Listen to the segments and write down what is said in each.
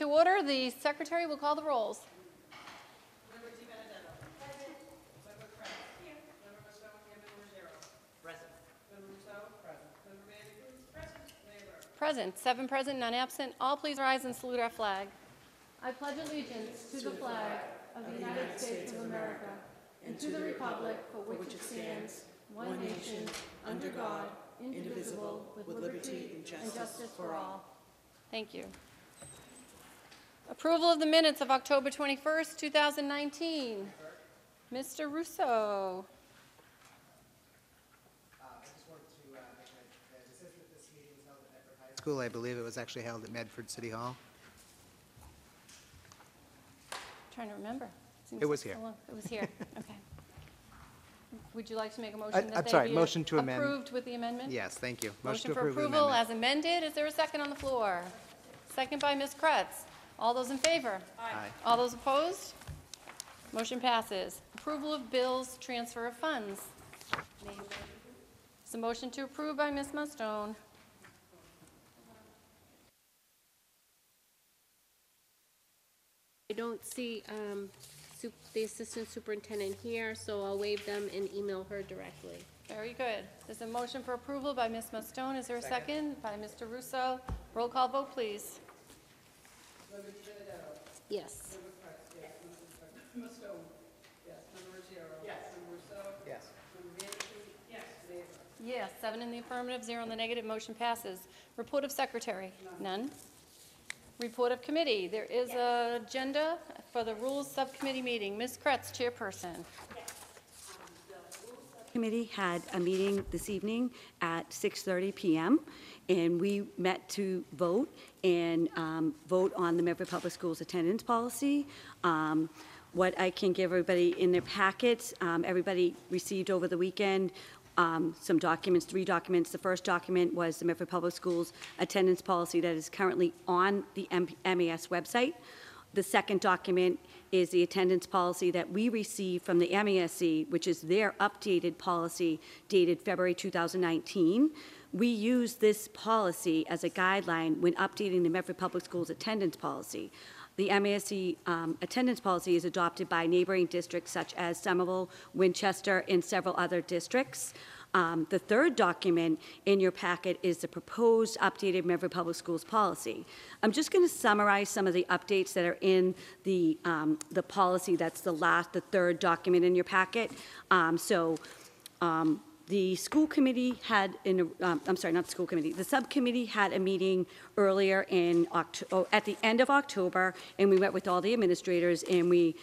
To order, the secretary will call the rolls. Present, seven present, none absent. All please rise and salute our flag. I pledge allegiance to the flag of the United States of America and to the republic for which it stands, one nation, under God, indivisible, with liberty and justice for all. Thank you. Approval of the minutes of October 21st, 2019. Mr. Ruseau. Uh, uh, School, I believe it was actually held at Medford City Hall. I'm Trying to remember. Seems It was so here. long. It was here, okay. Would you like to make a motion that I'm they sorry, be motion to amend. Approved with the amendment? Yes, thank you. Motion to for approve the approval amendment. as amended. Is there a second on the floor? Second by Ms. Kreatz. All those in favor? Aye. All those opposed? Motion passes. Approval of bills, transfer of funds. It's a motion to approve by Ms. Mustone. I don't see um, sup- the assistant superintendent here, so I'll waive them and email her directly. Very good. There's a motion for approval by Ms. Mustone. Is there a second? By Mr. Ruseau. Roll call vote, please. Yes. Yes, seven in the affirmative, zero in the negative, motion passes. Report of secretary? None. Report of committee? There is a agenda for the Rules Subcommittee meeting. Ms. Kreatz, chairperson. Committee had a meeting this evening at 6:30 PM, and we met to vote and um, vote on the Medford Public Schools attendance policy. Um, What I can give everybody in their packets, um, everybody received over the weekend um, some documents, three documents. The first document was the Medford Public Schools attendance policy that is currently on the M- MAS website. The second document is the attendance policy that we received from the MASC, which is their updated policy dated February 2019. We use this policy as a guideline when updating the Medford Public Schools attendance policy. The MASC um, attendance policy is adopted by neighboring districts such as Somerville, Winchester, and several other districts. Um, The third document in your packet is the proposed updated Medford Public Schools policy. I'm just going to summarize some of the updates that are in the, um, the policy. That's the last, the third document in your packet. Um, So um, the school committee had, in, um, I'm sorry, not the school committee, the subcommittee had a meeting earlier in October, at the end of October, and we met with all the administrators, and we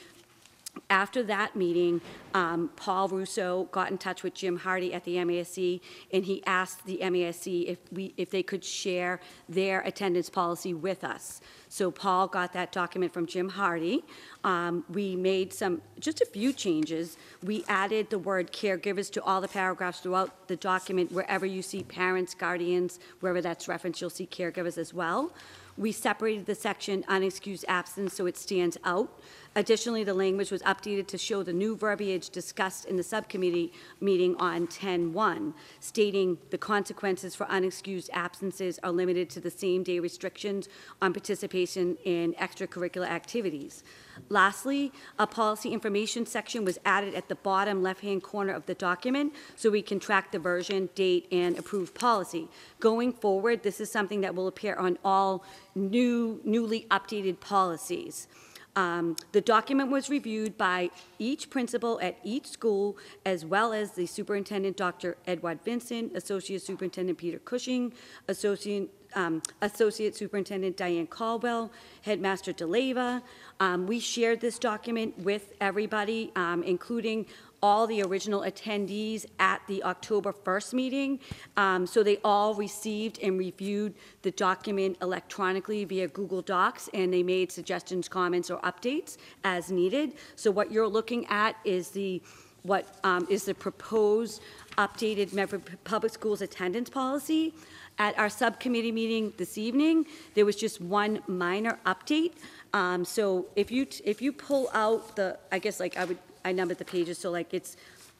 after that meeting, um, Paul Ruseau got in touch with Jim Hardy at the MASC, and he asked the MASC if we, if they could share their attendance policy with us. So Paul got that document from Jim Hardy. Um, We made some, just a few changes. We added the word caregivers to all the paragraphs throughout the document. Wherever you see parents, guardians, wherever that's referenced, you'll see caregivers as well. We separated the section unexcused absence so it stands out. Additionally, the language was updated to show the new verbiage discussed in the subcommittee meeting on 10-1, stating the consequences for unexcused absences are limited to the same-day restrictions on participation in extracurricular activities. Lastly, a policy information section was added at the bottom left-hand corner of the document so we can track the version, date, and approved policy. Going forward, this is something that will appear on all new, newly updated policies. Um, The document was reviewed by each principal at each school, as well as the superintendent, Dr. Edouard-Vincent, Associate Superintendent Peter Cushing, Associate, um, Associate Superintendent Diane Caldwell, Headmaster D'Alleva. Um, We shared this document with everybody, um, including all the original attendees at the October 1st meeting. Um, So they all received and reviewed the document electronically via Google Docs, and they made suggestions, comments, or updates as needed. So what you're looking at is the, what um, is the proposed updated Medford Public Schools attendance policy. At our subcommittee meeting this evening, there was just one minor update. Um, So if you, if you pull out the, I guess like I would, I numbered the pages, so like it's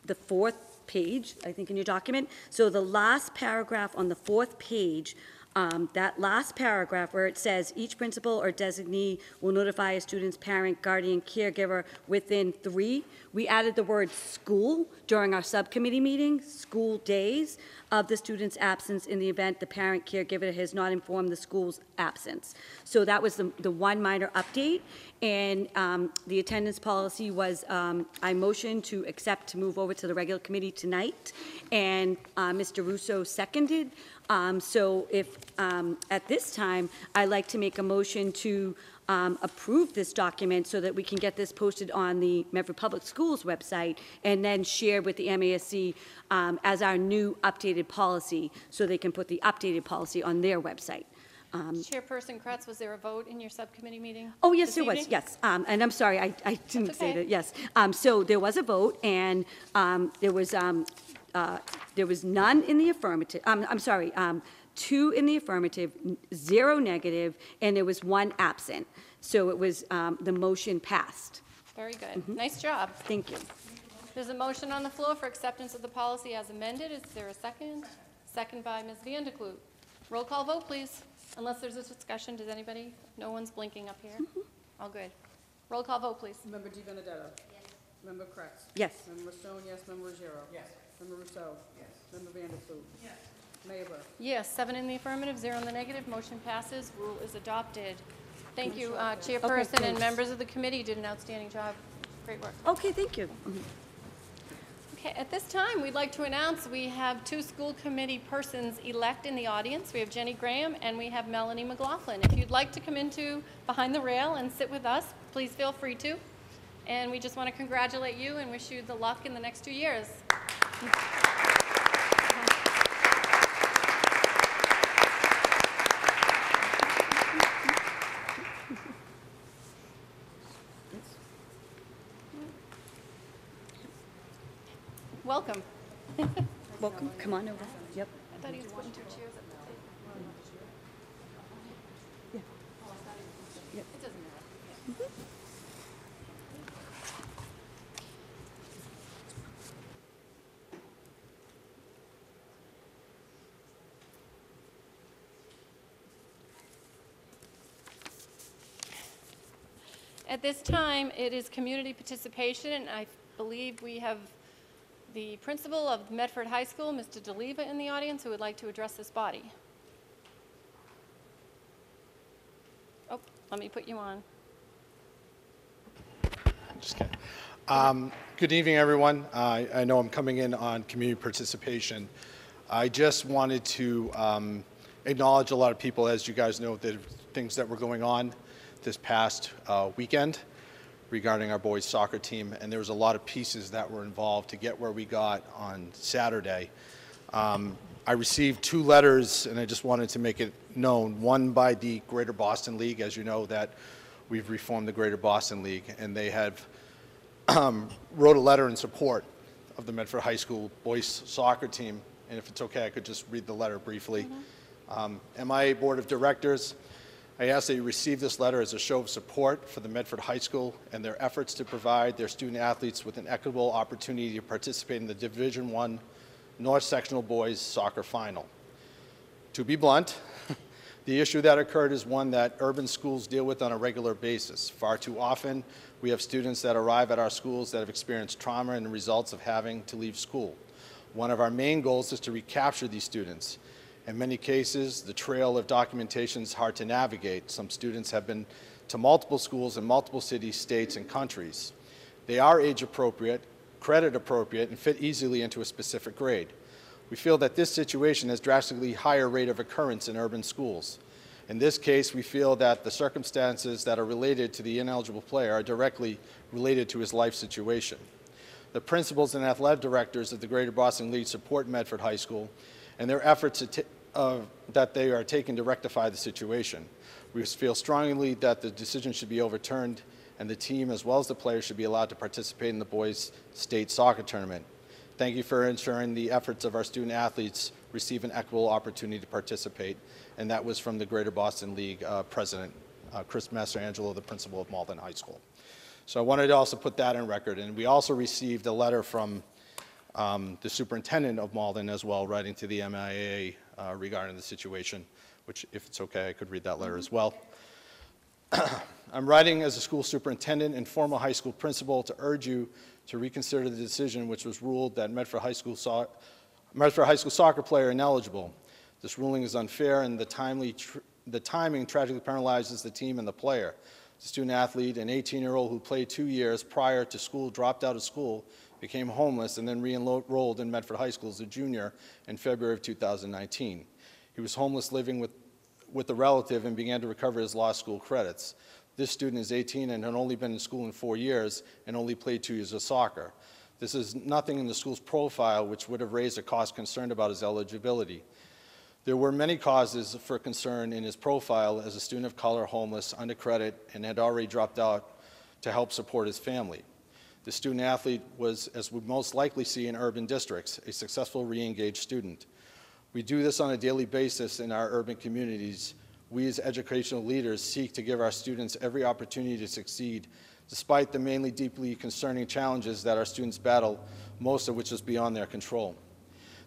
the fourth page, I think, in your document. So the last paragraph on the fourth page um, that last paragraph where it says, "Each principal or designee will notify a student's parent, guardian, caregiver within three. we added the word "school" during our subcommittee meeting, school days of the student's absence in the event the parent caregiver has not informed the school's absence. So that was the, the one minor update, and um, the attendance policy was, um, I motioned to accept to move over to the regular committee tonight, and uh, Mr. Ruseau seconded. Um, So if, um, at this time, I'd like to make a motion to um, approve this document so that we can get this posted on the Medford Public Schools website and then share with the MASC um, as our new updated policy, so they can put the updated policy on their website. Chairperson Kreatz, was there a vote in your subcommittee meeting? Oh, yes, there was, yes. Um, And I'm sorry, I I didn't say that, yes. Um, So there was a vote, and um, there was, um, uh, there was none in the affirmative, um, I'm sorry, um, two in the affirmative, zero negative, and there was one absent. So it was, um, the motion passed. Very good. Mm-hmm. Nice job. Thank you. There's a motion on the floor for acceptance of the policy as amended. Is there a second? Second by Ms. Vanderkloot. Roll call vote, please. Unless there's a discussion, does anybody? No one's blinking up here? All good. Roll call vote, please. Member Di Benedetto? Yes. Member Kreatz? Yes. Member Stone, yes. Member Ruggiero? Yes. Member Ruseau? Yes. Member Vanderkloot? Yes. Mayor Burke? Yes, seven in the affirmative, zero in the negative. Motion passes. Rule is adopted. Thank you, uh, Chairperson and thanks. members of the committee. Did an outstanding job. Great work. Okay, thank you. Okay, at this time, we'd like to announce we have two school committee persons elect in the audience. We have Jenny Graham and we have Melanie McLaughlin. If you'd like to come into behind the rail and sit with us, please feel free to. And we just want to congratulate you and wish you the luck in the next two years. Welcome. Welcome, come on over. Yep. I thought he was putting two chairs at the table. It doesn't matter. At this time, it is community participation, and I believe we have the principal of Medford High School, Mr. D'Alleva, in the audience, who would like to address this body. Oh, let me put you on. Just kidding. Um, Good evening, everyone. I I know I'm coming in on community participation. I just wanted to um, acknowledge a lot of people, as you guys know, the things that were going on this past uh, weekend regarding our boys soccer team, and there was a lot of pieces that were involved to get where we got on Saturday. Um, I received two letters, and I just wanted to make it known, one by the Greater Boston League, as you know, that we've reformed the Greater Boston League, and they have um, wrote a letter in support of the Medford High School boys soccer team, and if it's okay, I could just read the letter briefly. Um, MIA Board of Directors, I ask that you receive this letter as a show of support for the Medford High School and their efforts to provide their student athletes with an equitable opportunity to participate in the Division I North Sectional Boys Soccer Final. To be blunt, the issue that occurred is one that urban schools deal with on a regular basis. Far too often, we have students that arrive at our schools that have experienced trauma and the results of having to leave school. One of our main goals is to recapture these students. In many cases, the trail of documentation is hard to navigate. Some students have been to multiple schools in multiple cities, states, and countries. They are age appropriate, credit appropriate, and fit easily into a specific grade. We feel that this situation has drastically higher rate of occurrence in urban schools. In this case, we feel that the circumstances that are related to the ineligible player are directly related to his life situation. The principals and athletic directors of the Greater Boston League support Medford High School and their efforts to uh, that they are taking to rectify the situation. We feel strongly that the decision should be overturned and the team as well as the players should be allowed to participate in the boys' state soccer tournament. Thank you for ensuring the efforts of our student athletes receive an equitable opportunity to participate. And that was from the Greater Boston League uh, President, uh, Chris Mastrangelo, the principal of Malden High School. So I wanted to also put that in record. And we also received a letter from um, the superintendent of Malden as well, writing to the MIAA uh, regarding the situation, which if it's okay, I could read that letter as well. I'm writing as a school superintendent and former high school principal to urge you to reconsider the decision which was ruled that Medford High School, so- Medford High School soccer player ineligible. This ruling is unfair and the timely, the timing tragically penalizes the team and the player. The student athlete, an 18-year-old who played two years prior to school, dropped out of school, became homeless, and then re-enrolled in Medford High School as a junior in February of 2019. He was homeless living with with a relative and began to recover his lost school credits. This student is 18 and had only been in school in four years and only played two years of soccer. This is nothing in the school's profile which would have raised a cause concerned about his eligibility. There were many causes for concern in his profile as a student of color, homeless, under credit, and had already dropped out to help support his family. The student athlete was, as we most likely see in urban districts, a successful re-engaged student. We do this on a daily basis in our urban communities. We as educational leaders seek to give our students every opportunity to succeed, despite the mainly deeply concerning challenges that our students battle, most of which is beyond their control.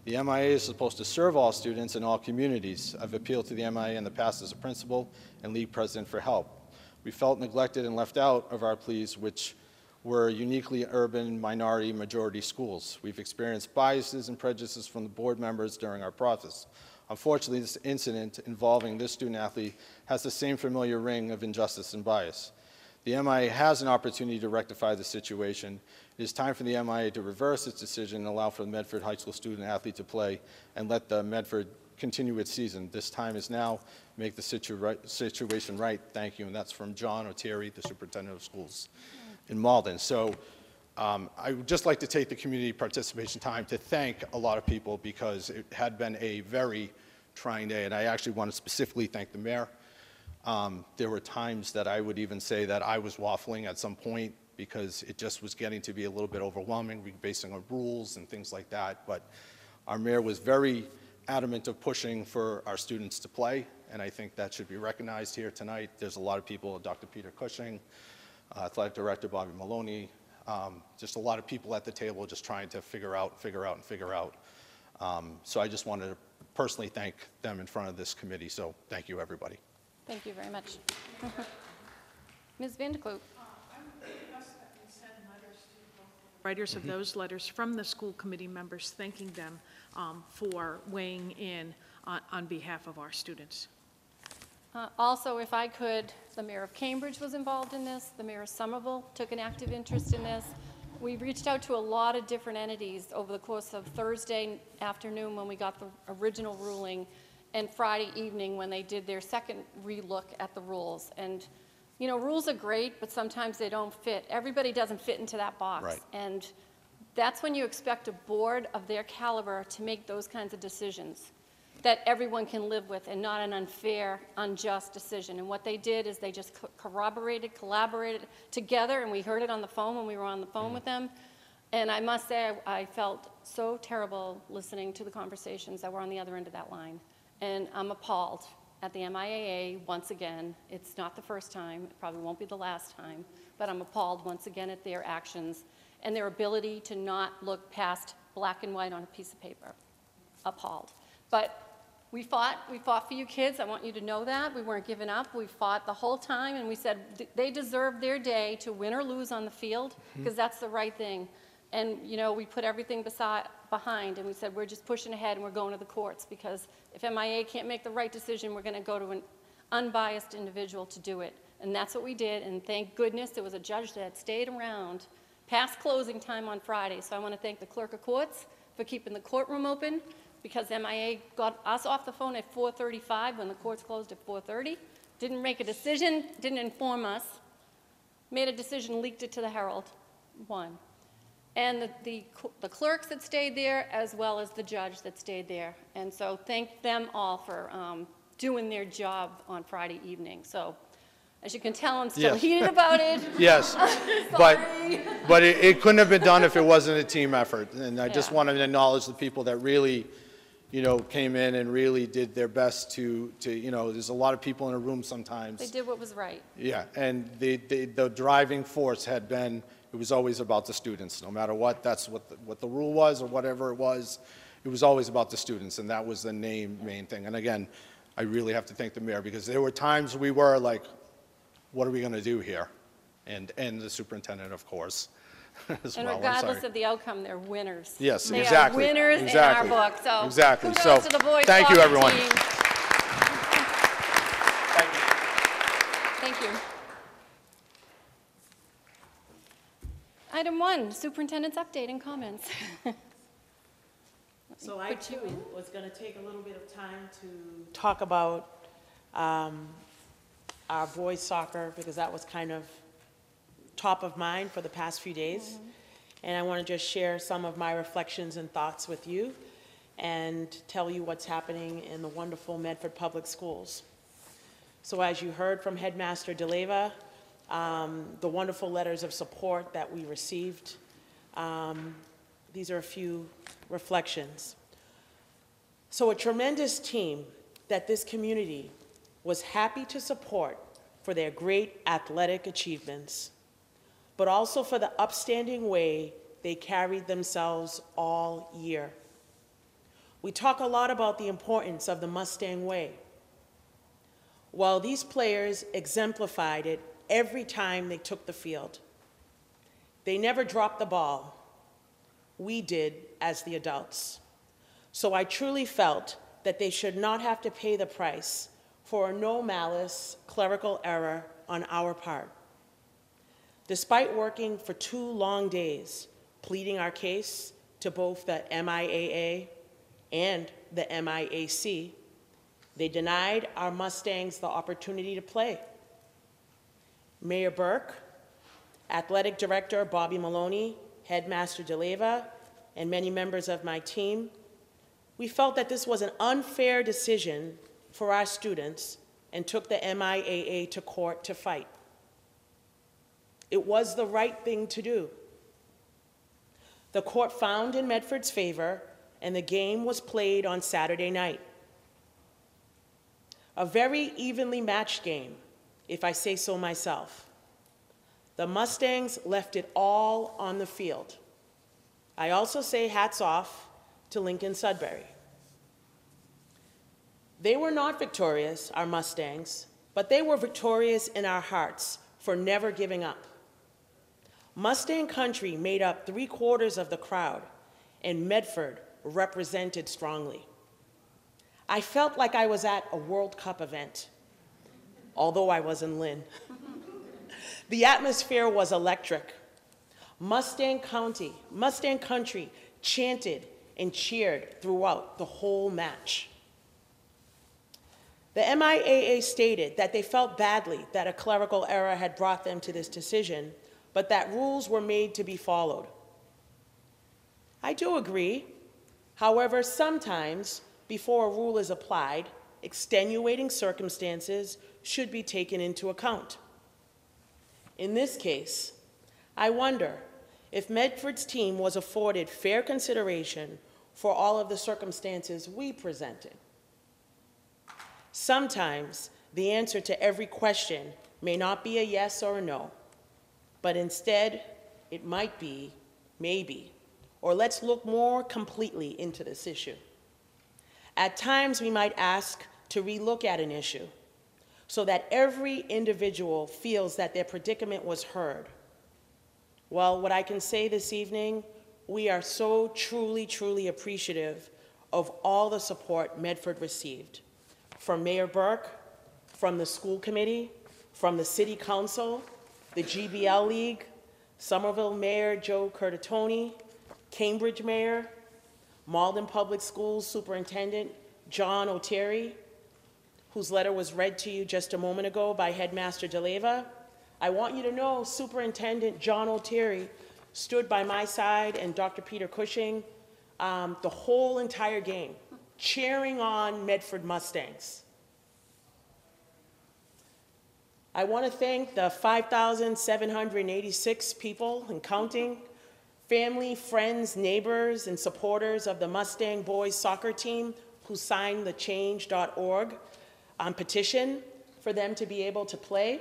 The MIA is supposed to serve all students in all communities. I've appealed to the MIA in the past as a principal and league president for help. We felt neglected and left out of our pleas, which were uniquely urban minority majority schools. We've experienced biases and prejudices from the board members during our process. Unfortunately, this incident involving this student athlete has the same familiar ring of injustice and bias. The MIA has an opportunity to rectify the situation. It is time for the MIA to reverse its decision and allow for the Medford High School student athlete to play and let the Medford continue its season. This time is now. Make the situa- situation right. Thank you. And that's from John Oteri, the superintendent of schools in Malden. So um, I would just like to take the community participation time to thank a lot of people because it had been a very trying day, and I actually want to specifically thank the mayor. Um, There were times that I would even say that I was waffling at some point because it just was getting to be a little bit overwhelming, basing on rules and things like that. But our mayor was very adamant of pushing for our students to play, and I think that should be recognized here tonight. There's a lot of people, Dr. Peter Cushing, athletic director Bobby Maloney, um, just a lot of people at the table just trying to figure out, figure out, and figure out. Um, So I just wanted to personally thank them in front of this committee, so thank you, everybody. Thank you very much. Ms. Vanderkloot? writers of those letters from the school committee members, thanking them um, for weighing in on- on behalf of our students. Uh, Also, if I could, the mayor of Cambridge was involved in this, the mayor of Somerville took an active interest in this. We reached out to a lot of different entities over the course of Thursday afternoon when we got the original ruling, and Friday evening when they did their second relook at the rules. And, you know, rules are great, but sometimes they don't fit. Everybody doesn't fit into that box. Right. And that's when you expect a board of their caliber to make those kinds of decisions that everyone can live with and not an unfair, unjust decision. And what they did is they just co- corroborated, collaborated together, and we heard it on the phone when we were on the phone with them. And I must say, I I felt so terrible listening to the conversations that were on the other end of that line. And I'm appalled at the MIAA once again. It's not the first time, it probably won't be the last time, but I'm appalled once again at their actions and their ability to not look past black and white on a piece of paper appalled. But we fought, we fought for you kids, I want you to know that, we weren't giving up, we fought the whole time, and we said they deserve their day to win or lose on the field, mm-hmm. because that's the right thing. And, you know, we put everything beside, behind, and we said, we're just pushing ahead and we're going to the courts, because if MIA can't make the right decision, we're gonna go to an unbiased individual to do it. And that's what we did, and thank goodness there was a judge that stayed around past closing time on Friday. So I want to thank the clerk of courts for keeping the courtroom open, because MIA got us off the phone at 4:35 when the courts closed at 4:30, didn't make a decision, didn't inform us, made a decision, leaked it to the Herald, won. And the- the the clerks that stayed there, as well as the judge that stayed there. And so thank them all for um, doing their job on Friday evening. So as you can tell, I'm still Yes. heated about it. Yes, but, but it, it couldn't have been done if it wasn't a team effort. And I just Yeah. wanted to acknowledge the people that really, you know, came in and really did their best to, to, you know, there's a lot of people in a room sometimes. They did what was right. Yeah, and the, the, the driving force had been, it was always about the students, no matter what, that's what, the- what the rule was or whatever it was, it was always about the students, and that was the name, main thing. And again, I really have to thank the mayor, because there were times we were like, what are we going to do here? And, and the superintendent, of course, as And well. I'm regardless sorry. of the outcome, they're winners. Yes, They are exactly, winners in our exactly, book, so. exactly. Kudos So, to the boys thank you, soccer everyone. team. Thank you. Item one, superintendent's update and comments. So I too was going to take a little bit of time to talk about um, our boys soccer, because that was kind of top of mind for the past few days. And I want to just share some of my reflections and thoughts with you and tell you what's happening in the wonderful Medford Public Schools. So as you heard from Headmaster D'Alleva, um, the wonderful letters of support that we received, um, these are a few reflections. So a tremendous team that this community was happy to support for their great athletic achievements, but also for the upstanding way they carried themselves all year. We talk a lot about the importance of the Mustang Way. Well, these players exemplified it every time they took the field. They never dropped the ball. We did as the adults. So I truly felt that they should not have to pay the price for a no malice clerical error on our part. Despite working for two long days, pleading our case to both the MIAA and the MIAC, they denied our Mustangs the opportunity to play. Mayor Burke, Athletic Director Bobby Maloney, Headmaster D'Alleva, and many members of my team, we felt that this was an unfair decision for our students and took the MIAA to court to fight. It was the right thing to do. The court found in Medford's favor, and the game was played on Saturday night. A very evenly matched game, if I say so myself. The Mustangs left it all on the field. I also say hats off to Lincoln Sudbury. They were not victorious, our Mustangs, but they were victorious in our hearts for never giving up. Mustang country made up three quarters of the crowd, and Medford represented strongly. I felt like I was at a World Cup event, although I was in Lynn. the atmosphere was electric. Mustang County, Mustang Country chanted and cheered throughout the whole match. The MIAA stated that they felt badly that a clerical error had brought them to this decision, but that rules were made to be followed. I do agree. However, sometimes before a rule is applied, extenuating circumstances should be taken into account. In this case, I wonder if Medford's team was afforded fair consideration for all of the circumstances we presented. Sometimes the answer to every question may not be a yes or a no, but instead it might be maybe, or let's look more completely into this issue. At times we might ask to relook at an issue so that every individual feels that their predicament was heard. Well, what I can say this evening, we are so truly, truly appreciative of all the support Medford received from Mayor Burke, from the school committee, from the city council, the GBL League, Somerville Mayor Joe Curtatone, Cambridge Mayor, Malden Public Schools Superintendent John Oteri, whose letter was read to you just a moment ago by Headmaster D'Alleva. I want you to know Superintendent John Oteri stood by my side and Dr. Peter Cushing um, the whole entire game, cheering on Medford Mustangs. I want to thank the 5,786 people and counting, family, friends, neighbors, and supporters of the Mustang boys soccer team who signed the change.org um, petition for them to be able to play.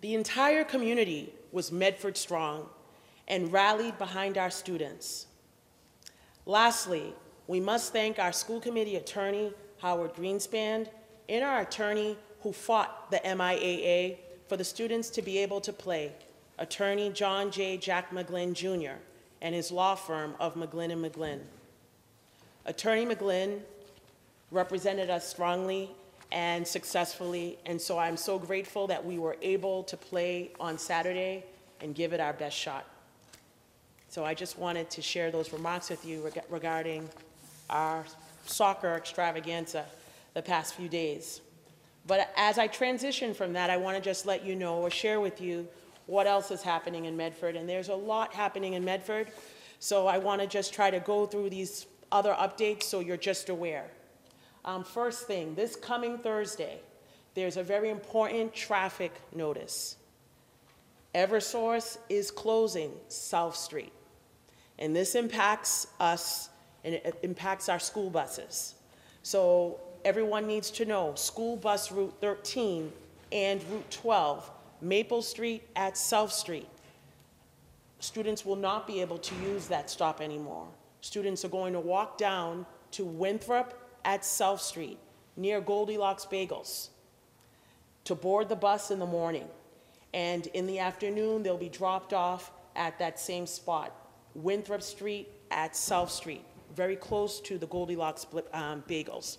The entire community was Medford strong and rallied behind our students. Lastly, we must thank our school committee attorney, Howard Greenspan, and our attorney who fought the MIAA for the students to be able to play, attorney John J. Jack McGlynn Jr. and his law firm of McGlynn and McGlynn. Attorney McGlynn represented us strongly and successfully, and so I'm so grateful that we were able to play on Saturday and give it our best shot. So I just wanted to share those remarks with you reg- regarding our soccer extravaganza the past few days. But as I transition from that, I want to just let you know or share with you what else is happening in Medford. And there's a lot happening in Medford, so I want to just try to go through these other updates so you're just aware. Um, first thing, this coming Thursday, there's a very important traffic notice. Eversource is closing South Street. And this impacts us and it impacts our school buses. So everyone needs to know, school bus Route 13 and Route 12, Maple Street at South Street. Students will not be able to use that stop anymore. Students are going to walk down to Winthrop at South Street, near Goldilocks Bagels, to board the bus in the morning. And in the afternoon, they'll be dropped off at that same spot, Winthrop Street at South Street, very close to the Goldilocks um, Bagels.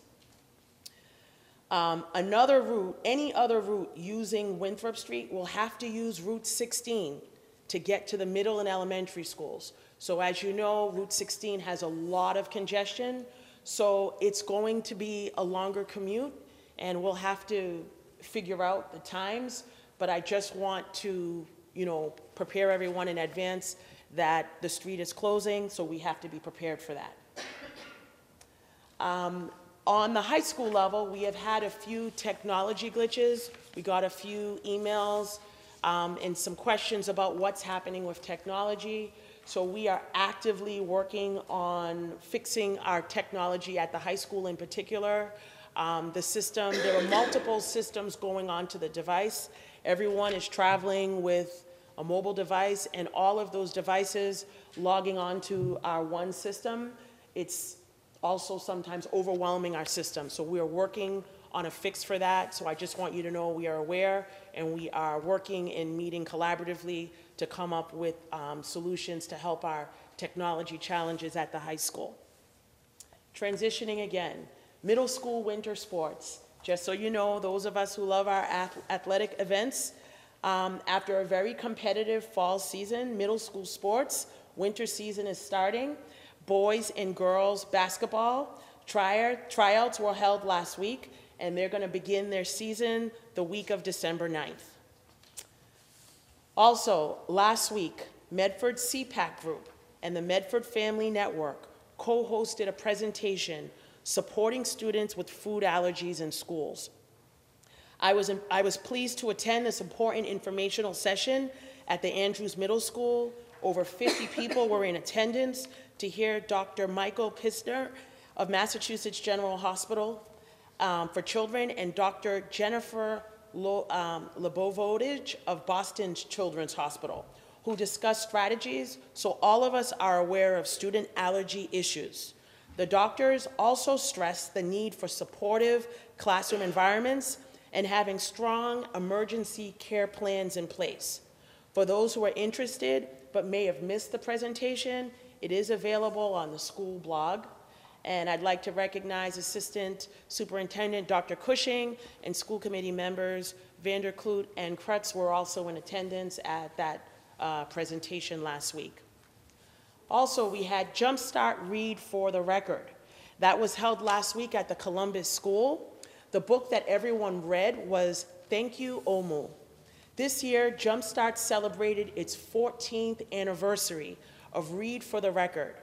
Um, Another route, any other route using Winthrop Street will have to use Route 16 to get to the middle and elementary schools. So as you know, Route 16 has a lot of congestion, so it's going to be a longer commute, and we'll have to figure out the times, but I just want to, you know, prepare everyone in advance that the street is closing, so we have to be prepared for that. Um, On the high school level, we have had a few technology glitches. We got a few emails um, and some questions about what's happening with technology. So we are actively working on fixing our technology at the high school in particular. Um, The system, there are multiple systems going onto the device. Everyone is traveling with a mobile device, and all of those devices logging onto our one system. It's also sometimes overwhelming our system. So we are working on a fix for that. So I just want you to know we are aware and we are working and meeting collaboratively to come up with um, solutions to help our technology challenges at the high school. Transitioning again, middle school winter sports. Just so you know, those of us who love our ath- athletic events, um, after a very competitive fall season, middle school sports, winter season is starting. Boys and girls basketball tryouts were held last week, and they're going to begin their season the week of December 9th. Also, last week, Medford CPAC Group and the Medford Family Network co-hosted a presentation supporting students with food allergies in schools. I was, I was pleased to attend this important informational session at the Andrews Middle School. Over 50 people were in attendance to hear Dr. Michael Pistiner of Massachusetts General Hospital um, for Children and Dr. Jennifer Lo, um, of Boston Children's Hospital, who discussed strategies so all of us are aware of student allergy issues. The doctors also stressed the need for supportive classroom environments and having strong emergency care plans in place. For those who are interested but may have missed the presentation, it is available on the school blog. And I'd like to recognize Assistant Superintendent Dr. Cushing and school committee members Vanderkloot and Kreatz were also in attendance at that uh, presentation last week. Also, we had Jumpstart Read for the Record. That was held last week at the Columbus School. The book that everyone read was Thank You, Omu. This year, Jumpstart celebrated its 14th anniversary of Read for the Record.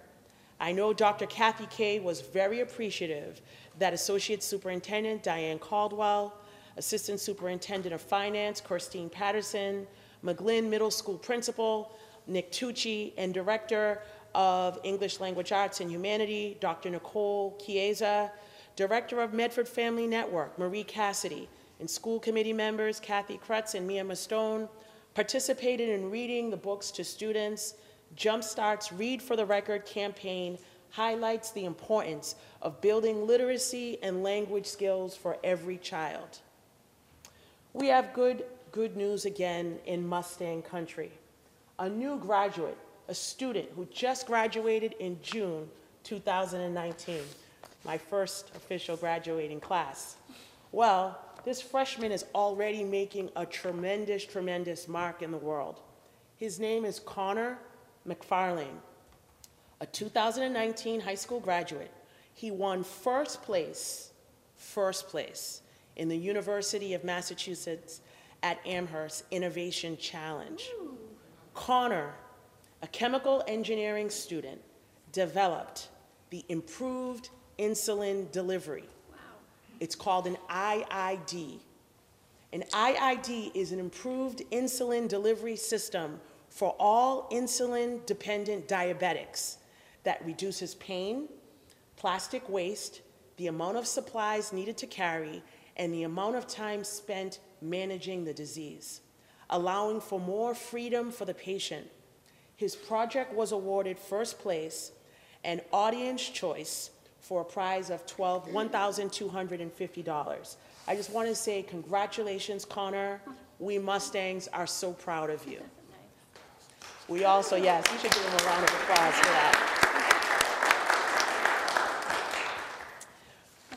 I know Dr. Kathy Kay was very appreciative that Associate Superintendent Diane Caldwell, Assistant Superintendent of Finance Christine Patterson, McGlynn Middle School Principal Nick Tucci, and Director of English Language Arts and Humanity Dr. Nicole Chiesa, Director of Medford Family Network Marie Cassidy, and school committee members Kathy Kreatz and Mea Mustone participated in reading the books to students Jumpstart's Read for the Record campaign highlights the importance of building literacy and language skills for every child. We have good, good news again in Mustang Country. A new graduate, a student who just graduated in June 2019, my first official graduating class. Well, this freshman is already making a tremendous, tremendous mark in the world. His name is Connor McFarlane, a 2019 high school graduate. He won first place, first place in the University of Massachusetts at Amherst Innovation Challenge. Connor, a chemical engineering student, developed the improved insulin delivery. It's called an IID. An IID is an improved insulin delivery system for all insulin dependent diabetics that reduces pain, plastic waste, the amount of supplies needed to carry, and the amount of time spent managing the disease, allowing for more freedom for the patient. His project was awarded first place and audience choice for a prize of twelve, one thousand two hundred and fifty dollars. I just want to say congratulations, Connor. We Mustangs are so proud of you. We also, yes, we should give him a round of applause for that.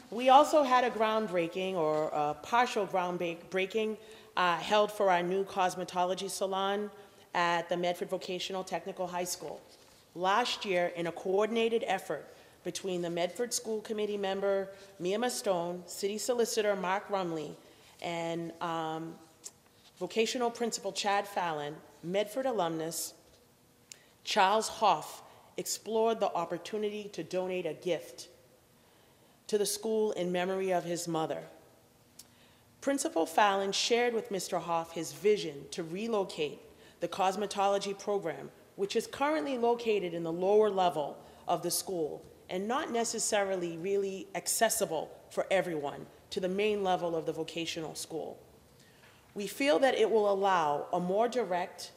We also had a groundbreaking or a partial groundbreaking uh, held for our new cosmetology salon at the Medford Vocational Technical High School. Last year, in a coordinated effort between the Medford School Committee member Mia Stone, City Solicitor Mark Rumley, and um, vocational principal Chad Fallon, Medford alumnus Charles Hoff explored the opportunity to donate a gift to the school in memory of his mother. Principal Fallon shared with Mr. Hoff his vision to relocate the cosmetology program, which is currently located in the lower level of the school and not necessarily really accessible for everyone to the main level of the vocational school. We feel that it will allow a more direct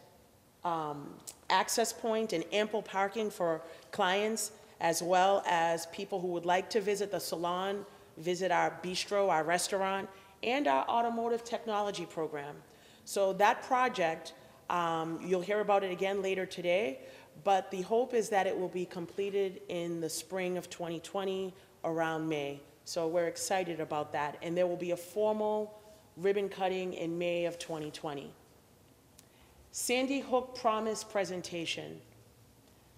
um, access point and ample parking for clients, as well as people who would like to visit the salon, visit our bistro, our restaurant, and our automotive technology program. So that project, um, you'll hear about it again later today, but the hope is that it will be completed in the spring of 2020, around May. So we're excited about that, and there will be a formal ribbon cutting in May of 2020. Sandy Hook Promise presentation.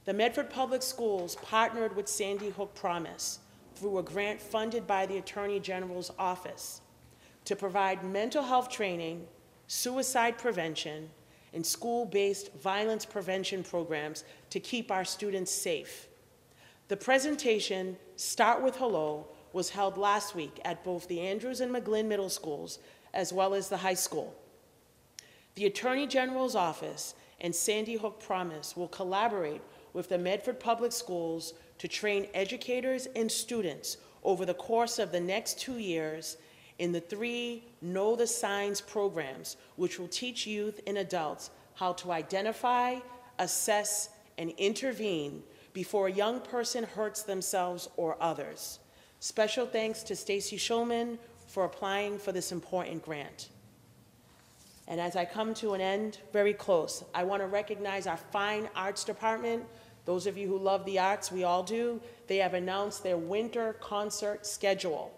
The Medford Public Schools partnered with Sandy Hook Promise through a grant funded by the Attorney General's office to provide mental health training, suicide prevention, and school-based violence prevention programs to keep our students safe. The presentation, Start with Hello, was held last week at both the Andrews and McGlynn Middle Schools, as well as the high school. The Attorney General's Office and Sandy Hook Promise will collaborate with the Medford Public Schools to train educators and students over the course of the next two years in the three Know the Signs programs, which will teach youth and adults how to identify, assess, and intervene before a young person hurts themselves or others. Special thanks to Stacy Shulman for applying for this important grant. And as I come to an end, very close, I want to recognize our fine arts department. Those of you who love the arts, we all do. They have announced their winter concert schedule.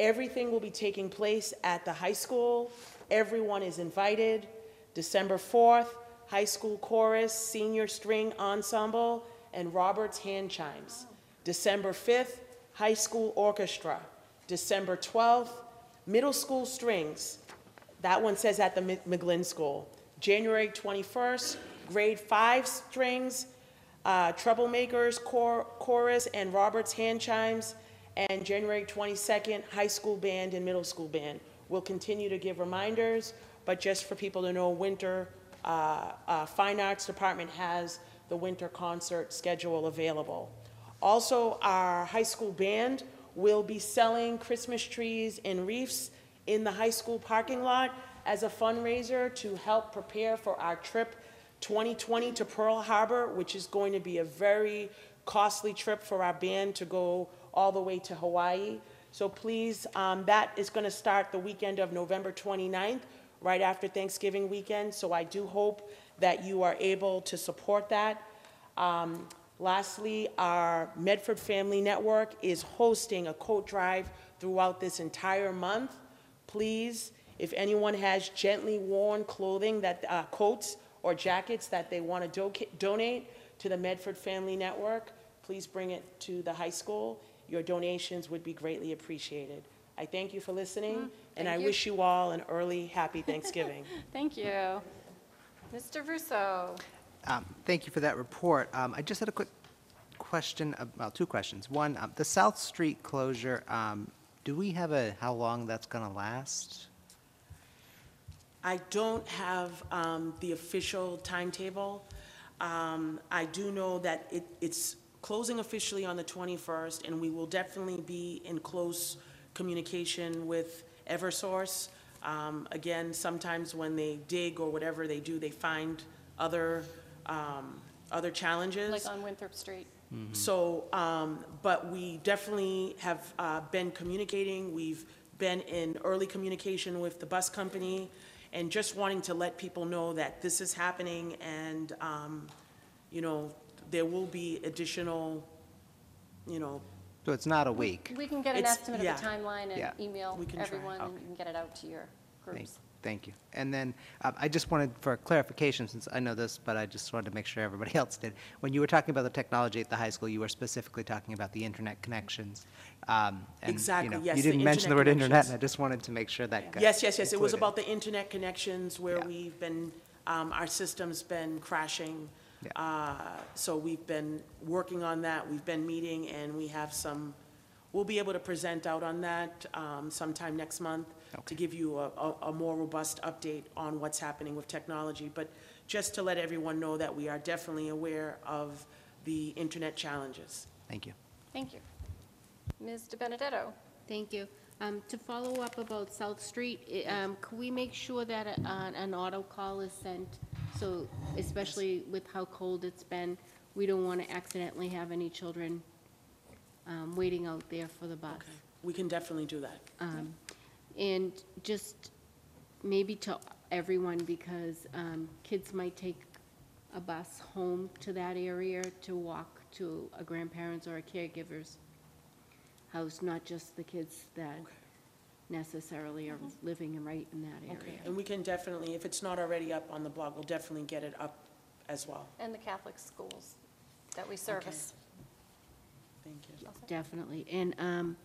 Everything will be taking place at the high school. Everyone is invited. December 4th, high school chorus, senior string ensemble, and Robert's hand chimes. December 5th, high school orchestra. December 12th, middle school strings. That one says at the McGlynn School. January 21st, grade five strings, uh, Troublemakers chor- chorus, and Robert's hand chimes. And January 22nd, high school band and middle school band. We'll continue to give reminders, but just for people to know, winter, uh, uh, Fine Arts Department has the winter concert schedule available. Also, our high school band will be selling Christmas trees and wreaths in the high school parking lot as a fundraiser to help prepare for our trip 2020 to Pearl Harbor, which is going to be a very costly trip for our band to go all the way to Hawaii. So please, um, that is going to start the weekend of November 29th, right after Thanksgiving weekend. So I do hope that you are able to support that. Um, Lastly, our Medford Family Network is hosting a coat drive throughout this entire month. Please, if anyone has gently worn clothing that, uh, coats or jackets that they want to donate to the Medford Family Network, please bring it to the high school. Your donations would be greatly appreciated. I thank you for listening, and I you. wish you all an early, happy Thanksgiving. Thank you. Mr. Ruseau? Um, Thank you for that report. Um, I just had a quick question, ab- well, two questions. One, um, the South Street closure, um, do we have a, how long that's going to last? I don't have um, the official timetable. Um, I do know that it, it's closing officially on the 21st, and we will definitely be in close communication with Eversource. Um, Again, sometimes when they dig or whatever they do, they find other, um, other challenges. Like on Winthrop Street? So, um, but we definitely have, uh, been communicating, we've been in early communication with the bus company, and just wanting to let people know that this is happening, and, um, you know, there will be additional, you know, So it's not a week? We can get an It's- estimate of yeah. the timeline Yeah. and email We can try. everyone, and Okay. you can get it out to your Thank- groups. Thank you. And then, uh, I just wanted, for clarification, since I know this, but I just wanted to make sure everybody else did. When you were talking about the technology at the high school, you were specifically talking about the internet connections. um, and, you Exactly, know, yes, You the didn't mention the internet word internet, and I just wanted to make sure that got Yes, yes, yes, it was included. about the internet connections where Yeah. we've been, um, our system's been crashing. Yeah. Uh, So we've been working on that, we've been meeting, and we have some, we'll be able to present out on that um, sometime next month to give you a, a- a more robust update on what's happening with technology. But just to let everyone know that we are definitely aware of the internet challenges. Thank you. Thank you. Ms. DiBenedetto? Thank you. Um, To follow up about South Street, i- um, could we make sure that a- an an auto call is sent? So especially with how cold it's been, we don't want to accidentally have any children um, waiting out there for the bus. We can definitely do that. Um, And just maybe to everyone, because um, kids might take a bus home to that area to walk to a grandparent's or a caregiver's house, not just the kids that necessarily are living in right in that area. And we can definitely, if it's not already up on the blog, we'll definitely get it up as well. And the Catholic schools that we service. Thank you. Definitely. And um,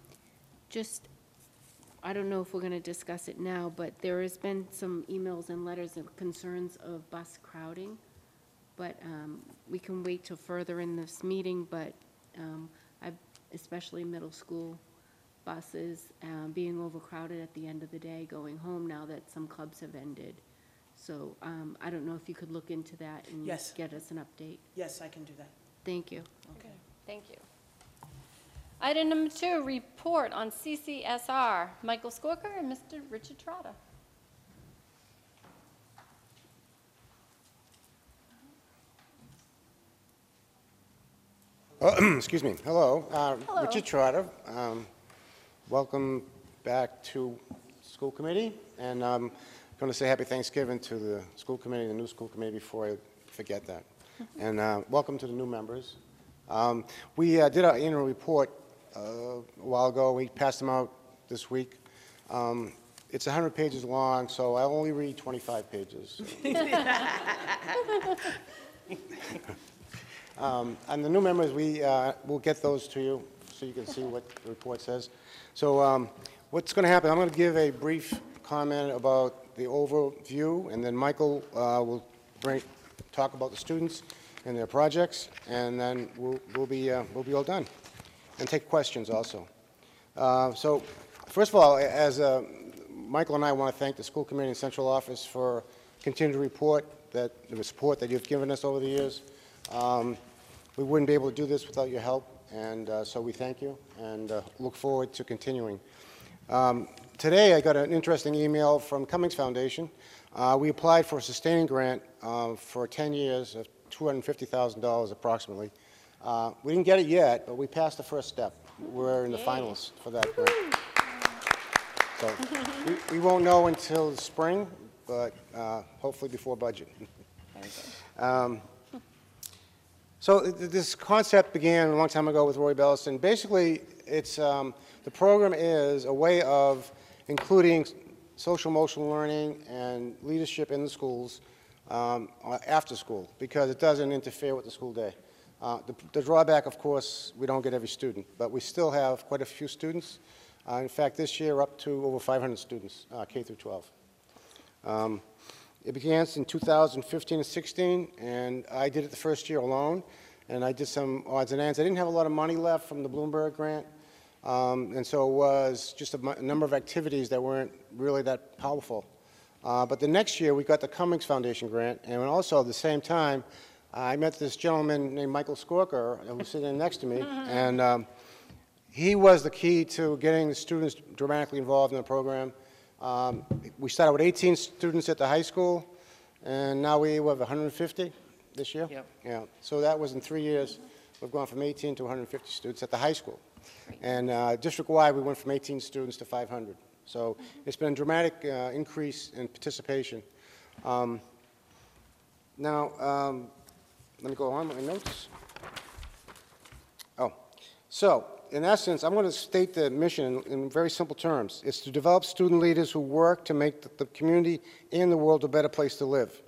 just, I don't know if we're going to discuss it now, but there has been some emails and letters of concerns of bus crowding. But um, we can wait till further in this meeting, but um, I've, especially middle school buses, um, being overcrowded at the end of the day, going home now that some clubs have ended. So um, I don't know if you could look into that and Yes. get us an update. Yes, I can do that. Thank you. Okay. Thank you. Item number two, report on CCSR. Michael Skorker and Mr. Richard Trotta. Excuse me. Hello. Uh, Hello. Richard Trotta. Um, Welcome back to school committee. And I'm going to say happy Thanksgiving to the school committee, the new school committee, before I forget that. And uh, welcome to the new members. Um, We uh, did our annual report a while ago. We passed them out this week. Um, It's 100 pages long, so I only read 25 pages. Um, And the new members, we uh, will get those to you so you can see what the report says. So um, what's going to happen, I'm going to give a brief comment about the overview, and then Michael uh, will bring, talk about the students and their projects, and then we'll we'll be, uh, we'll be all done, and take questions also. Uh, So first of all, as uh, Michael and I want to thank the school committee and central office for continued report that, the support that you've given us over the years. Um, We wouldn't be able to do this without your help, and uh, so we thank you and uh, look forward to continuing. Um, Today, I got an interesting email from Cummings Foundation. Uh, We applied for a sustaining grant uh, for 10 years of $250,000 approximately Uh, We didn't get it yet, but we passed the first step. We're in the finals for that grant. So we- we won't know until spring, but uh, hopefully before budget. Um, So th- th- this concept began a long time ago with Roy Belson. Basically, it's, um, the program is a way of including social emotional learning and leadership in the schools um, after school, because it doesn't interfere with the school day. Uh, The the drawback, of course, we don't get every student, but we still have quite a few students. Uh, In fact, this year, up to over 500 students, uh, K through 12. Um, It began in 2015 and 16, and I did it the first year alone, and I did some odds and ends. I didn't have a lot of money left from the Bloomberg grant, um, and so it was just a a number of activities that weren't really that powerful. Uh, But the next year, we got the Cummings Foundation grant, and also at the same time, I met this gentleman named Michael Skorker, who's sitting next to me, and um, he was the key to getting the students dramatically involved in the program. Um, We started with 18 students at the high school, and now we have 150 this year? Yep. Yeah, so that was in three years. We've gone from 18 to 150 students at the high school. And uh, district-wide, we went from 18 students to 500. So it's been a dramatic uh, increase in participation. Um, Now, um, let me go on my notes. Oh, so, in essence, I'm going to state the mission in, in very simple terms. It's to develop student leaders who work to make the, the community and the world a better place to live.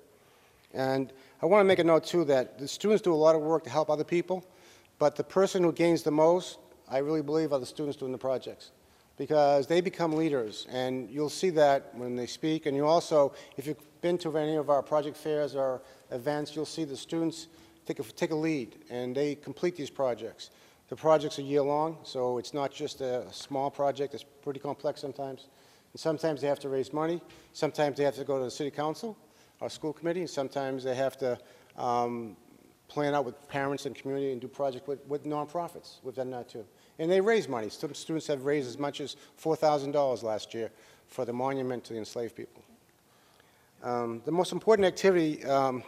And I want to make a note, too, that the students do a lot of work to help other people, but the person who gains the most, I really believe, are the students doing the projects. Because they become leaders, and you'll see that when they speak. And you also, if you've been to any of our project fairs or events, you'll see the students take a, take a lead, and they complete these projects. The projects are year-long, so it's not just a small project, it's pretty complex sometimes. And sometimes they have to raise money, sometimes they have to go to the city council, our school committee, and sometimes they have to um, plan out with parents and community and do projects with, with nonprofits. We've done that too. And they raise money. Some students have raised as much as $4,000 last year for the monument to the enslaved people. Um, The most important activity um,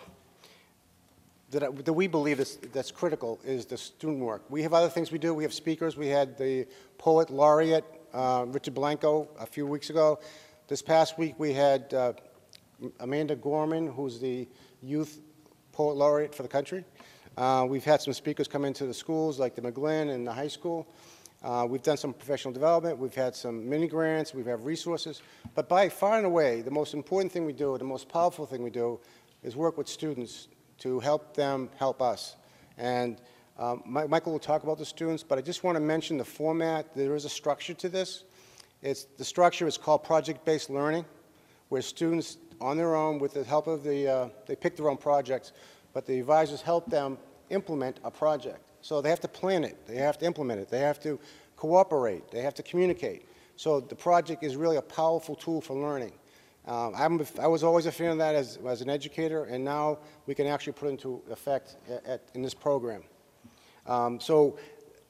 that, I- that we believe is, that's critical is the student work. We have other things we do. We have speakers. We had the poet laureate, uh, Richard Blanco, a few weeks ago. This past week, we had uh, Amanda Gorman, who's the youth poet laureate for the country. Uh, We've had some speakers come into the schools, like the McGlynn and the high school. Uh, We've done some professional development, we've had some mini grants, we have had resources. But by far and away, the most important thing we do, the most powerful thing we do, is work with students to help them help us. And um, Mi- Michael will talk about the students, but I just want to mention the format. There is a structure to this. It's, the structure is called project-based learning, where students, on their own, with the help of the, uh, they pick their own projects, but the advisors help them implement a project. So they have to plan it, they have to implement it, they have to cooperate, they have to communicate. So the project is really a powerful tool for learning. Um, I'm, I was always a fan of that as, as an educator, and now we can actually put it into effect at, at, in this program. Um, So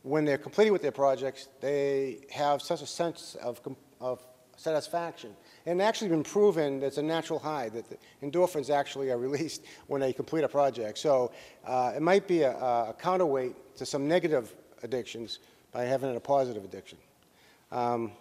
when they're completed with their projects, they have such a sense of, of satisfaction. And actually been proven that it's a natural high, that endorphins actually are released when they complete a project. So uh, it might be a, a counterweight to some negative addictions by having a positive addiction. Um,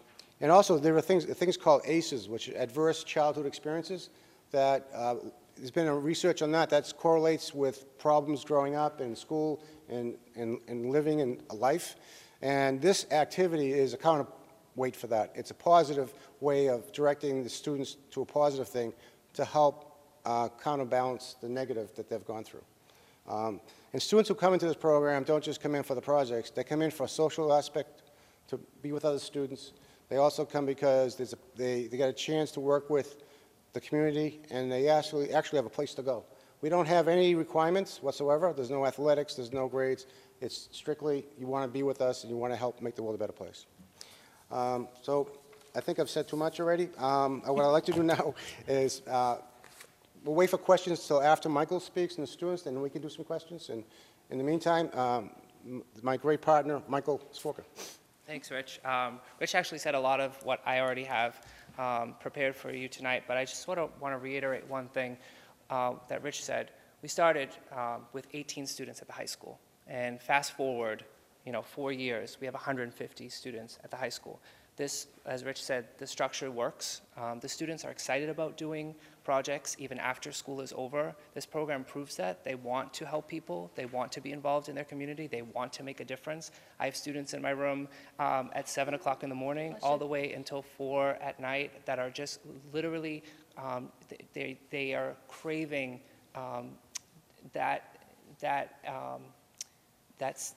And also, there are things, things called ACEs, which are adverse childhood experiences, that uh, there's been a research on that, that correlates with problems growing up in school and, and, and living in a life. And this activity is a counterweight for that. It's a positive way of directing the students to a positive thing to help uh, counterbalance the negative that they've gone through. Um, And students who come into this program don't just come in for the projects, they come in for a social aspect, to be with other students. They also come because there's a, they, they get a chance to work with the community, and they actually, actually have a place to go. We don't have any requirements whatsoever. There's no athletics, there's no grades. It's strictly, you want to be with us, and you want to help make the world a better place. Um, So I think I've said too much already. Um, What I'd like to do now is, uh, we'll wait for questions till after Michael speaks and the students, then we can do some questions. And in the meantime, um, my great partner, Michael Skorker. Thanks, Rich. Um, Rich actually said a lot of what I already have um, prepared for you tonight, but I just sort of want to reiterate one thing uh, that Rich said. We started um, with 18 students at the high school. And fast forward, you know, four years, we have 150 students at the high school. This, as Rich said, the structure works. Um, the students are excited about doing projects even after school is over. This program proves that. They want to help people. They want to be involved in their community. They want to make a difference. I have students in my room um, at 7 o'clock in the morning all the way until 4 at night that are just literally, um, they, they are craving um, that, that, um, that's,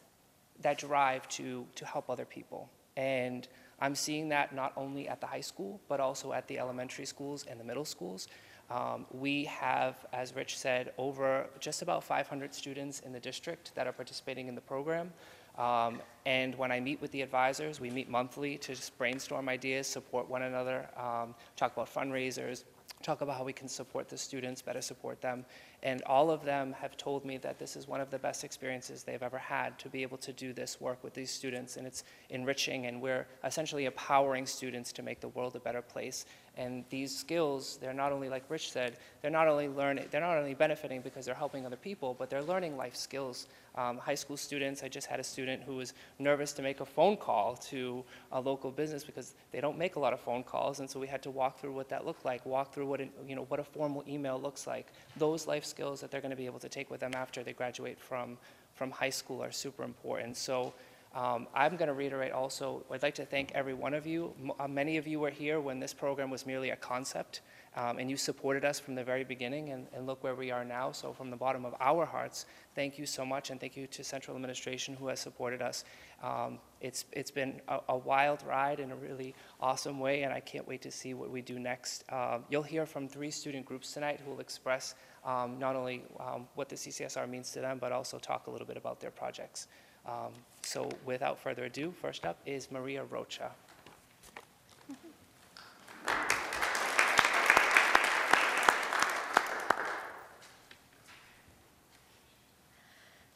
that drive to, to help other people. And I'm seeing that not only at the high school, but also at the elementary schools and the middle schools. Um, we have, as Rich said, over just about 500 students in the district that are participating in the program. Um, and when I meet with the advisors, we meet monthly to just brainstorm ideas, support one another, um, talk about fundraisers, talk about how we can support the students, better support them. And all of them have told me that this is one of the best experiences they've ever had to be able to do this work with these students. And it's enriching, and we're essentially empowering students to make the world a better place. And these skills, they're not only, like Rich said, they're not only learning, they're not only benefiting because they're helping other people, but they're learning life skills. Um, high school students, I just had a student who was nervous to make a phone call to a local business because they don't make a lot of phone calls, and so we had to walk through what that looked like, walk through what, an, you know, what a formal email looks like. Those life that they're going to be able to take with them after they graduate from, from high school are super important. So um, I'm going to reiterate also, I'd like to thank every one of you. M- uh, many of you were here when this program was merely a concept, um, and you supported us from the very beginning, and, and look where we are now. So from the bottom of our hearts, thank you so much, and thank you to Central Administration who has supported us. Um, it's, it's been a, a wild ride in a really awesome way, and I can't wait to see what we do next. Um, you'll hear from three student groups tonight who will express um, not only um, what the CCSR means to them, but also talk a little bit about their projects. Um, So without further ado, first up is Maria Rocha.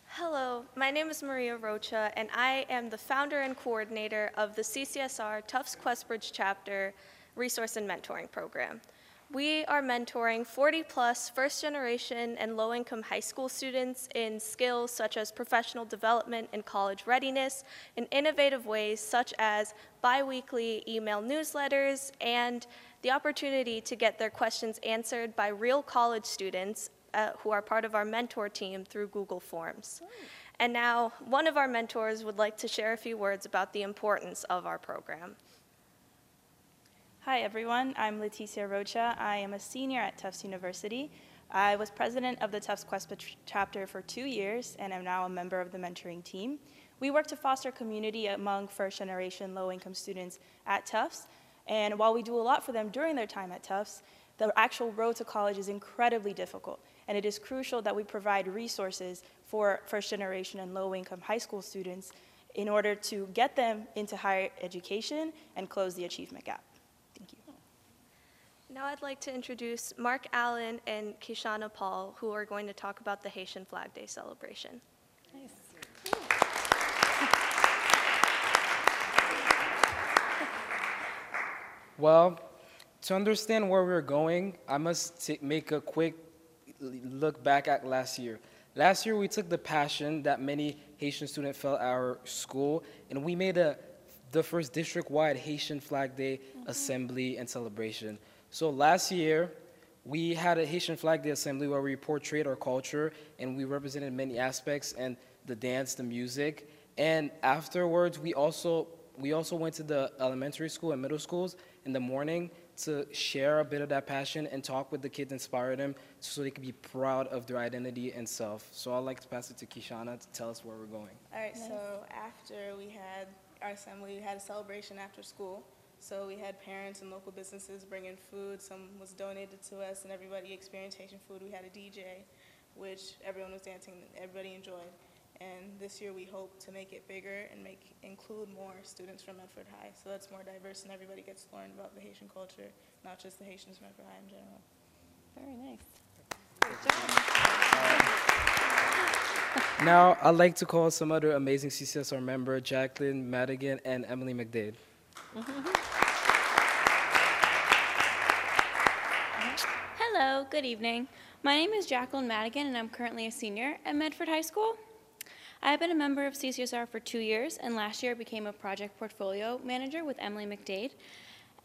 Hello, my name is Maria Rocha, and I am the founder and coordinator of the CCSR Tufts Questbridge Chapter Resource and Mentoring Program. We are mentoring 40 plus first generation and low income high school students in skills such as professional development and college readiness in innovative ways such as bi weekly email newsletters and the opportunity to get their questions answered by real college students uh, who are part of our mentor team through Google Forms. And now, one of our mentors would like to share a few words about the importance of our program. Hi, everyone. I'm Leticia Rocha. I am a senior at Tufts University. I was president of the Tufts Quest chapter for two years and am now a member of the mentoring team. We work to foster community among first generation low income students at Tufts. And while we do a lot for them during their time at Tufts, the actual road to college is incredibly difficult. And it is crucial that we provide resources for first generation and low income high school students in order to get them into higher education and close the achievement gap. Thank you. Now, I'd like to introduce Mark Allen and Kishana Paul, who are going to talk about the Haitian Flag Day celebration. Nice. Well, to understand where we're going, I must ta- make a quick l- look back at last year. Last year, we took the passion that many Haitian students felt at our school, and we made a, the first district-wide Haitian Flag Day mm-hmm. assembly and celebration. So last year, we had a Haitian Flag Day assembly where we portrayed our culture, and we represented many aspects, and the dance, the music. And afterwards, we also we also went to the elementary school and middle schools in the morning to share a bit of that passion and talk with the kids, inspire them so they can be proud of their identity and self. So I'd like to pass it to Kishana to tell us where we're going. All right, so after we had our assembly, we had a celebration after school. So we had parents and local businesses bring in food. Some was donated to us, and everybody experienced Haitian food. We had a DJ, which everyone was dancing, everybody enjoyed. And this year we hope to make it bigger and make include more students from Medford High, so that's more diverse and everybody gets to learn about the Haitian culture, not just the Haitians from Medford High in general. Very nice. Now, I'd like to call some other amazing CCSR member, Jacqueline Madigan and Emily McDade. Hello, good evening. My name is Jacqueline Madigan, and I'm currently a senior at Medford High School. I have been a member of CCSR for two years, and last year became a project portfolio manager with Emily McDade.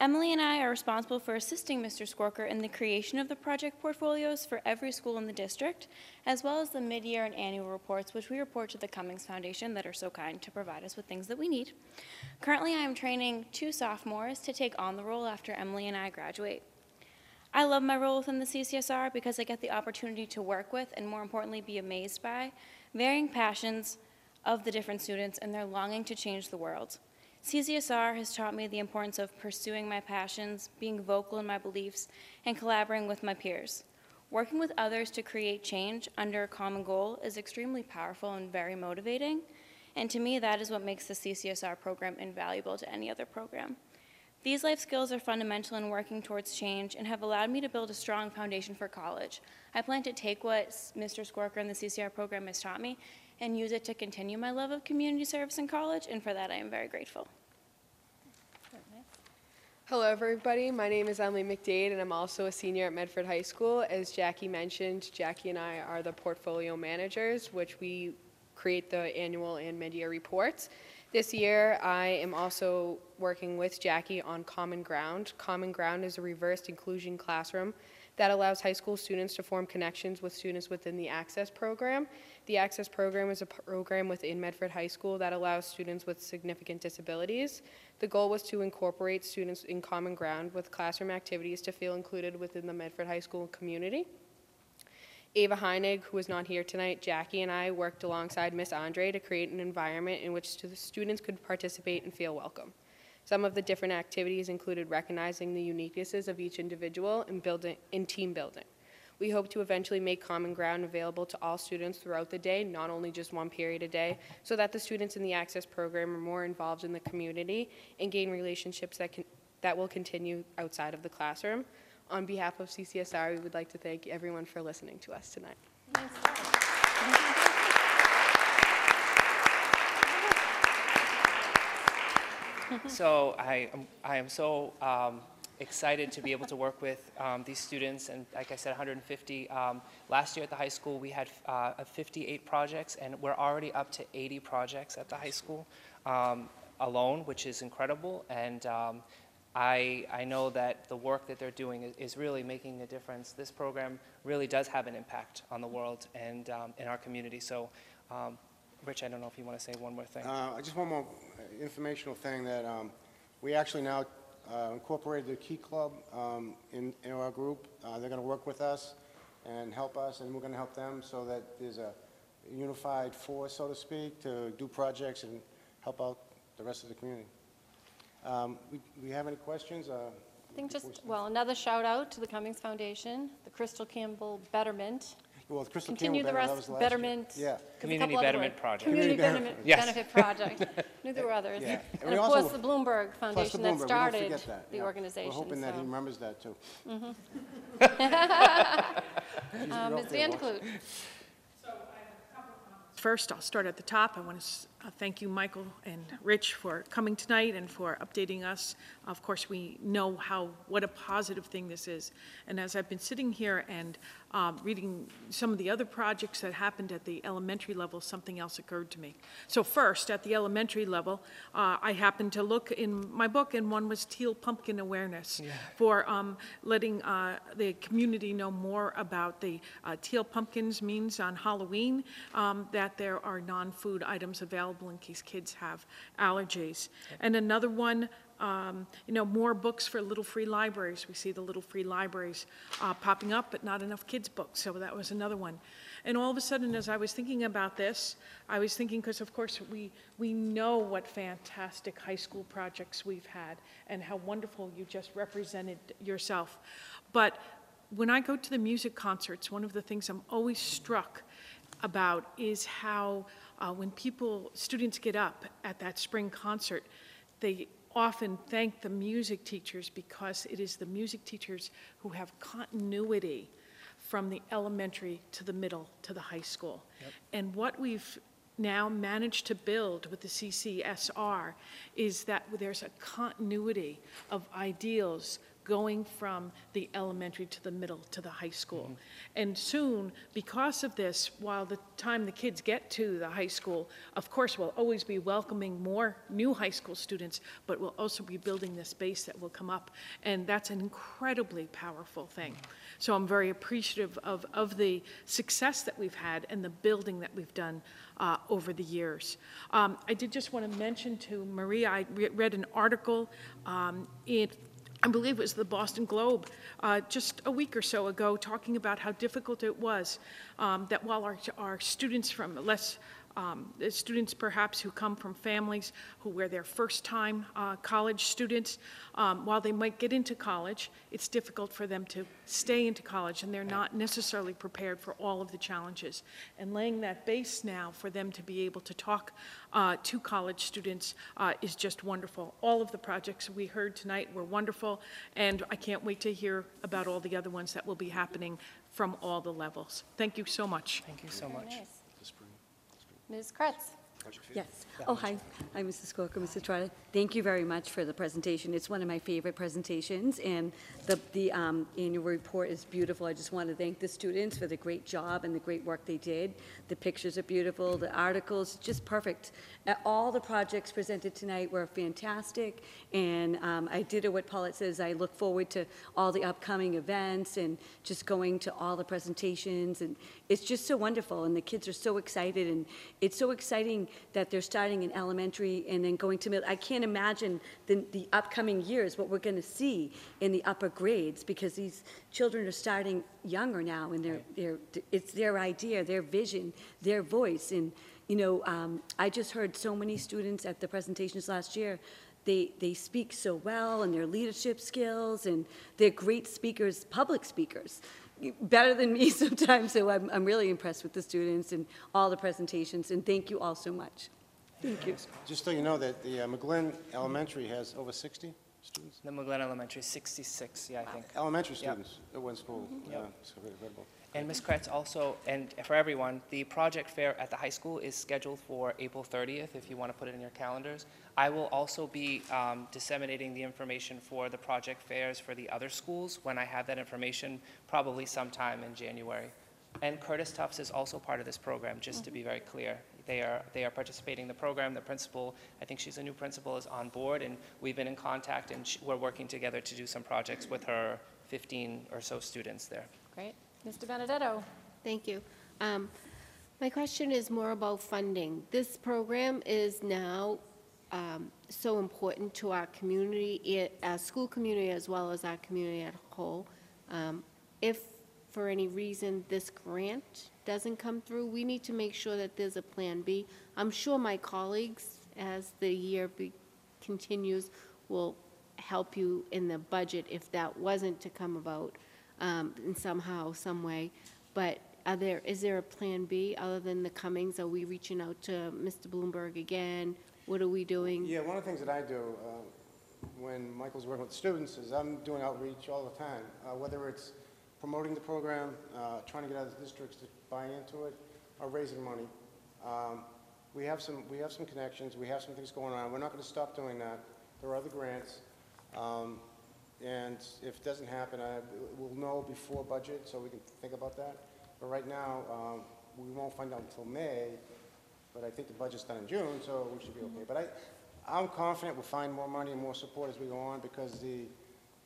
Emily and I are responsible for assisting Mr. Skorker in the creation of the project portfolios for every school in the district, as well as the mid-year and annual reports, which we report to the Cummings Foundation that are so kind to provide us with things that we need. Currently, I am training two sophomores to take on the role after Emily and I graduate. I love my role within the CCSR because I get the opportunity to work with, and more importantly, be amazed by, varying passions of the different students and their longing to change the world. CCSR has taught me the importance of pursuing my passions, being vocal in my beliefs, and collaborating with my peers. Working with others to create change under a common goal is extremely powerful and very motivating, and to me, that is what makes the CCSR program invaluable to any other program. These life skills are fundamental in working towards change and have allowed me to build a strong foundation for college. I plan to take what Mr. Skorker and the CCR program has taught me and use it to continue my love of community service in college, and for that I am very grateful. Hello, everybody. My name is Emily McDade, and I'm also a senior at Medford High School. As Jackie mentioned, Jackie and I are the portfolio managers, which we create the annual and mid-year reports. This year, I am also working with Jackie on Common Ground. Common Ground is a reversed inclusion classroom that allows high school students to form connections with students within the Access program. The Access program is a program within Medford High School that allows students with significant disabilities. The goal was to incorporate students in Common Ground with classroom activities to feel included within the Medford High School community. Ava Heinig, who is not here tonight, Jackie and I worked alongside Miss Andre to create an environment in which the students could participate and feel welcome. Some of the different activities included recognizing the uniquenesses of each individual and building in team building. We hope to eventually make Common Ground available to all students throughout the day, not only just one period a day, so that the students in the Access program are more involved in the community and gain relationships that, can, that will continue outside of the classroom. On behalf of CCSR, we would like to thank everyone for listening to us tonight. So I, am- I am so um, excited to be able to work with um, these students, and like I said, 150. Um, Last year at the high school, we had uh, 58 projects, and we're already up to 80 projects at the high school um, alone, which is incredible. And um, I, I know that the work that they're doing is, is really making a difference. This program really does have an impact on the world and um, in our community. So, um, Rich, I don't know if you want to say one more thing. Uh, Just one more informational thing that um, we actually now uh, incorporated the Key Club um, in in our group. Uh, They're going to work with us and help us, and we're going to help them so that there's a unified force, so to speak, to do projects and help out the rest of the community. Um, We we have any questions? Uh, I think just, well, another shout out to the Cummings Foundation, the Krystle Campbell Betterment. Well, the Krystle Continue Campbell the Betterment, that rest, was last year. Betterment. Yeah. Community Betterment. Project. Community Community Betterment Yes. Benefit Project. Knew there were others. Yeah. And And we of also- course, the Bloomberg Plus the Foundation Bloomberg, that we don't started forget that, the yeah. organization. We're hoping that he so. remembers that, too. Mhm. Usually Uh, you're Ms. up there Van watching. Clute. First, I'll start at the top. I want to thank you, Michael and Rich, for coming tonight and for updating us. Of course, we know how, what a positive thing this is. And as I've been sitting here and um, reading some of the other projects that happened at the elementary level, something else occurred to me. So first, at the elementary level, uh, I happened to look in my book, and one was teal pumpkin awareness for um, letting uh, the community know more about the uh, teal pumpkins means on Halloween, um, that there are non-food items available in case kids have allergies. And another one, um, you know, more books for Little Free Libraries. We see the Little Free Libraries uh, popping up, but not enough kids' books, so that was another one. And all of a sudden, as I was thinking about this, I was thinking, because of course, we, we know what fantastic high school projects we've had and how wonderful you just represented yourself. But when I go to the music concerts, one of the things I'm always struck about is how uh, when people, students get up at that spring concert, they often thank the music teachers because it is the music teachers who have continuity from the elementary to the middle to the high school. And what we've now managed to build with the CCSR is that there's a continuity of ideals, going from the elementary to the middle to the high school. And soon, because of this, while the time the kids get to the high school, of course, we'll always be welcoming more new high school students, but we'll also be building this base that will come up. And that's an incredibly powerful thing. So I'm very appreciative of, of the success that we've had and the building that we've done uh, over the years. Um, I did just want to mention to Maria, I re- read an article um, in, I believe it was the Boston Globe, uh, just a week or so ago, talking about how difficult it was um, that while our, our students from less um, students perhaps who come from families who were their first time uh, college students, um, while they might get into college, it's difficult for them to stay into college and they're not necessarily prepared for all of the challenges. And laying that base now for them to be able to talk uh, to college students uh, is just wonderful. All of the projects we heard tonight were wonderful, and I can't wait to hear about all the other ones that will be happening from all the levels. Thank you so much. Thank you so much. Ms. Kreatz? Yes. Oh, hi. Hi, Mrs. Corker, Mrs. Trotta. Thank you very much for the presentation. It's one of my favorite presentations, and the, the um, annual report is beautiful. I just want to thank the students for the great job and the great work they did. The pictures are beautiful, the articles, just perfect. Uh, All the projects presented tonight were fantastic, and um, I did what Paulette says, I look forward to all the upcoming events and just going to all the presentations, and it's just so wonderful, and the kids are so excited, and it's so exciting that they're starting in elementary and then going to middle. I can't imagine the, the upcoming years, what we're going to see in the upper grades, because these children are starting younger now, and they're, they're, it's their idea, their vision, their voice, and, you know, um, I just heard so many students at the presentations last year, they, they speak so well, and their leadership skills, and they're great speakers, public speakers better than me sometimes, so I'm, I'm really impressed with the students and all the presentations, and thank you all so much. Thank you. Just so you know that the uh, McGlynn Elementary has over 60 students, The McGlynn Elementary, 66, yeah, I think. elementary Yep. students at one school. Yeah, it's incredible. And Ms. Kreatz also, and for everyone, the project fair at the high school is scheduled for April 30th, if you want to put it in your calendars. I will also be um, disseminating the information for the project fairs for the other schools when I have that information, probably sometime in January. And Curtis Tufts is also part of this program, just to be very clear. They are, they are participating in the program. The principal, I think she's a new principal, is on board, and we've been in contact, and we're working together to do some projects with her 15 or so students there. Great. Mr. Benedetto? Thank you. Um, My question is more about funding. This program is now um, so important to our community, it- our school community as well as our community at whole. Um, If, for any reason, this grant doesn't come through, we need to make sure that there's a Plan B. I'm sure my colleagues, as the year continues, will help you in the budget if that wasn't to come about um, in somehow, some way. But are there, is there a Plan B other than the Cummings? Are we reaching out to Mr. Bloomberg again? What are we doing? Yeah, one of the things that I do uh, when Michael's working with students is I'm doing outreach all the time, uh, whether it's promoting the program, uh, trying to get other districts to buy into it, or raising money. Um, We have some, we have some connections, we have some things going on. We're not going to stop doing that. There are other grants. Um, And if it doesn't happen, I, we'll know before budget, so we can think about that. But right now, um, we won't find out until May, but I think the budget's done in June, so we should be okay. But I, I'm confident we'll find more money and more support as we go on, because the,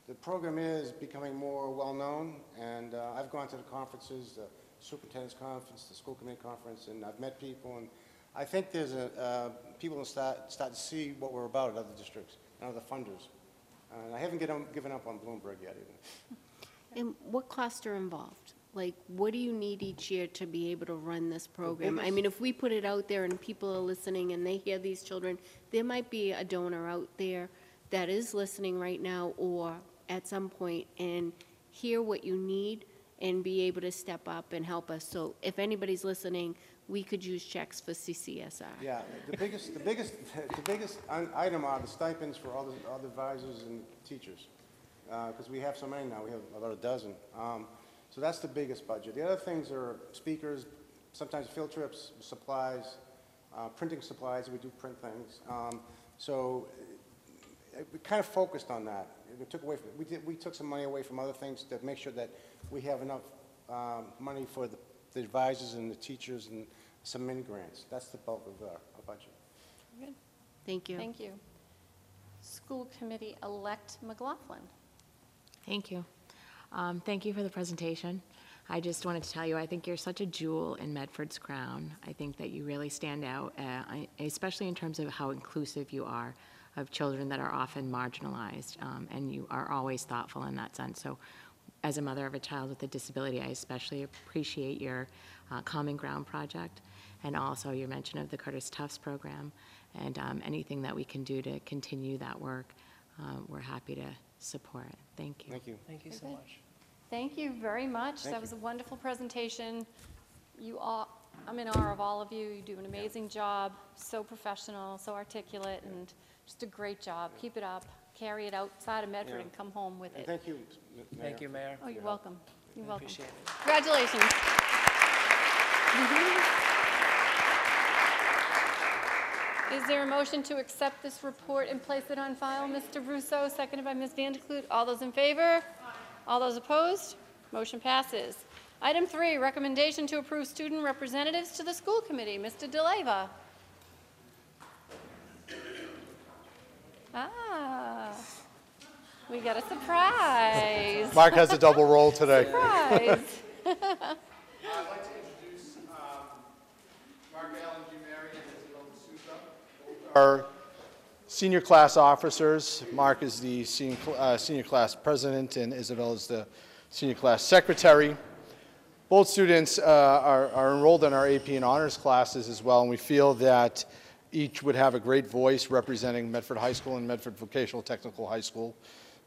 the program is becoming more well-known, and uh, I've gone to the conferences, the superintendent's conference, the school committee conference, and I've met people, and I think there's a, uh, people will start, start to see what we're about at other districts, and other funders. And I haven't given, given up on Bloomberg yet either. And what costs are involved? Like, what do you need each year to be able to run this program? I mean, if we put it out there and people are listening and they hear these children, there might be a donor out there that is listening right now or at some point and hear what you need and be able to step up and help us. So if anybody's listening, we could use checks for CCSR. Yeah, the biggest, the biggest, the biggest item are the stipends for all the, all the advisors and teachers. Because we have so many now, we have about a dozen. Um, So that's the biggest budget. The other things are speakers, sometimes field trips, supplies, uh, printing supplies, we do print things. Um, So uh, we kind of focused on that. we took away, from we did, we took some money away from other things to make sure that we have enough um, money for the the advisors and the teachers and some mini grants. That's the bulk of our our budget. Good. Thank you. Thank you. School Committee-elect McLaughlin. Thank you. Um, Thank you for the presentation. I just wanted to tell you, I think you're such a jewel in Medford's crown. I think that you really stand out, uh, especially in terms of how inclusive you are of children that are often marginalized, um, and you are always thoughtful in that sense. So as a mother of a child with a disability, I especially appreciate your uh, Common Ground project, and also your mention of the Curtis Tufts program, and um, anything that we can do to continue that work, uh, we're happy to support. Thank you. Thank you. Thank you so good. much. Thank you very much. Thank That you. was a wonderful presentation. You all, I'm in awe of all of you. You do an amazing job, so professional, so articulate, and just a great job. Keep it up. Carry it outside of Medford Yeah. and come home with And it. thank you, M- Mayor. Thank you, Mayor. Oh, you're welcome. You're I welcome. appreciate it. Congratulations. Is there a motion to accept this report and place it on file? Mr. Ruseau, seconded by Ms. Vanderkloot. All those in favor? All those opposed? Motion passes. Item three, recommendation to approve student representatives to the school committee. Mr. D'Alleva. Ah, we got a surprise. Mark has a double role today. Surprise. I'd like to introduce um, Mark Allen, G. Mary, and Isabel D'Souza. Our senior class officers. Mark is the senior, cl- uh, senior class president, and Isabel is the senior class secretary. Both students uh, are are enrolled in our AP and honors classes as well, and we feel that each would have a great voice representing Medford High School and Medford Vocational Technical High School.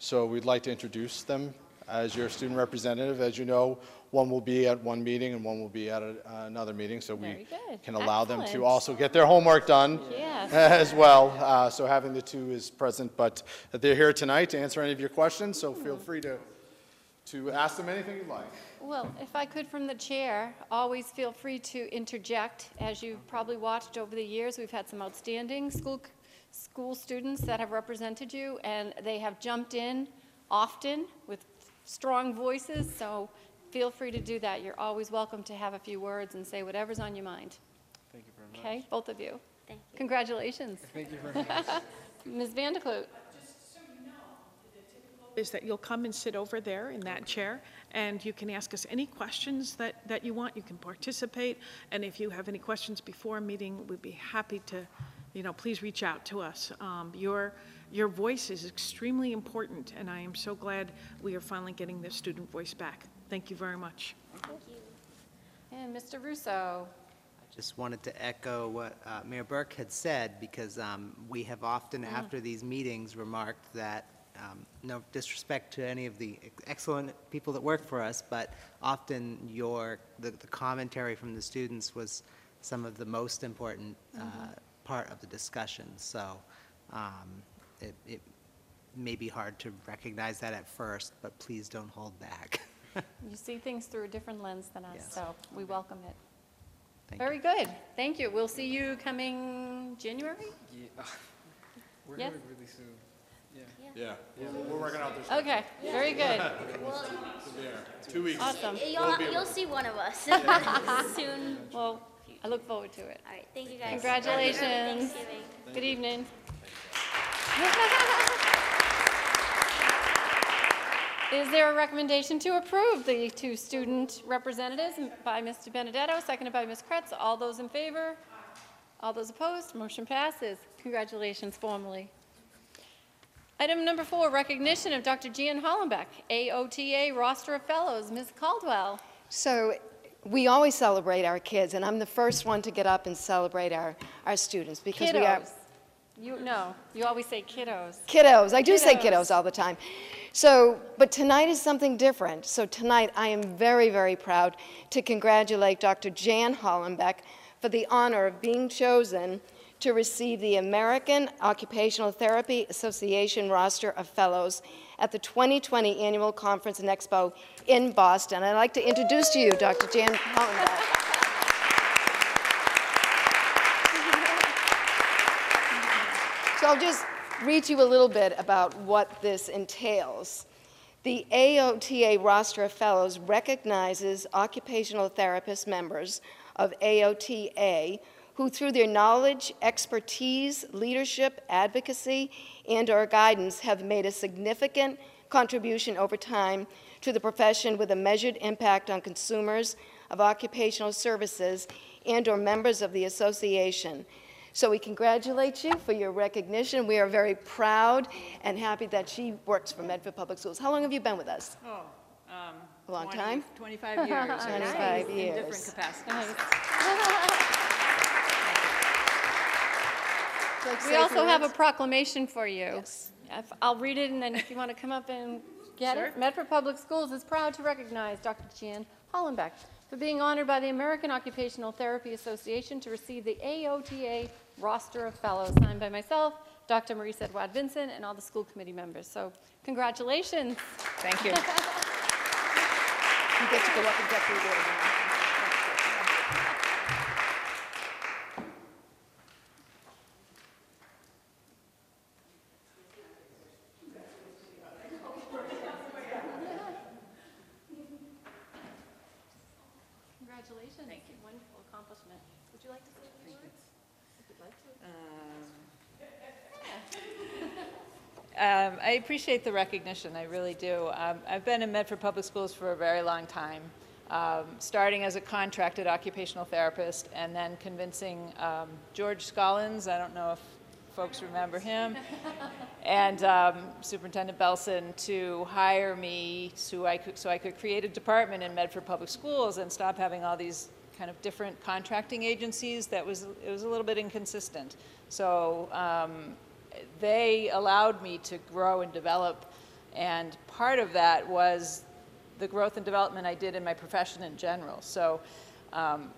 So we'd like to introduce them as your student representative. As you know, one will be at one meeting and one will be at a- another meeting, so we Very good. can allow them to Excellent. also get their homework done Yes. as well. Uh, So having the two is present, but they're here tonight to answer any of your questions, so feel Hmm. free to, to ask them anything you'd like. Well, if I could from the chair, always feel free to interject. As you've probably watched over the years, we've had some outstanding school, school students that have represented you, and they have jumped in often with strong voices, so feel free to do that. You're always welcome to have a few words and say whatever's on your mind. Thank you very much. Okay, both of you. Thank you. Congratulations. Thank you very much. Ms. Vanderkloot. is that you'll come and sit over there in that chair, and you can ask us any questions that, that you want. You can participate, and if you have any questions before a meeting, we'd be happy to, you know, please reach out to us. Um, Your, your voice is extremely important, and I am so glad we are finally getting the student voice back. Thank you very much. Thank you. And Mr. Ruseau. I just wanted to echo what uh, Mayor Burke had said, because um, we have often, after these meetings, remarked that, um, no disrespect to any of the excellent people that work for us, but often your, the the commentary from the students was some of the most important uh, part of the discussion. So um, it it may be hard to recognize that at first, but please don't hold back. You see things through a different lens than us, Yes. so we welcome it. Thank you. Very good. Thank you. We'll see you coming January? Yeah. We're Yes? here really soon. Yeah, Yeah, we're working out this. Okay, very good. Well, Two weeks. Awesome. you'll, you'll see one of us soon. Well, I look forward to it. All right, thank you guys. Congratulations. Thanksgiving. Good evening. Is there a recommendation to approve the two student representatives by Mr. Benedetto, seconded by Ms. Kreatz? All those in favor? All those opposed? Motion passes. Congratulations formally. Item number four, recognition of Dr. Jan Hollenbeck, AOTA roster of fellows. Ms. Caldwell. So we always celebrate our kids, and I'm the first one to get up and celebrate our, our students because we are You, no, you always say kiddos. kiddos. I do say Kiddos. kiddos all the time. So, but tonight is something different. So tonight I am very, very proud to congratulate Dr. Jan Hollenbeck for the honor of being chosen to receive the American Occupational Therapy Association roster of fellows at the 2020 Annual Conference and Expo in Boston. I'd like to introduce to you Dr. Jan Hollenbeck. So I'll just read to you a little bit about what this entails. The AOTA roster of fellows recognizes occupational therapist members of AOTA who, through their knowledge, expertise, leadership, advocacy, and/or guidance, have made a significant contribution over time to the profession with a measured impact on consumers of occupational services and/or members of the association. So we congratulate you for your recognition. We are very proud and happy that she works for Medford Public Schools. How long have you been with us? Oh, um. A long 20 time? 25 years. or so, 25 In different capacities. We also have a proclamation for you. If- I'll read it, and then if you want to come up and get it. Sure. Medford Public Schools is proud to recognize Dr. Jan Hollenbeck for being honored by the American Occupational Therapy Association to receive the AOTA roster of fellows, signed by myself, Dr. Marice Edouard-Vincent, and all the school committee members. So congratulations. Thank you. You get to go up and get the award. Congratulations. Thank you. Wonderful accomplishment. Would you like to say a few words? If you'd like to. Um, I appreciate the recognition, I really do. Um, I've been in Medford Public Schools for a very long time, um, starting as a contracted occupational therapist and then convincing um, George Scollins, I don't know if folks remember him, and um, Superintendent Belson to hire me so I could, so I could create a department in Medford Public Schools and stop having all these kind of different contracting agencies that was, it was a little bit inconsistent. So um, they allowed me to grow and develop, and part of that was the growth and development I did in my profession in general. So um,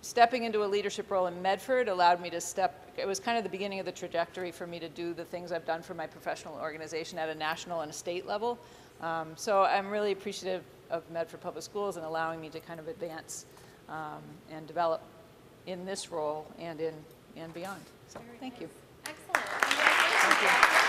stepping into a leadership role in Medford allowed me to step, it was kind of the beginning of the trajectory for me to do the things I've done for my professional organization at a national and a state level. Um, so I'm really appreciative of Medford Public Schools and allowing me to kind of advance um, and develop in this role and in and beyond. So thank you. Thank you.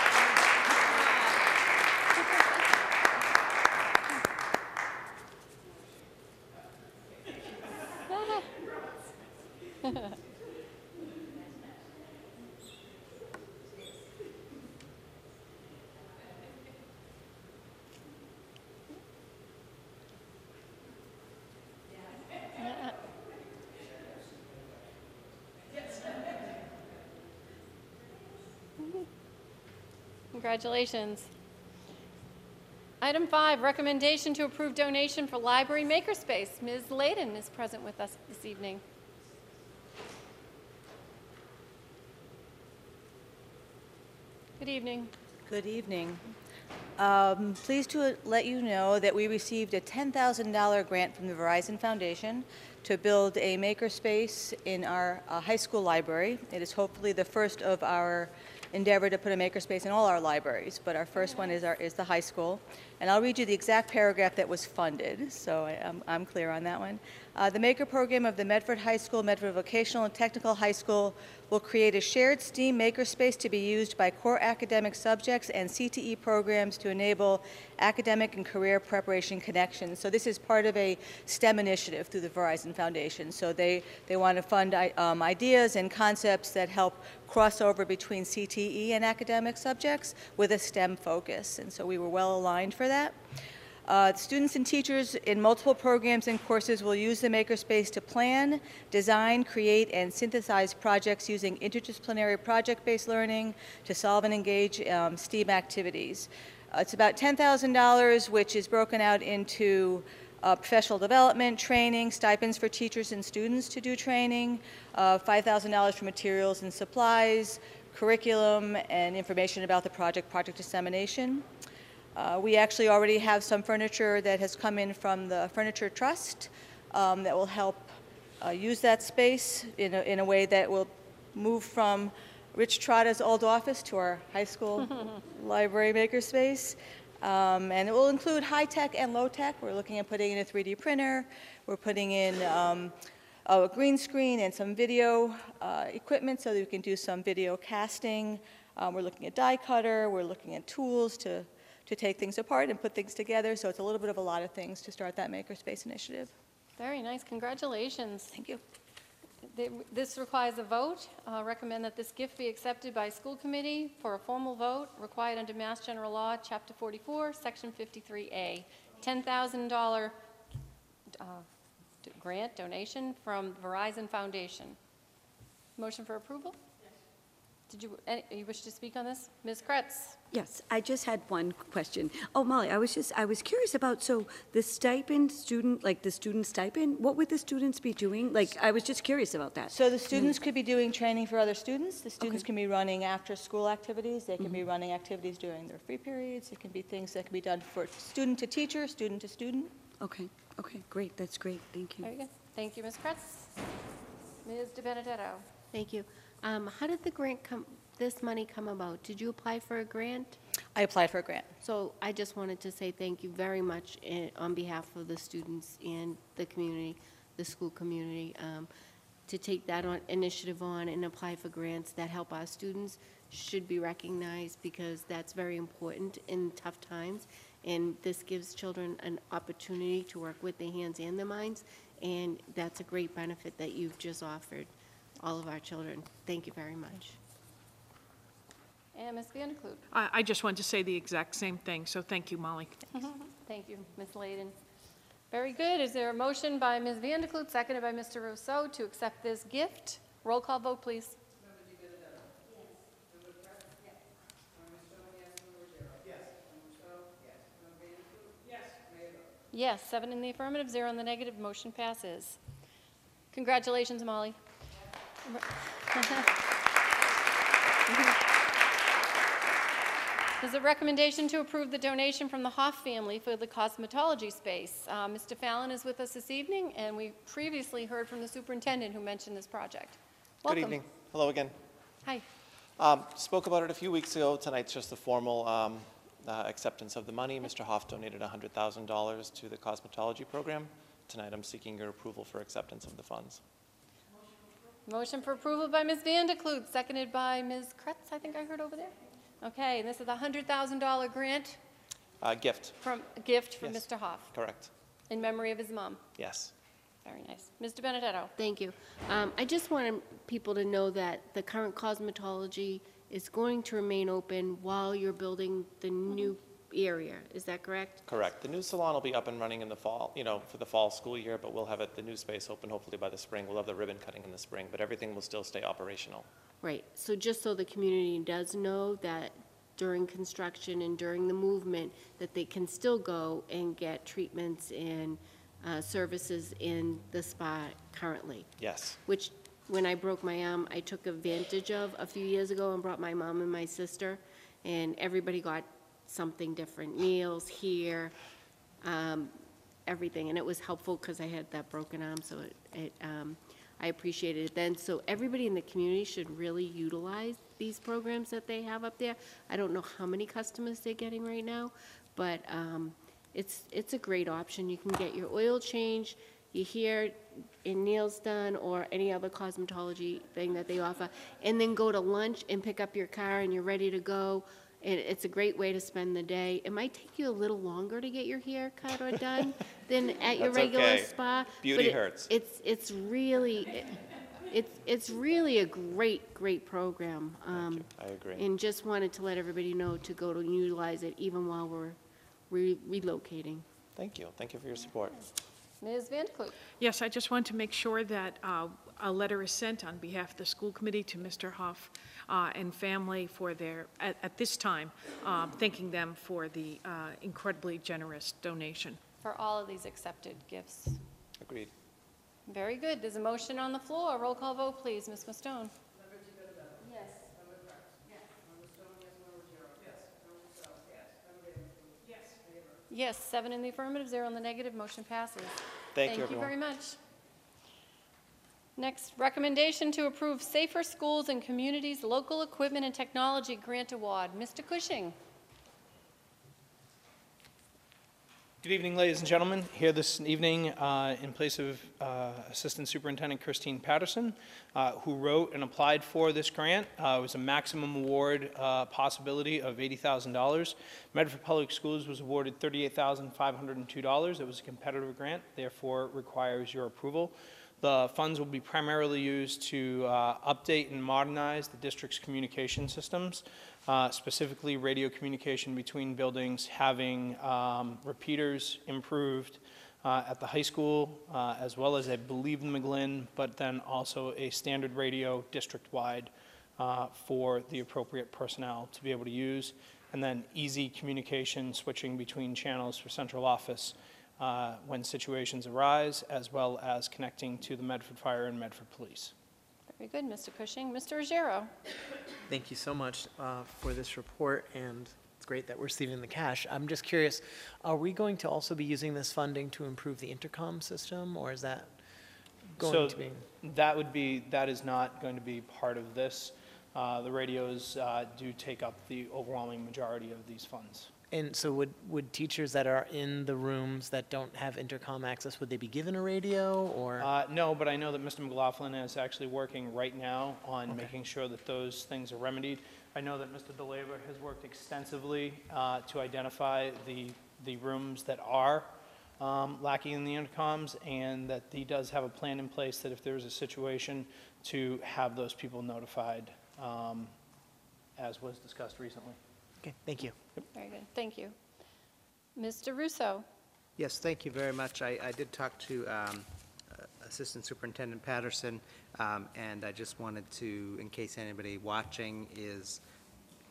Congratulations. Item five, recommendation to approve donation for library makerspace. Ms. Layden is present with us this evening. Good evening. Good evening. Um, Pleased to let you know that we received a $10,000 grant from the Verizon Foundation to build a makerspace in our uh, high school library. It is hopefully the first of our endeavor to put a makerspace in all our libraries, but our first one is our, is the high school. And I'll read you the exact paragraph that was funded, so I- I'm clear on that one. Uh, The Maker Program of the Medford High School, Medford Vocational and Technical High School will create a shared STEAM makerspace to be used by core academic subjects and CTE programs to enable academic and career preparation connections. So this is part of a STEM initiative through the Verizon Foundation. So they, they want to fund um, ideas and concepts that help cross over between CTE and academic subjects with a STEM focus. And so we were well aligned for that. Uh, Students and teachers in multiple programs and courses will use the Makerspace to plan, design, create, and synthesize projects using interdisciplinary project-based learning to solve and engage um, STEAM activities. Uh, It's about $10,000, which is broken out into uh, professional development, training, stipends for teachers and students to do training, uh, $5,000 for materials and supplies, curriculum, and information about the project, project dissemination. Uh, We actually already have some furniture that has come in from the Furniture Trust um, that will help uh, use that space in a, in a way that will move from Rich Trotta's old office to our high school library makerspace. Um, And it will include high-tech and low-tech. We're looking at putting in a 3D printer. We're putting in um, a green screen and some video uh, equipment so that we can do some video casting. Um, We're looking at die cutter, we're looking at tools to, to take things apart and put things together, so it's a little bit of a lot of things to start that Makerspace initiative. Very nice, congratulations. Thank you. This requires a vote. Uh, Recommend that this gift be accepted by school committee for a formal vote required under Mass General Law, Chapter 44, Section 53A. $10,000 uh, grant donation from Verizon Foundation. Motion for approval? Did you, any- you wish to speak on this? Ms. Kreatz? Yes, I just had one question. Oh, Molly, I was just, I was curious about, so the stipend, student, like the student stipend, what would the students be doing? Like, I was just curious about that. So the students could be doing training for other students. The students can be running after-school activities. They can be mm-hmm. running activities during their free periods. It can be things that can be done for student to teacher, student to student. Okay, okay, great, that's great, thank you. Very good. Thank you, Ms. Kreatz. Ms. DiBenedetto? Thank you. Um, How did the grant come, this money come about? Did you apply for a grant? I applied for a grant. So I just wanted to say thank you very much eh, on behalf of the students and the community, the school community, um, to take that on, initiative on and apply for grants that help our students should be recognized because that's very important in tough times. And this gives children an opportunity to work with their hands and their minds. And that's a great benefit that you've just offered all of our children. Thank you very much. And Ms. Vanderkloot? I, I just wanted to say the exact same thing, so thank you, Molly. Thank you, Ms. Layden. Very good. Is there a motion by Ms. Vanderkloot, seconded by Mr. Ruseau, to accept this gift? Roll call vote, please. Yes. Yes. Yes, seven in the affirmative, zero in the negative, motion passes. Congratulations, Molly. There's a recommendation to approve the donation from the Hoff family for the cosmetology space. Uh, Mr. Fallon is with us this evening, and we previously heard from the superintendent who mentioned this project. Good evening. Hello again. Hi. Um, Spoke about it a few weeks ago. Tonight's just the formal um, uh, acceptance of the money. Mr. Hoff donated $100,000 to the cosmetology program. Tonight, I'm seeking your approval for acceptance of the funds. Motion for approval by Ms. Vanderkloot, seconded by Ms. Kreatz, I think I heard over there. Okay, and this is a $100,000 grant Uh, Gift, from, a gift from Yes. Mr. Hoff correct. in memory of his mom. Yes. Very nice. Mr. Benedetto? Thank you. Um, I just wanted people to know that the current cosmetology is going to remain open while you're building the new area. Is that correct? Correct. The new salon will be up and running in the fall, you know, for the fall school year, but we'll have it, the new space open hopefully by the spring. We'll have the ribbon cutting in the spring, but everything will still stay operational. Right. So just so the community does know that during construction and during the movement, that they can still go and get treatments and uh, services in the spa currently. Yes. which, when I broke my arm, I took advantage of a few years ago and brought my mom and my sister, and everybody got something different, meals here, um, everything, and it was helpful because I had that broken arm, so it, it, um, I appreciated it then. So everybody in the community should really utilize these programs that they have up there. I don't know how many customers they're getting right now, but, um, it's, it's a great option. You can get your oil change, You hear and nails done, or any other cosmetology thing that they offer, and then go to lunch and pick up your car and you're ready to go. And it's a great way to spend the day. It might take you a little longer to get your hair cut or done than at your That's regular okay. spa. but Beauty it- hurts. It's, it's really, it's, it's really a great, great program. Um, I agree. And just wanted to let everybody know to go to utilize it even while we're re- relocating. Thank you. Thank you for your support. Ms. Vanderkloot? Yes, I just want to make sure that uh, a letter is sent on behalf of the school committee to Mr. Hoff uh, and family for their, at at this time, um, thanking them for the uh, incredibly generous donation. For all of these accepted gifts. Agreed. Very good. There's a motion on the floor. Roll call vote, please. Ms. Mustone? Yes. Yes, seven in the affirmative, zero in the negative, motion passes. Thank you, Thank you very much. Next, recommendation to approve Safer Schools and Communities Local Equipment and Technology Grant Award. Mr. Cushing? Good evening, ladies and gentlemen. Here this evening uh, in place of uh, Assistant Superintendent Christine Patterson, uh, who wrote and applied for this grant. Uh, It was a maximum award uh, possibility of $80,000. Medford Public Schools was awarded $38,502. It was a competitive grant, therefore requires your approval. The funds will be primarily used to uh, update and modernize the district's communication systems, uh, specifically radio communication between buildings, having um, repeaters improved uh, at the high school, uh, as well as I believe in McGlynn, but then also a standard radio district-wide uh, for the appropriate personnel to be able to use, and then easy communication switching between channels for central office uh, when situations arise, as well as connecting to the Medford Fire and Medford Police. Very good, Mr. Cushing. Mr. Ruggiero? Thank you so much uh, for this report, and it's great that we're receiving the cash. I'm just curious, are we going to also be using this funding to improve the intercom system, or is that going So to be? that would be, that is not going to be part of this. Uh, The radios uh, do take up the overwhelming majority of these funds. And so would, would teachers that are in the rooms that don't have intercom access, would they be given a radio, or? Uh, No, but I know that Mr. McLaughlin is actually working right now on making sure that those things are remedied. I know that Mr. D'Alleva has worked extensively uh, to identify the, the rooms that are um, lacking in the intercoms, and that he does have a plan in place that if there's a situation, to have those people notified, um, as was discussed recently. Okay, thank you. Very good, thank you. Mr. Ruseau? Yes, thank you very much. I, I did talk to um, uh, Assistant Superintendent Patterson, um, and I just wanted to, in case anybody watching is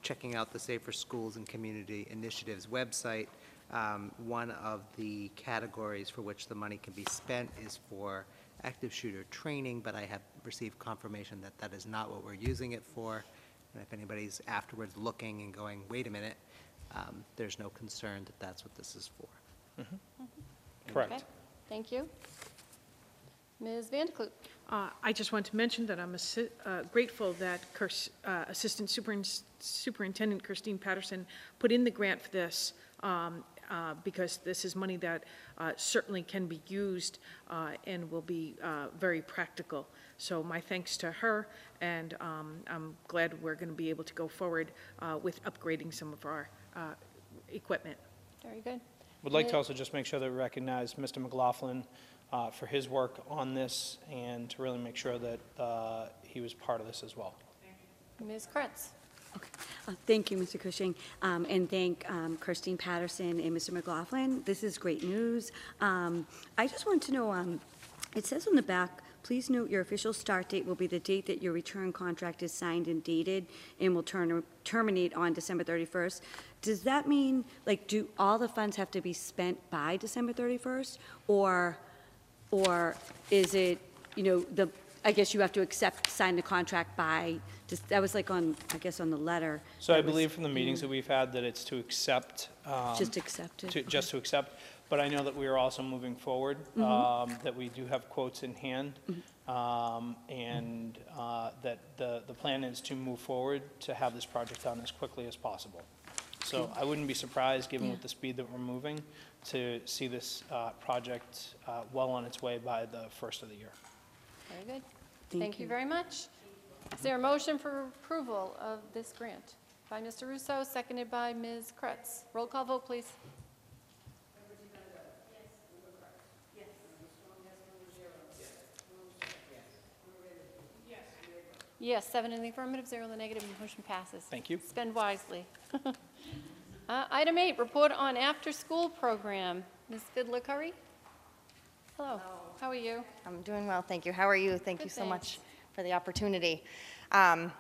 checking out the Safer Schools and Community Initiatives website, um, one of the categories for which the money can be spent is for active shooter training, but I have received confirmation that that is not what we're using it for. And if anybody's afterwards looking and going, wait a minute, um, there's no concern that that's what this is for. Correct. Okay, Thank you. Ms. Vanderkloot? Uh, I just want to mention that I'm assi- uh, grateful that Kirs- uh, Assistant Superin- Superintendent Christine Patterson put in the grant for this, um, uh, because this is money that uh, certainly can be used uh, and will be uh, very practical. So my thanks to her, and um, I'm glad we're going to be able to go forward uh, with upgrading some of our uh, equipment. Very good. I would like to also just make sure that we recognize Mr. McLaughlin uh, for his work on this and to really make sure that uh, he was part of this as well. Ms. Kreatz? Uh, Thank you, Mr. Cushing, um, and thank um, Christine Patterson and Mr. McLaughlin. This is great news. Um, I just want to know, um, it says on the back, please note your official start date will be the date that your return contract is signed and dated and will turn- terminate on December 31st. Does that mean, like, do all the funds have to be spent by December 31st? Or, or is it, you know, the, I guess you have to accept, sign the contract by, just, that was like on, I guess on the letter. So I that was- believe from the meetings that we've had that it's to accept. um, Just accept it, to- Just to accept, but I know that we are also moving forward, Mhm. um, that we do have quotes in hand, Mm-hmm. um, and uh, that the, the plan is to move forward to have this project done as quickly as possible. So I wouldn't be surprised, given Yeah. with the speed that we're moving, to see this uh, project uh, well on its way by the first of the year. Very good. Thank Thank you you. very much. Is there a motion for approval of this grant? By Mr. Ruseau, seconded by Ms. Kreatz. Roll call vote, please. Yes, seven in the affirmative, zero in the negative, and the motion passes. Thank you. Spend wisely. Uh, Item eight, report on after-school program. Ms. Fidler Curry? Hello, how are you? I'm doing well, thank you. How are you? Thank Good, you so thanks. much for the opportunity. Um,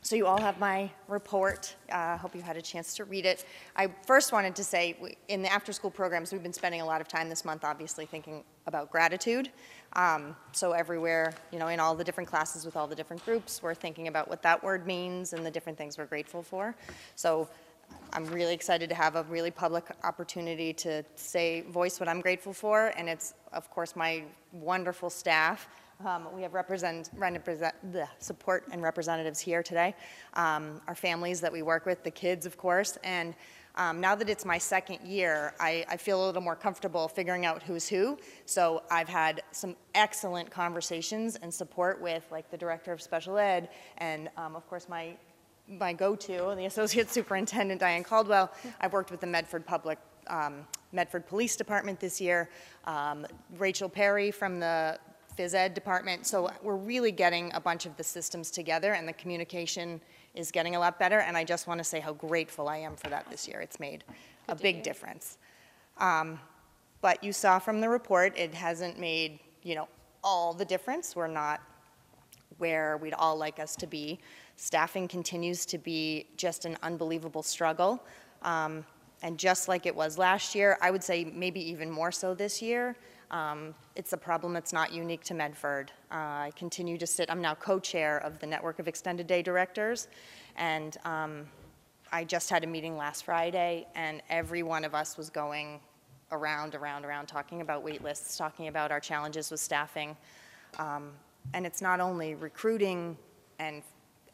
So you all have my report. I hope you had a chance to read it. I first wanted to say, we- in the after-school programs, we've been spending a lot of time this month, obviously, thinking about gratitude. Um, So everywhere, you know, in all the different classes with all the different groups, we're thinking about what that word means and the different things we're grateful for. So I'm really excited to have a really public opportunity to say, voice what I'm grateful for, and it's, of course, my wonderful staff. Um, We have represent, represent, the support and representatives here today, um, our families that we work with, the kids, of course, and Um, now that it's my second year, I, I feel a little more comfortable figuring out who's who. So I've had some excellent conversations and support with like the director of special ed and um, of course my my go-to, the associate superintendent Diane Caldwell. I've worked with the Medford Public um, Medford Police Department this year, um, Rachel Perry from the phys ed department. So we're really getting a bunch of the systems together, and the communication is getting a lot better. And I just want to say how grateful I am for that this year. It's made a big difference. Um, but you saw from the report, it hasn't made you know all the difference. We're not where we'd all like us to be. Staffing continues to be just an unbelievable struggle. Um, and just like it was last year, I would say maybe even more so this year. Um, it's a problem that's not unique to Medford. Uh, I continue to sit, I'm now co-chair of the Network of Extended Day Directors, and um, I just had a meeting last Friday, and every one of us was going around, around, around, talking about wait lists, talking about our challenges with staffing. Um, and it's not only recruiting and,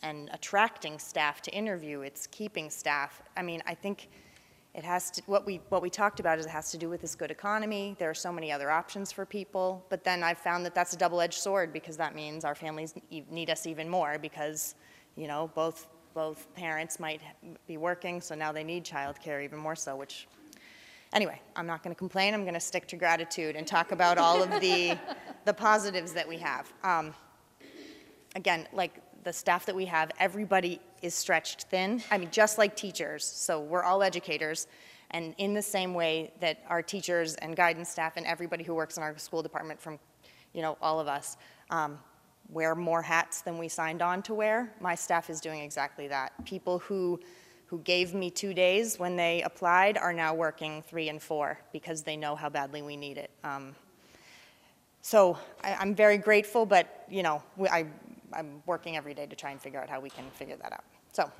and attracting staff to interview, it's keeping staff. I mean, I think it has to, what we, what we talked about is it has to do with this good economy. There are so many other options for people. But then I've found that that's a double-edged sword because that means our families need us even more because, you know, both, both parents might be working, so now they need childcare even more so, which, anyway, I'm not going to complain. I'm going to stick to gratitude and talk about all of the, the positives that we have. Um, again, like the staff that we have, everybody is stretched thin. I mean, just like teachers. So we're all educators. And in the same way that our teachers and guidance staff and everybody who works in our school department from, you know, all of us, um, wear more hats than we signed on to wear, my staff is doing exactly that. People who, who gave me two days when they applied are now working three and four because they know how badly we need it. Um, so I, I'm very grateful, but, you know, I, I'm working every day to try and figure out how we can figure that out. So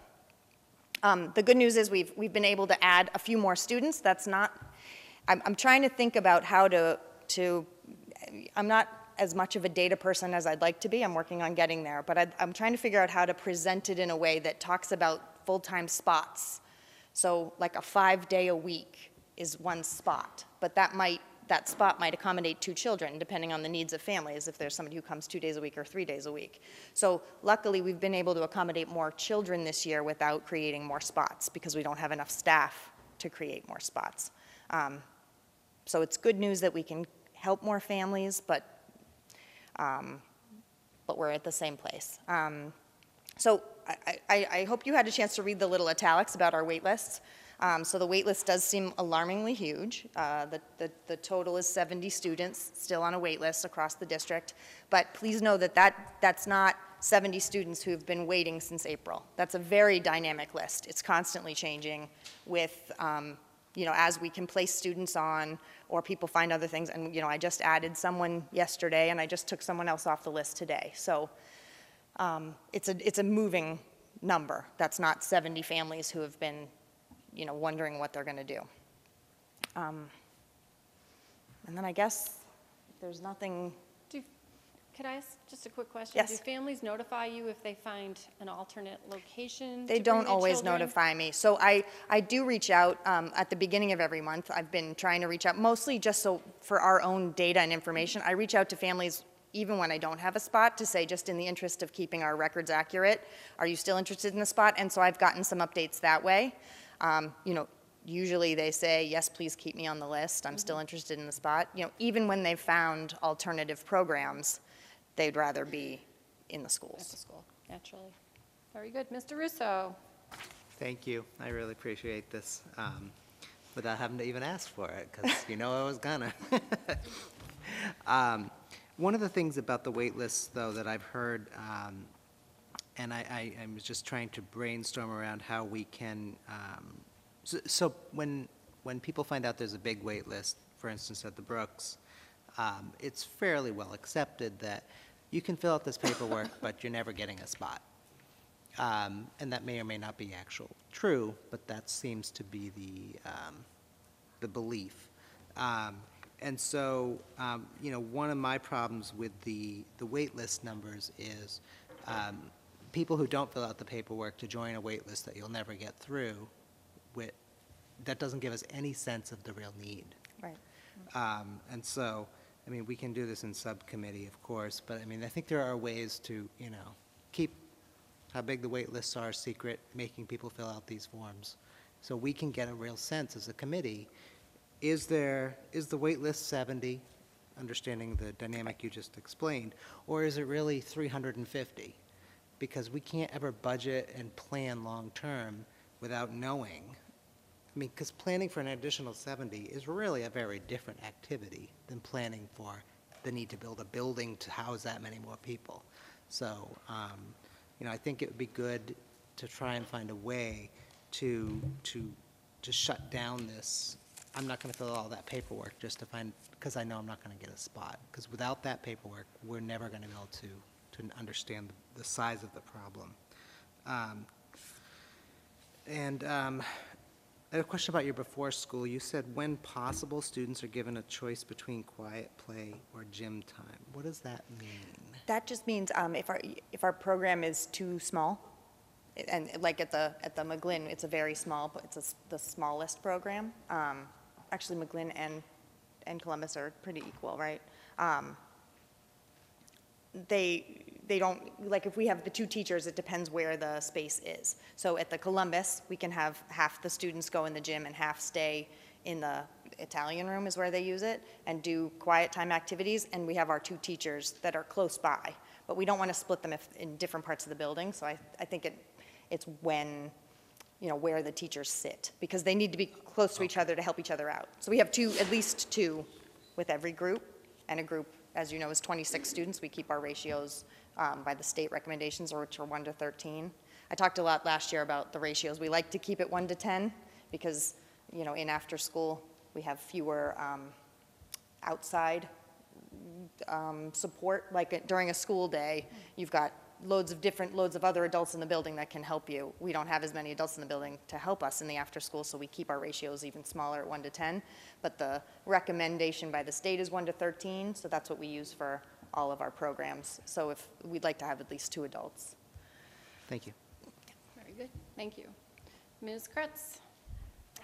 um, the good news is we've, we've been able to add a few more students. That's not, I'm, I'm trying to think about how to, to, I'm not as much of a data person as I'd like to be. I'm working on getting there. But I, I'm trying to figure out how to present it in a way that talks about full-time spots. So like a five-day a week is one spot, but that might that spot might accommodate two children, depending on the needs of families, if there's somebody who comes two days a week or three days a week. So luckily, we've been able to accommodate more children this year without creating more spots, because we don't have enough staff to create more spots. Um, so it's good news that we can help more families, but, um, but we're at the same place. Um, so I, I, I hope you had a chance to read the little italics about our wait lists. Um, so the wait list does seem alarmingly huge. Uh, the, the, the total is 70 students still on a wait list across the district. But please know that, that that's not 70 students who have been waiting since April. That's a very dynamic list. It's constantly changing with, um, you know, as we can place students on or people find other things. And, you know, I just added someone yesterday and I just took someone else off the list today. So um, it's, a, it's a moving number. That's not 70 families who have been you know, wondering what they're going to do. Um, and then I guess there's nothing. Do, could I ask just a quick question? Yes. Do families notify you if they find an alternate location? They don't always children? notify me. So I, I do reach out um, at the beginning of every month. I've been trying to reach out mostly just so for our own data and information. I reach out to families even when I don't have a spot to say, just in the interest of keeping our records accurate, are you still interested in the spot? And so I've gotten some updates that way. Um, you know, usually they say, yes, please keep me on the list. I'm still interested in the spot. You know, even when they've found alternative programs, they'd rather be in the At schools. the school, naturally. Very good. Mr. Ruseau? Thank you. I really appreciate this, um, without having to even ask for it, because you know I was gonna. Um, One of the things about the wait lists, though, that I've heard, um, and I, I, I'm just trying to brainstorm around how we can, um, so, so when, when people find out there's a big wait list, for instance, at the Brooks, um, it's fairly well accepted that you can fill out this paperwork, but you're never getting a spot. Um, and that may or may not be actual true, but that seems to be the, um, the belief. Um, and so, um, you know, one of my problems with the, the wait list numbers is um, people who don't fill out the paperwork to join a wait list that you'll never get through with, that doesn't give us any sense of the real need. Right. Um, And so, I mean, we can do this in subcommittee, of course, but I mean, I think there are ways to, you know, keep how big the wait lists are secret, making people fill out these forms. So we can get a real sense as a committee, is there, is the wait list 70, understanding the dynamic you just explained, or is it really 350? Because we can't ever budget and plan long-term without knowing. I mean, because planning for an additional 70 is really a very different activity than planning for the need to build a building to house that many more people. So, um, you know, I think it would be good to try and find a way to, to, to shut down this. I'm not going to fill all that paperwork just to find, because I know I'm not going to get a spot. Because without that paperwork, we're never going to be able to, to understand size of the problem. Um, And um, I a question about your before school. You said when possible, students are given a choice between quiet play or gym time. What does that mean? That just means um, if our, if our program is too small, and like at the, at the McGlynn, it's a very small, it's a the smallest program. Um, Actually, McGlynn and, and Columbus are pretty equal, right? Um, They, they don't, like if we have the two teachers, it depends where the space is. So at the Columbus, we can have half the students go in the gym and half stay in the Italian room is where they use it, and do quiet time activities, and we have our two teachers that are close by. But we don't want to split them if, in different parts of the building, so I, I think it, it's when, you know, where the teachers sit, because they need to be close to each other to help each other out. So we have two, at least two with every group, and a group, as you know, is 26 students. We keep our ratios um, by the state recommendations, which are 1 to 13. I talked a lot last year about the ratios. We like to keep it 1 to 10, because, you know, in after-school, we have fewer um, outside um, support, like during a school day, you've got loads of different, loads of other adults in the building that can help you. We don't have as many adults in the building to help us in the after-school, so we keep our ratios even smaller at 1 to 10. But the recommendation by the state is 1 to 13, so that's what we use for all of our programs. So if, we'd like to have at least two adults. Thank you. Very good, thank you. Ms. Kreatz?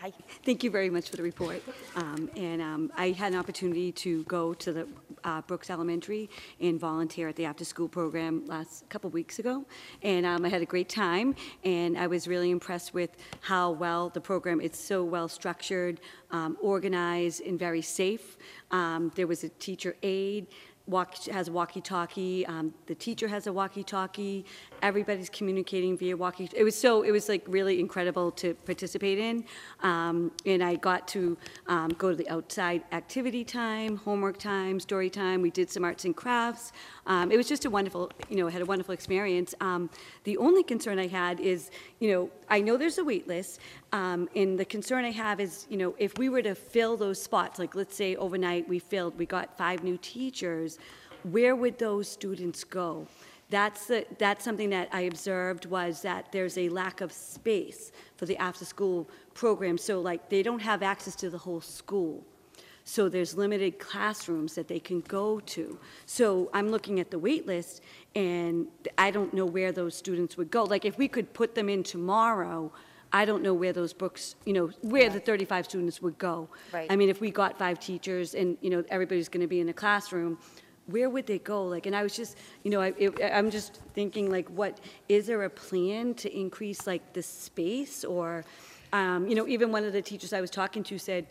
Hi. Thank you very much for the report. Um, And um, I had an opportunity to go to the uh, Brooks Elementary and volunteer at the after-school program last, couple weeks ago. And um, I had a great time, and I was really impressed with how well the program, is so well-structured, um, organized, and very safe. Um, There was a teacher aide, walk, has a walkie-talkie, um, the teacher has a walkie-talkie, everybody's communicating via walkie, it was so, it was like really incredible to participate in. Um, and I got to, um, go to the outside activity time, homework time, story time, we did some arts and crafts. Um, it was just a wonderful, you know, had a wonderful experience. Um, the only concern I had is, you know, I know there's a wait list, um, and the concern I have is, you know, if we were to fill those spots, like let's say overnight we filled, we got five new teachers, where would those students go? That's the, that's something that I observed was that there's a lack of space for the after-school program. So like, they don't have access to the whole school. So there's limited classrooms that they can go to. So I'm looking at the wait list, and I don't know where those students would go. Like, if we could put them in tomorrow, I don't know where those books, you know, where the 35 students would go. Right. I mean, if we got five teachers and, you know, everybody's going to be in a classroom, where would they go? Like, and I was just, you know, I, it, I'm just thinking, like, what, is there a plan to increase, like, the space? Or, um, you know, even one of the teachers I was talking to said,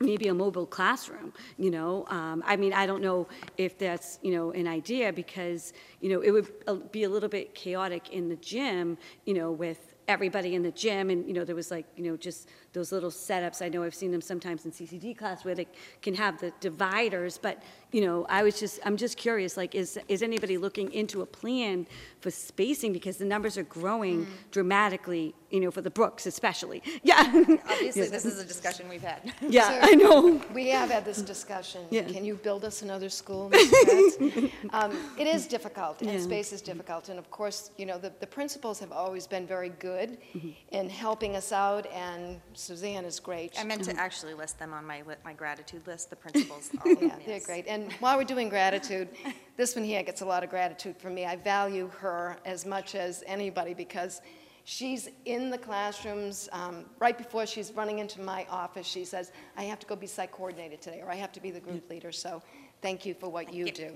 maybe a mobile classroom, you know? Um, I mean, I don't know if that's, you know, an idea because, you know, it would uh, be a little bit chaotic in the gym, you know, with everybody in the gym and, you know, there was like, you know, just those little setups. I know I've seen them sometimes in CCD class where they can have the dividers, but, you know, I was just, I'm just curious, like, is, is anybody looking into a plan for spacing? Because the numbers are growing dramatically, you know, for the Brooks especially. Yeah. Obviously, Yes. this is a discussion we've had. Yeah, So, I know. We have had this discussion. Yeah. Can you build us another school, Um, It is difficult, and Yeah. space is difficult. And of course, you know, the the principals have always been very good in helping us out, and Suzanne is great. I meant Mm-hmm. to actually list them on my, li- my gratitude list, the principals. all of Yeah, them, they're yes. great. And while we're doing gratitude, this one here gets a lot of gratitude from me. I value her as much as anybody because, She's in the classrooms. um, Right before she's running into my office, she says, I have to go be site coordinator today, or I have to be the group leader. So thank you for what you do.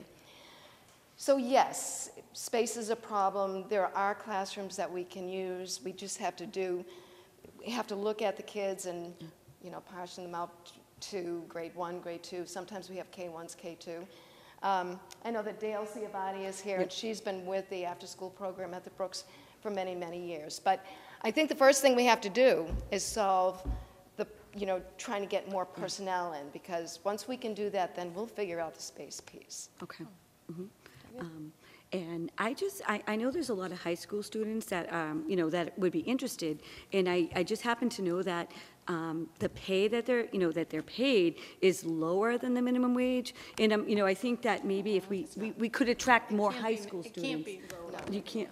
So yes, space is a problem. There are classrooms that we can use. We just have to do, we have to look at the kids and, you know, portion them out to grade one, grade two. Sometimes we have K-1s, K-2. Um, I know that Dale Ciavatti is here, and she's been with the after-school program at the Brooks for many, many years. But I think the first thing we have to do is solve the, you know, trying to get more personnel in, because once we can do that, then we'll figure out the space piece. Okay. Mhm. Um, And I just, I, I know there's a lot of high school students that, um, you know, that would be interested, and I, I just happen to know that um, the pay that they're, you know, that they're paid is lower than the minimum wage, and, um, you know, I think that maybe if we, we, we could attract more high school It students. can't be lower. You can't,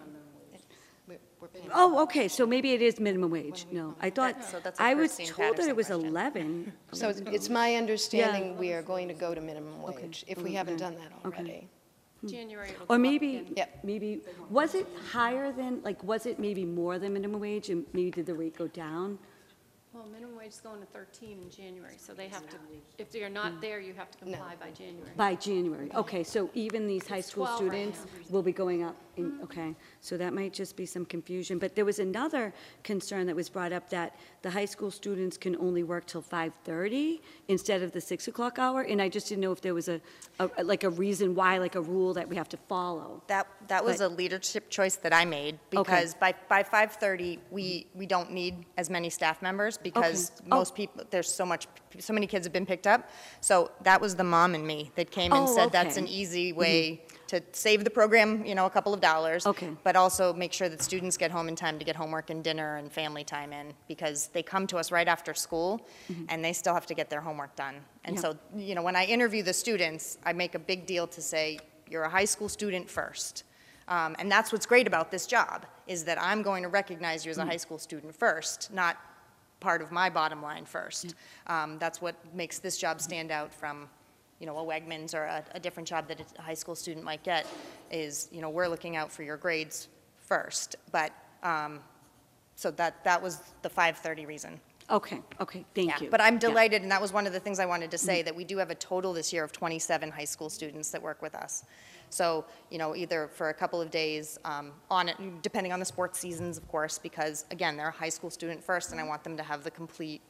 We're- we're paying- oh, okay, so maybe it is minimum wage, no, I thought, so that's a I was Christine told that Patterson it was question. 11. So it's- it's my understanding we are going to go to minimum wage, if we haven't done that Okay. already. Hmm. January it'll go Or up maybe, again. maybe, was it higher than, like, was it maybe more than minimum wage, and maybe did the rate go down? Well, minimum wage is going to 13 in January, so they have to, if you're not hmm. there, you have to comply by January. By January, mm-hmm. okay, so even these high It's school 12 right students will be going up, in okay, so that might just be some confusion. But there was another concern that was brought up, that the high school students can only work till 5:30 instead of the 6 o'clock hour, and I just didn't know if there was a, a- like a reason why, like a rule that we have to follow. That, that was But- a leadership choice that I made, because by, by 5:30, we, we don't need as many staff members, because Okay. Oh. most people, there's so much, so many kids have been picked up. So that was the mom and me that came and Oh, said, that's an okay. easy mm-hmm. way to save the program, you know, a couple of dollars. Okay. But also make sure that students get home in time to get homework and dinner and family time in, because they come to us right after school, and they still have to get their homework done. And Yeah. so, you know, when I interview the students, I make a big deal to say, you're a high school student first. Um, and that's what's great about this job, is that I'm going to recognize you as a high school student first, not part of my bottom line first. Um, that's what makes this job stand out from, you know, a Wegmans or a, a different job that a high school student might get, is, you know, we're looking out for your grades first. But, um, so that, that was the 5:30 reason. Okay, okay, thank Yeah, you. But I'm Yeah. Mm-hmm. delighted, and that was one of the things I wanted to say, that we do have a total this year of 27 high school students that work with us. So, you know, either for a couple of days, um, on it, depending on the sports seasons, of course, because, again, they're a high school student first, and I want them to have the complete,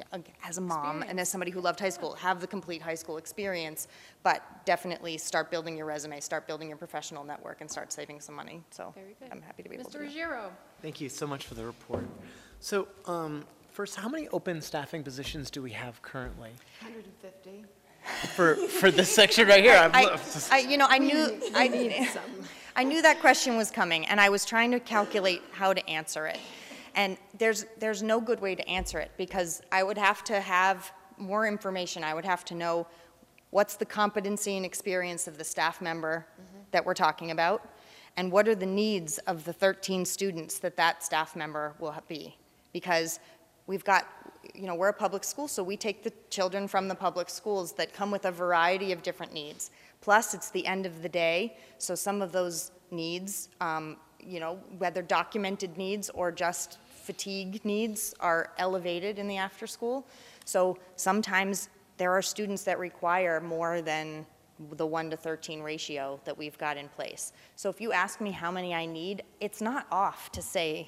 yeah, ag- as a mom and as somebody who loved high school, have the complete high school experience, but definitely start building your resume, start building your professional network, and start saving some money. So Very good. I'm happy to be able to Mr. do that. Ruggiero? Thank you so much for the report. So, um, first, how many open staffing positions do we have currently 150. for, for this section right here? I'm- I, I, you know, I knew, I, I knew that question was coming, and I was trying to calculate how to answer it. And there's, there's no good way to answer it, because I would have to have more information. I would have to know what's the competency and experience of the staff member that we're talking about, and what are the needs of the 13 students that that staff member will be. Because we've got, you know, we're a public school, so we take the children from the public schools that come with a variety of different needs. Plus, it's the end of the day, so some of those needs, um, you know, whether documented needs or just fatigue needs are elevated in the after-school. So sometimes there are students that require more than the 1 to 13 ratio that we've got in place. So if you ask me how many I need, it's not off to say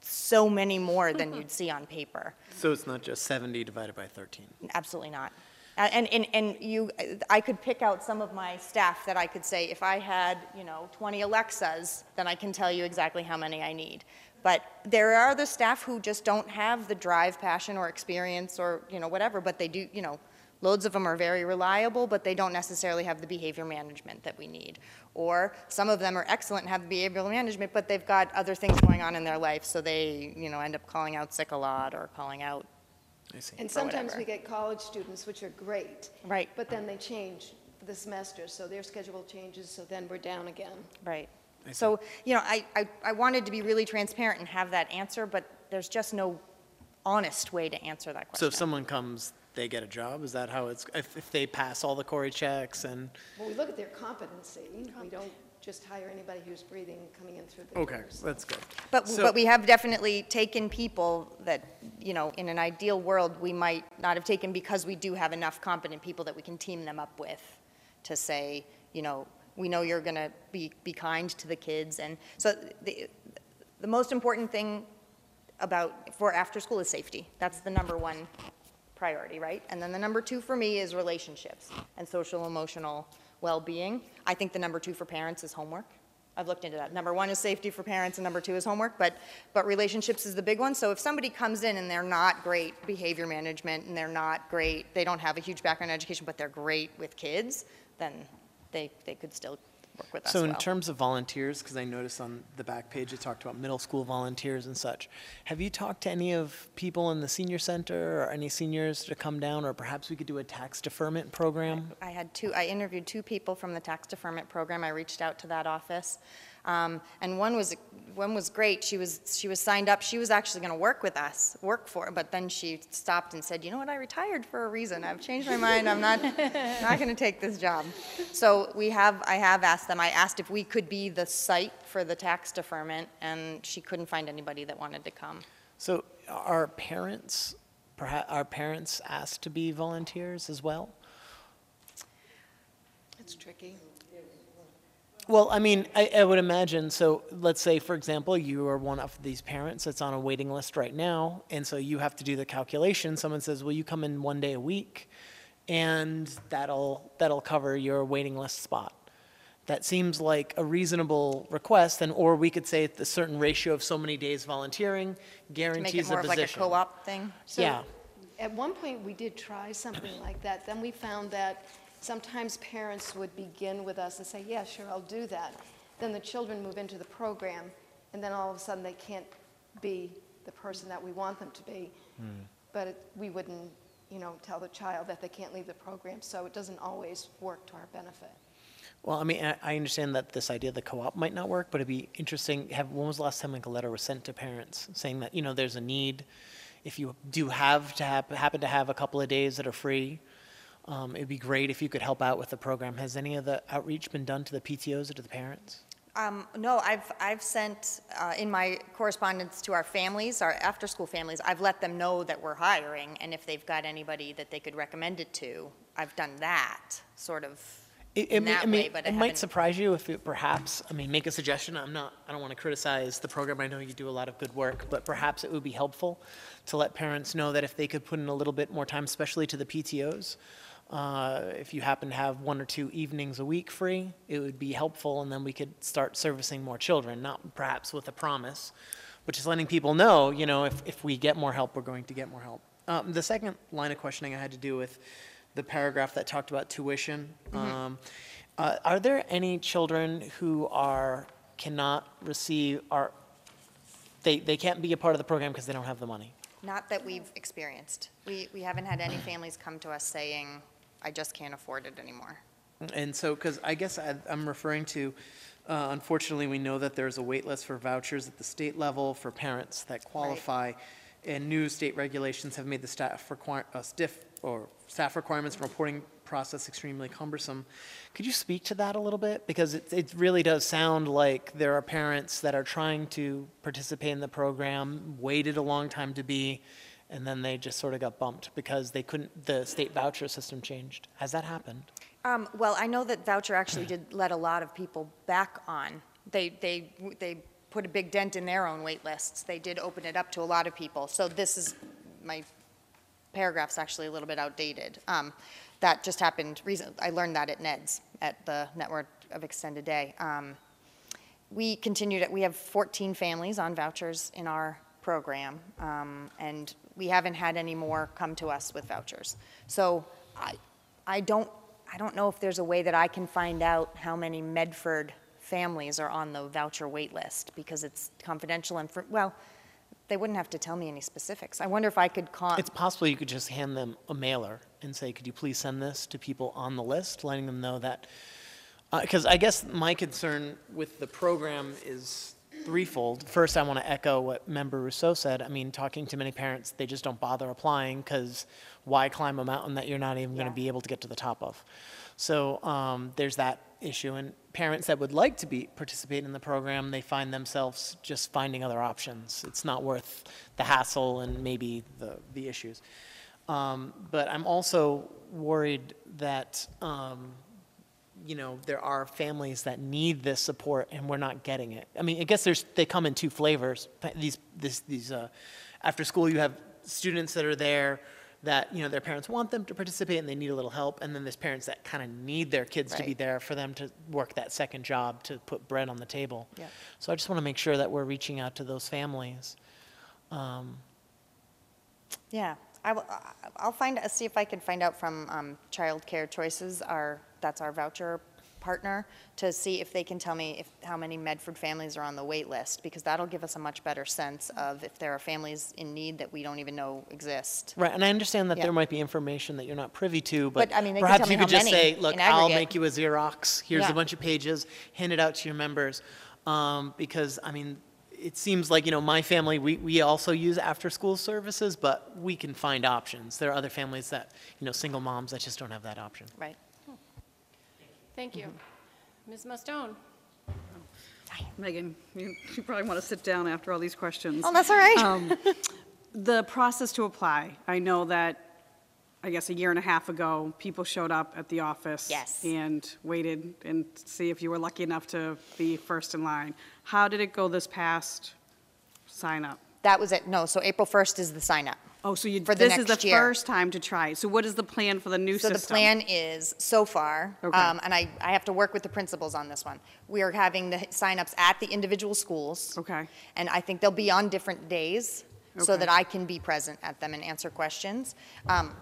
so many more than you'd see on paper. So it's not just 70 divided by 13? Absolutely not. Uh, And, and, and you, I could pick out some of my staff that I could say, if I had, you know, 20 Alexas, then I can tell you exactly how many I need. But there are the staff who just don't have the drive, passion, or experience, or, you know, whatever, but they do, you know, loads of them are very reliable, but they don't necessarily have the behavior management that we need. Or some of them are excellent and have the behavioral management, but they've got other things going on in their life, so they, you know, end up calling out sick a lot or calling out I see. And sometimes whatever. we get college students, which are great. Right. But then they change for the semester, so their schedule changes, so then we're down again. Right. So, you know, I, I, I wanted to be really transparent and have that answer, but there's just no honest way to answer that question. So if someone comes, they get a job? Is that how it's, if, if they pass all the CORI checks and, Well, we look at their competency, we don't just hire anybody who's breathing coming in through the Okay, doors. that's good. But, So- but we have definitely taken people that, you know, in an ideal world, we might not have taken because we do have enough competent people that we can team them up with to say, you know, we know you're going to be, be kind to the kids. And so the, the most important thing about, for after school is safety. That's the number one priority, right? And then the number two for me is relationships and social emotional well-being. I think the number two for parents is homework. I've looked into that. Number one is safety for parents, and number two is homework, but, but relationships is the big one. So if somebody comes in and they're not great behavior management, and they're not great, they don't have a huge background in education, but they're great with kids, then they, they could still work with us So in well. terms of volunteers, because I noticed on the back page it talked about middle school volunteers and such, have you talked to any of people in the senior center or any seniors to come down, or perhaps we could do a tax deferment program? I had two, I interviewed two people from the tax deferment program. I reached out to that office. Um, and one was, one was great. She was, she was signed up. She was actually going to work with us, work for, but then she stopped and said, you know what, I retired for a reason. I've changed my mind. I'm not, not going to take this job. So we have, I have asked them, I asked if we could be the site for the tax deferment, and she couldn't find anybody that wanted to come. So are parents, perhaps, are parents asked to be volunteers as well? It's tricky. Well, I mean, I, I would imagine, so let's say, for example, you are one of these parents that's on a waiting list right now, and so you have to do the calculation. Someone says, "Will you come in one day a week, and that'll, that'll cover your waiting list spot. That seems like a reasonable request, and, or we could say it's a certain ratio of so many days volunteering To make guarantees it more a of like a co-op thing. So Yeah. At one point, we did try something like that. Then we found that sometimes parents would begin with us and say, yeah, sure, I'll do that. Then the children move into the program, and then all of a sudden, they can't be the person that we want them to be. Hmm. But it- we wouldn't, you know, tell the child that they can't leave the program, so it doesn't always work to our benefit. Well, I mean, I, I understand that this idea of the co-op might not work, but it'd be interesting, have, when was the last time like a letter was sent to parents saying that, you know, there's a need? If you do have to hap, happen to have a couple of days that are free, um, it'd be great if you could help out with the program. Has any of the outreach been done to the PTOs or to the parents? Um, no, I've, I've sent, uh, in my correspondence to our families, our after-school families, I've let them know that we're hiring, and if they've got anybody that they could recommend it to, I've done that, sort of, It, it, that I mean, way, but I it might surprise you if it perhaps, I mean, make a suggestion. I'm not, I don't want to criticize the program. I know you do a lot of good work, but perhaps it would be helpful to let parents know that if they could put in a little bit more time, especially to the PTOs, uh, if you happen to have one or two evenings a week free, it would be helpful, and then we could start servicing more children, not perhaps with a promise, but just letting people know, you know, if, if we get more help, we're going to get more help. Um, the second line of questioning I had to do with the paragraph that talked about tuition. Um, uh, are there any children who are cannot receive are they, they can't be a part of the program because they don't have the money? Not that we've experienced. We, we haven't had any families come to us saying, I just can't afford it anymore. And so, because I guess I, I'm referring to, uh, unfortunately, we know that there's a wait list for vouchers at the state level for parents that qualify. And new state regulations have made the staff require, uh, stiff, or staff requirements and reporting process extremely cumbersome. Could you speak to that a little bit? Because it, it really does sound like there are parents that are trying to participate in the program, waited a long time to be, and then they just sort of got bumped because they couldn't, the state voucher system changed. Has that happened? Um, well, I know that voucher actually did let a lot of people back on. They, they, they put a big dent in their own wait lists. They did open it up to a lot of people. So this is, my paragraph's actually a little bit outdated. Um, that just happened recent, I learned that at NEDS, at the Network of Extended Day. Um, we continue to, we have 14 families on vouchers in our program, um, and we haven't had any more come to us with vouchers. So I, I don't, I don't know if there's a way that I can find out how many Medford families are on the voucher wait list, because it's confidential and, well, they wouldn't have to tell me any specifics. I wonder if I could call, It's possible you could just hand them a mailer and say, could you please send this to people on the list, letting them know that, because I guess my concern with the program is threefold. First, I want to echo what Member Ruseau said. I mean, talking to many parents, they just don't bother applying because why climb a mountain that you're not even going to be able to get to the top of? So um, there's that issue, and parents that would like to be, participate in the program, they find themselves just finding other options. It's not worth the hassle and maybe the, the issues. Um, But I'm also worried that, um, you know, there are families that need this support and we're not getting it. I mean, I guess there's, they come in two flavors. These, this, these, uh, after school, you have students that are there that, you know, their parents want them to participate and they need a little help. And then there's parents that kind of need their kids to be Right. there for them to work that second job to put bread on the table. Yeah. So I just want to make sure that we're reaching out to those families. Um, Yeah, I will, I- I'll find, see if I can find out from um, Child Care Choices, our, that's our voucher partner, to see if they can tell me if, how many Medford families are on the wait list, because that'll give us a much better sense of if there are families in need that we don't even know exist. Right, and I understand that Yeah. there might be information that you're not privy to, but But, I mean, they perhaps tell me you could how just many say, look, in I'll aggregate." make you a Xerox, here's Yeah. a bunch of pages, hand it out to your members. Um, Because, I mean, it seems like, you know, my family, we, we also use after-school services, but we can find options. There are other families that, you know, single moms that just don't have that option. Right. Thank you. Ms. Mustone? Megan, you you probably want to sit down after all these questions. Oh, that's all right. Um, The process to apply, I know that, I guess, a year and a half ago, people showed up at the office. Yes. And waited and see if you were lucky enough to be first in line. How did it go this past sign up? That was it, no, so April 1st is the sign up. Oh, so you, For the this is the year. first time to try. So what is the plan for the new So system? the plan is, so far, Okay. um, and I, I have to work with the principals on this one. We are having the signups at the individual schools. Okay. And I think they'll be on different days, so that I can be present at them and answer questions. Um,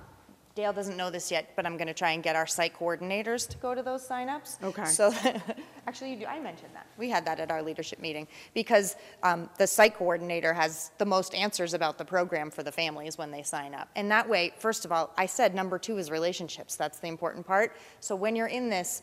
Dale doesn't know this yet, but I'm gonna try and get our site coordinators to go to those signups. Okay. So, actually, you do, I mentioned that. We had that at our leadership meeting, because um, the site coordinator has the most answers about the program for the families when they sign up. And that way, first of all, I said number two is relationships. That's the important part. So when you're in this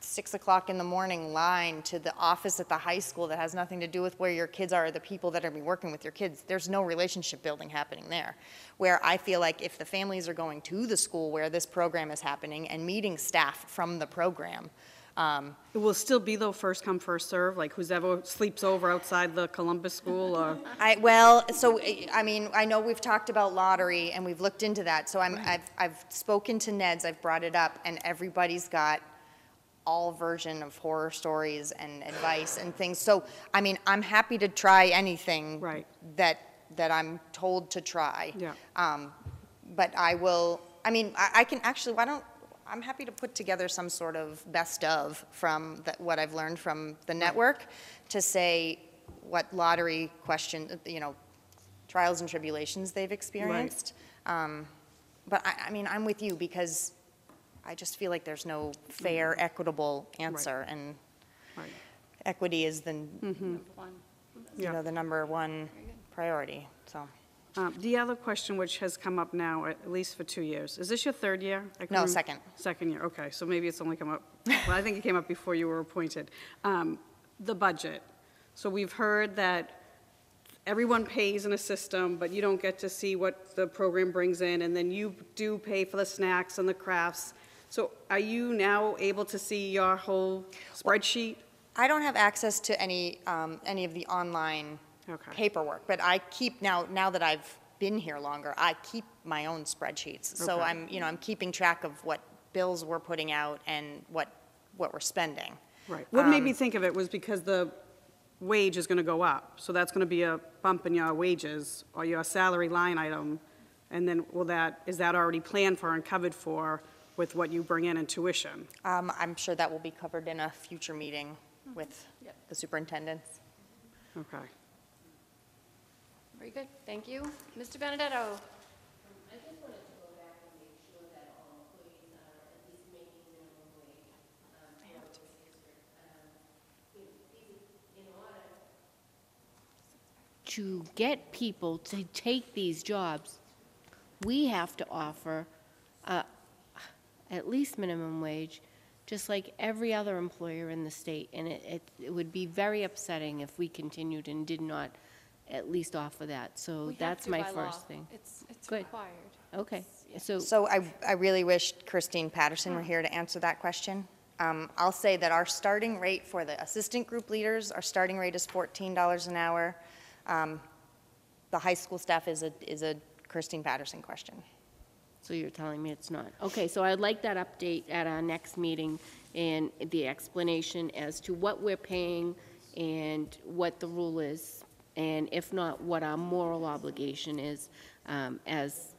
six o'clock in the morning line to the office at the high school that has nothing to do with where your kids are or the people that are be working with your kids, there's no relationship building happening there. Where I feel like if the families are going to the school where this program is happening and meeting staff from the program, um, It will still be though, first come, first serve, like who's ever sleeps over outside the Columbus School or? I, well, so, I mean, I know we've talked about lottery and we've looked into that, so I'm, I've, I've spoken to Ned's, I've brought it up, and everybody's got all version of horror stories and advice and things. So, I mean, I'm happy to try anything. That, that I'm told to try. Yeah. Um, but I will, I mean, I, I can actually, why don't, I'm happy to put together some sort of best of from the, what I've learned from the network to say what lottery question, you know, trials and tribulations they've experienced. Um, but I, I mean, I'm with you because I just feel like there's no fair, equitable answer, and Right. equity is the, Mhm. you know, the number one priority, so. Um, The other question which has come up now, at least for two years, is this your third year? I couldn't No, second. Second year, okay, so maybe it's only come up, well, I think it came up before you were appointed. Um, The budget. So we've heard that everyone pays in a system, but you don't get to see what the program brings in, and then you do pay for the snacks and the crafts. So are you now able to see your whole spreadsheet? I don't have access to any, um, any of the online paperwork, but I keep, now, now that I've been here longer, I keep my own spreadsheets. So Okay. I'm, you know, I'm keeping track of what bills we're putting out and what, what we're spending. Right. What made me Um, think of it was because the wage is going to go up. So that's going to be a bump in your wages or your salary line item. And then will that, is that already planned for and covered for with what you bring in in tuition? Um, I'm sure that will be covered in a future meeting with the superintendents. Okay. Very good, thank you. Mr. Benedetto? to get people to take these jobs, we have to offer uh, at least minimum wage, just like every other employer in the state. And it, it, it would be very upsetting if we continued and did not at least offer that. So We have that's to my by law. first thing. It's, it's Good. required. Okay, so. So I, I really wish Christine Patterson were here to answer that question. Um, I'll say that our starting rate for the assistant group leaders, our starting rate is $14 an hour. Um, The high school staff is a, is a Christine Patterson question. So you're telling me it's not? Okay, so I'd like that update at our next meeting and the explanation as to what we're paying and what the rule is, and if not, what our moral obligation is um, as,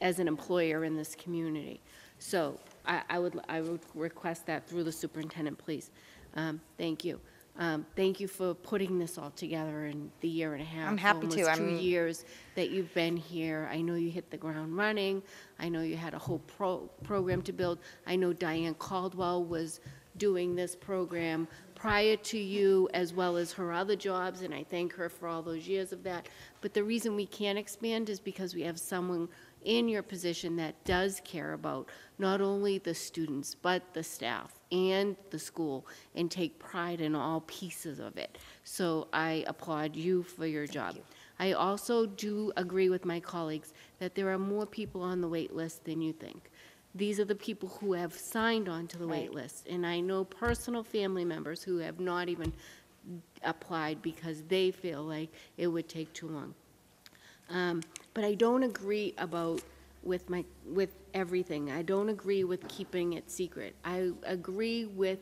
as an employer in this community. So I, I would, I would request that through the superintendent, please. Um, Thank you. Um, Thank you for putting this all together in the year and a half. I'm happy to. Almost two I'm- years that you've been here. I know you hit the ground running. I know you had a whole pro, program to build. I know Diane Caldwell was doing this program prior to you, as well as her other jobs, and I thank her for all those years of that. But the reason we can't expand is because we have someone in your position that does care about not only the students, but the staff and the school, and take pride in all pieces of it. So I applaud you for your job. I also do agree with my colleagues that there are more people on the wait list than you think. These are the people who have signed on to the wait list. And I know personal family members who have not even applied because they feel like it would take too long. Um, But I don't agree about, with my, with everything. I don't agree with keeping it secret. I agree with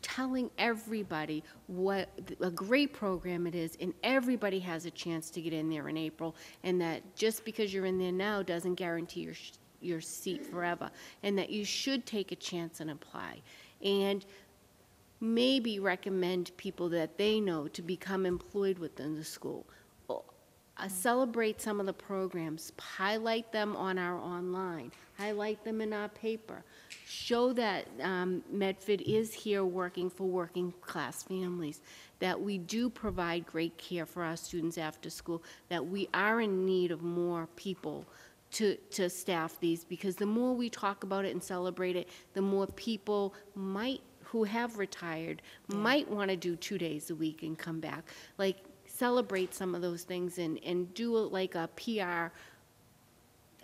telling everybody what a great program it is, and everybody has a chance to get in there in April, and that just because you're in there now doesn't guarantee your, your seat forever, and that you should take a chance and apply. And maybe recommend people that they know to become employed within the school. Uh, Celebrate some of the programs, highlight them on our online, highlight them in our paper. Show that um, Medford is here working for working-class families, that we do provide great care for our students after school, that we are in need of more people to, to staff these, because the more we talk about it and celebrate it, the more people might, who have retired, might want to do two days a week and come back. Like, celebrate some of those things and, and do it like a PR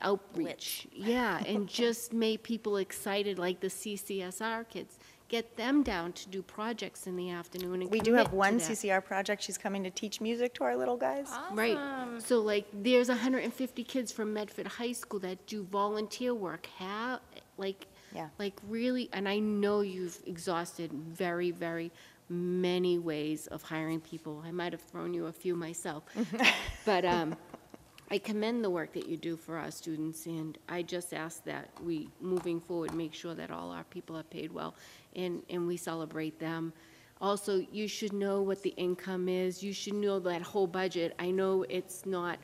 outreach. Yeah, and just make people excited, like the CCSR kids. Get them down to do projects in the afternoon and We do have to one that. CCR project. She's coming to teach music to our little guys. Right. So like, there's 150 kids from Medford High School that do volunteer work, have, like, Yeah. like really, and I know you've exhausted very, very many ways of hiring people. I might have thrown you a few myself. But um, I commend the work that you do for our students, and I just ask that we, moving forward, make sure that all our people are paid well, and, and we celebrate them. Also, you should know what the income is, you should know that whole budget. I know it's not,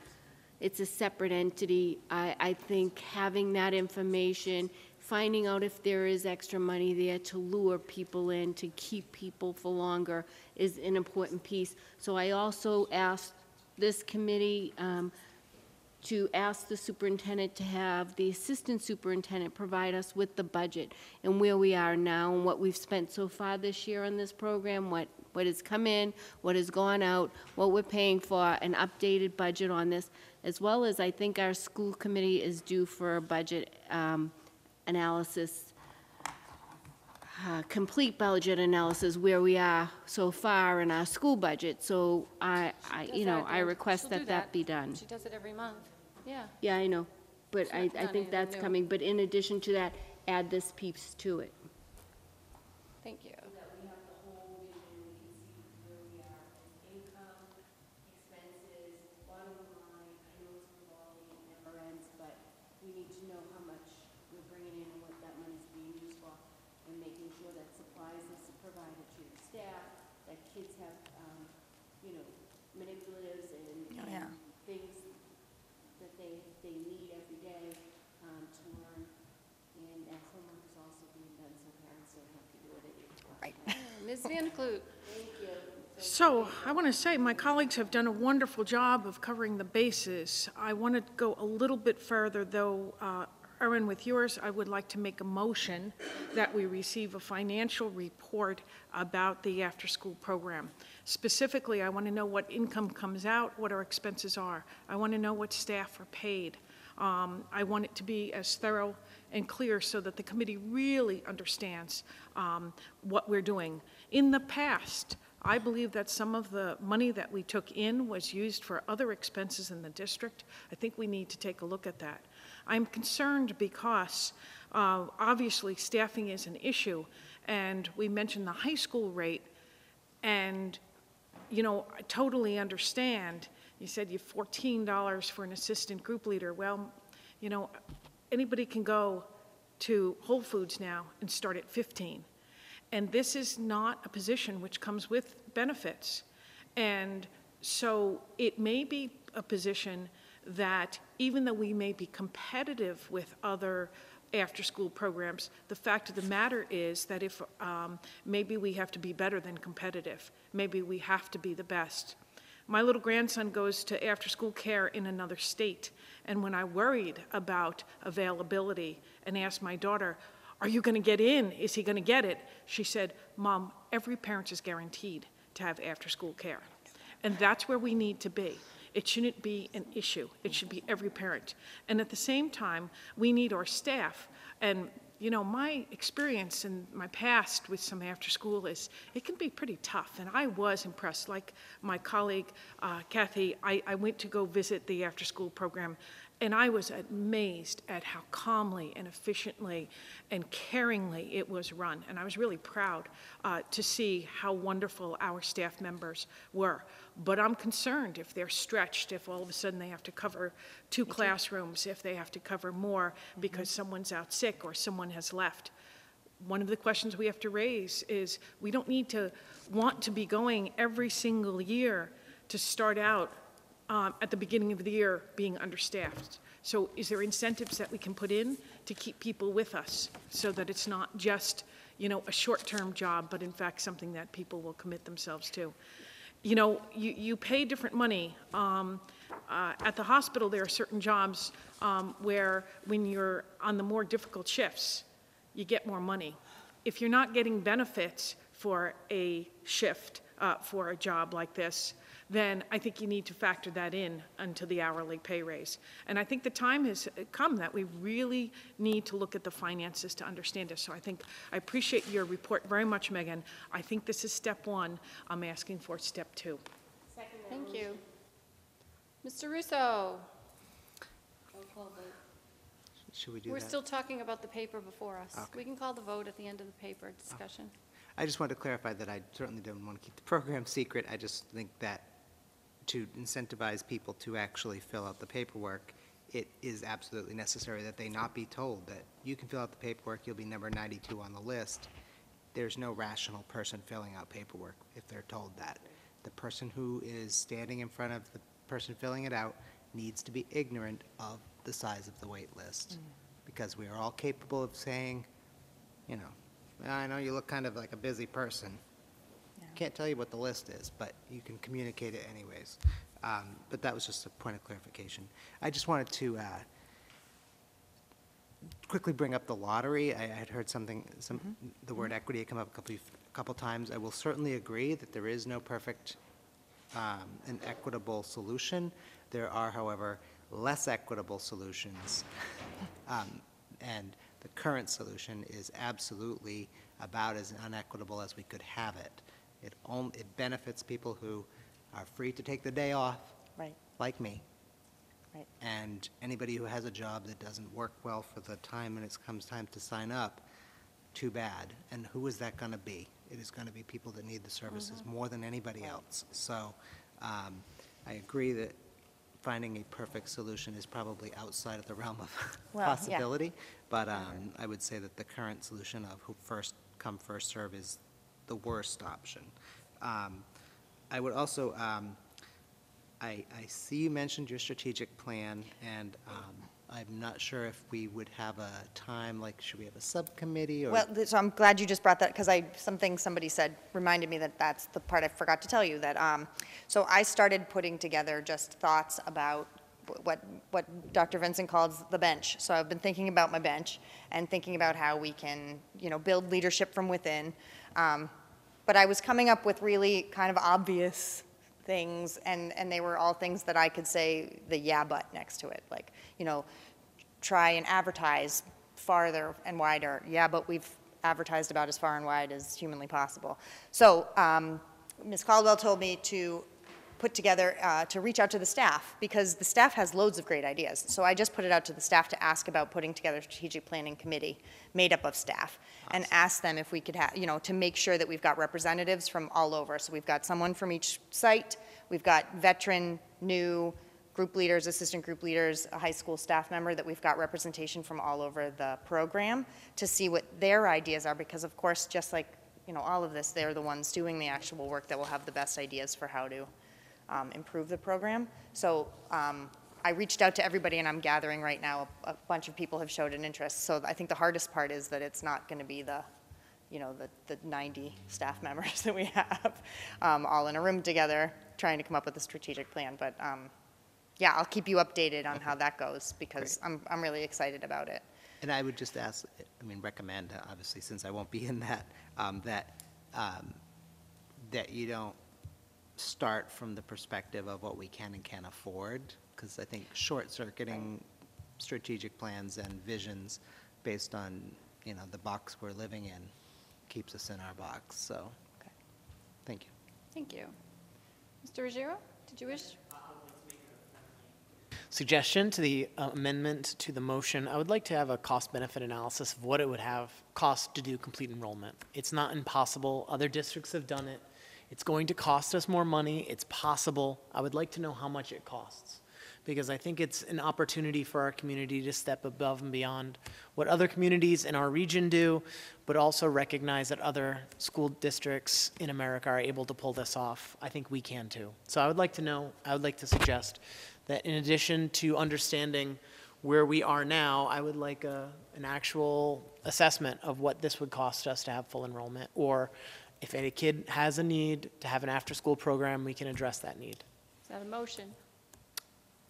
it's a separate entity. I, I think having that information, finding out if there is extra money there to lure people in, to keep people for longer, is an important piece. So I also asked this committee um, to ask the superintendent to have the assistant superintendent provide us with the budget and where we are now and what we've spent so far this year on this program, what, what has come in, what has gone out, what we're paying for, an updated budget on this, as well as I think our school committee is due for a budget um, analysis, uh, complete budget analysis where we are so far in our school budget. So I, I, you know, I request that that be done. She does it every month. Yeah. Yeah, I know, but I, not I done think anything that's new. coming, but in addition to that, add this piece to it. Thank you. but we need to know how much we're bringing in and what that money's being used for, and making sure that supplies is provided to your staff, that kids have, um, you know, manipulatives and Oh, yeah. and things that they, they need every day, um, to learn. And that homework is also being done, so parents don't have to do it at eight o'clock. Right. Van Clute. So I want to say, my colleagues have done a wonderful job of covering the bases. I want to go a little bit further, though, uh, Erin, with yours, I would like to make a motion that we receive a financial report about the after-school program. Specifically, I want to know what income comes out, what our expenses are. I want to know what staff are paid. Um, I want it to be as thorough and clear so that the committee really understands um, what we're doing. In the past, I believe that some of the money that we took in was used for other expenses in the district. I think we need to take a look at that. I'm concerned because uh, obviously staffing is an issue, and we mentioned the high school rate, and you know, I totally understand. You said you have $14 for an assistant group leader. Well, you know, anybody can go to Whole Foods now and start at 15. And this is not a position which comes with benefits. And so it may be a position that even though we may be competitive with other after-school programs, the fact of the matter is that if um, maybe we have to be better than competitive, maybe we have to be the best. My little grandson goes to after-school care in another state, and when I worried about availability and asked my daughter, are you going to get in? Is he going to get it? She said, Mom, every parent is guaranteed to have after-school care. And that's where we need to be. It shouldn't be an issue. It should be every parent. And at the same time, we need our staff. And, you know, my experience in my past with some after school is it can be pretty tough. And I was impressed. Like my colleague uh, Kathy, I, I went to go visit the after school program and I was amazed at how calmly and efficiently and caringly it was run. And I was really proud uh, to see how wonderful our staff members were. But I'm concerned if they're stretched, if all of a sudden they have to cover two classrooms, if they have to cover more because someone's out sick or someone has left. One of the questions we have to raise is we don't need to want to be going every single year to start out um, at the beginning of the year being understaffed. So is there incentives that we can put in to keep people with us so that it's not just, you know, a short-term job, but in fact something that people will commit themselves to? You know, you, you pay different money. Um, uh, at the hospital, there are certain jobs um, where when you're on the more difficult shifts, you get more money. If you're not getting benefits for a shift, uh, for a job like this, then I think you need to factor that in until the hourly pay raise. And I think the time has come that we really need to look at the finances to understand this. So I think I appreciate your report very much, Megan. I think this is step one. I'm asking for step two. Second Thank you. Mr. Ruseau? Should we do We're that? still talking about the paper before us. Okay. We can call the vote at the end of the paper discussion. I just wanted to clarify that I certainly don't want to keep the program secret. I just think that to incentivize people to actually fill out the paperwork, it is absolutely necessary that they not be told that you can fill out the paperwork, you'll be number 92 on the list. There's no rational person filling out paperwork if they're told that. The person who is standing in front of the person filling it out needs to be ignorant of the size of the wait list. Mm. Because we are all capable of saying, you know, I know you look kind of like a busy person. Can't tell you what the list is, but you can communicate it anyways. Um, But that was just a point of clarification. I just wanted to uh, quickly bring up the lottery. I I had heard something, some, the word equity had come up a couple, a couple times. I will certainly agree that there is no perfect um, and equitable solution. There are, however, less equitable solutions. Um, And the current solution is absolutely about as unequitable as we could have it. It only, it benefits people who are free to take the day off, Right, like me. right. And anybody who has a job that doesn't work well for the time when it comes time to sign up, too bad. And who is that going to be? It is going to be people that need the services more than anybody else. So um, I agree that finding a perfect solution is probably outside of the realm of Well, yeah. possibility. But um, I would say that the current solution of who first come, first serve is the worst option. Um, I would also, um, I, I see you mentioned your strategic plan, and um, I'm not sure if we would have a time, like, should we have a subcommittee, or? Well, so I'm glad you just brought that, because I, something somebody said reminded me that that's the part I forgot to tell you, that, um, so I started putting together just thoughts about wh- what, what Dr. Vincent calls the bench. So I've been thinking about my bench and thinking about how we can, you know, build leadership from within. Um, But I was coming up with really kind of obvious things, and, and they were all things that I could say the yeah but next to it, like, you know, try and advertise farther and wider. Yeah, but we've advertised about as far and wide as humanly possible. So um, Ms. Caldwell told me to put together, uh, to reach out to the staff, because the staff has loads of great ideas. So I just put it out to the staff to ask about putting together a strategic planning committee made up of staff, and ask them if we could have, you know, to make sure that we've got representatives from all over. So we've got someone from each site, we've got veteran, new, group leaders, assistant group leaders, a high school staff member, that we've got representation from all over the program to see what their ideas are, because of course, just like, you know, all of this, they're the ones doing the actual work that will have the best ideas for how to um, improve the program. So um, I reached out to everybody, and I'm gathering right now. A, a bunch of people have showed an interest. So I think the hardest part is that it's not going to be the, you know, the, the 90 staff members that we have um, all in a room together trying to come up with a strategic plan. But um, yeah, I'll keep you updated on how that goes because I'm, I'm really excited about it. And I would just ask, I mean, recommend, obviously, since I won't be in that, um, that, um, that you don't start from the perspective of what we can and can't afford, because I think short-circuiting strategic plans and visions based on, you know, the box we're living in keeps us in our box, so, okay. thank you. Thank you. Mr. Ruggiero, did you wish? Suggestion to the uh, amendment to the motion, I would like to have a cost-benefit analysis of what it would have cost to do complete enrollment. It's not impossible. Other districts have done it. It's going to cost us more money. It's possible. I would like to know how much it costs because I think it's an opportunity for our community to step above and beyond what other communities in our region do, but also recognize that other school districts in America are able to pull this off. I think we can too. So I would like to know, I would like to suggest that in addition to understanding where we are now, I would like a, an actual assessment of what this would cost us to have full enrollment, or if any kid has a need to have an after-school program, we can address that need. Is that a motion?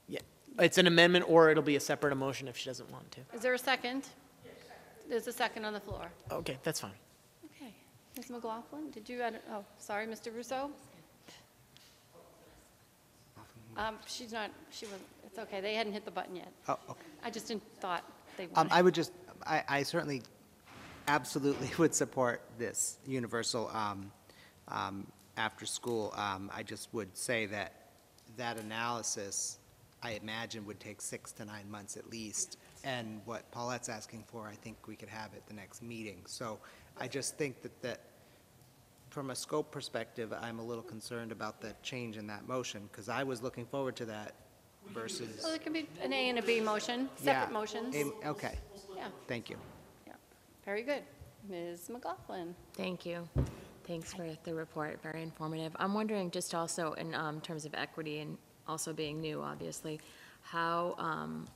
Yeah, it's an amendment, or it'll be a separate emotion if she doesn't want to. Is there a second? There's a second on the floor. Okay, that's fine. Okay. Ms. McLaughlin, did you, add- oh, sorry, Mr. Ruseau? Um, she's not, she wasn't, it's okay, they hadn't hit the button yet. Oh, okay. I just didn't thought they would. Um, wanted. I would just, I, I certainly absolutely would support this universal, um, um, after-school. Um, I just would say that that analysis, I imagine, would take six to nine months at least. And what Paulette's asking for, I think we could have at the next meeting. So I just think that, that, from a scope perspective, I'm a little concerned about the change in that motion, because I was looking forward to that versus. Well, it can be an A and a B motion, Yeah, separate motions. a- Okay, Yeah, thank you. Very good. Ms. McLaughlin? Thank you. Thanks for the report, very informative. I'm wondering, just also in um, terms of equity and also being new, obviously, how um,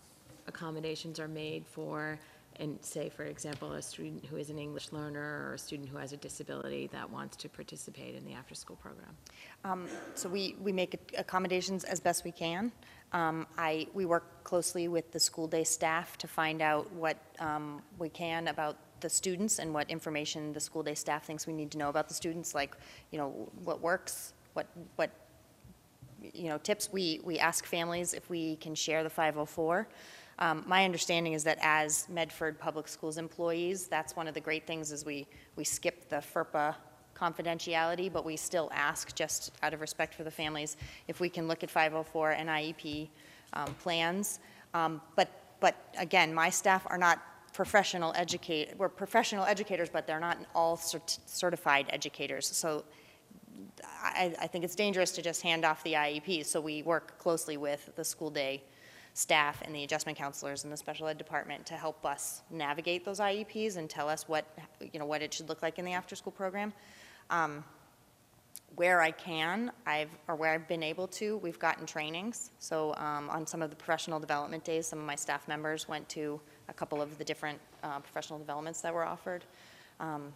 accommodations are made for, and say, for example, a student who is an English learner or a student who has a disability that wants to participate in the after-school program? Um, So we, we make accommodations as best we can. Um, I, we work closely with the school day staff to find out what um, we can about the students and what information the school day staff thinks we need to know about the students, like, you know, what works, what, what, you know, tips. We, we ask families if we can share the 504. Um, My understanding is that as Medford Public Schools employees, that's one of the great things is we, we skip the FERPA confidentiality, but we still ask, just out of respect for the families, if we can look at 504 and IEP um, plans. Um, But, but again, my staff are not professional educate, we're professional educators, but they're not all cert- certified educators. So I, I think it's dangerous to just hand off the IEPs, so we work closely with the school day staff and the adjustment counselors in the special ed department to help us navigate those IEPs and tell us what, you know, what it should look like in the after-school program. Um, Where I can, I've, or where I've been able to, we've gotten trainings. So um, on some of the professional development days, some of my staff members went to a couple of the different uh, professional developments that were offered. Um,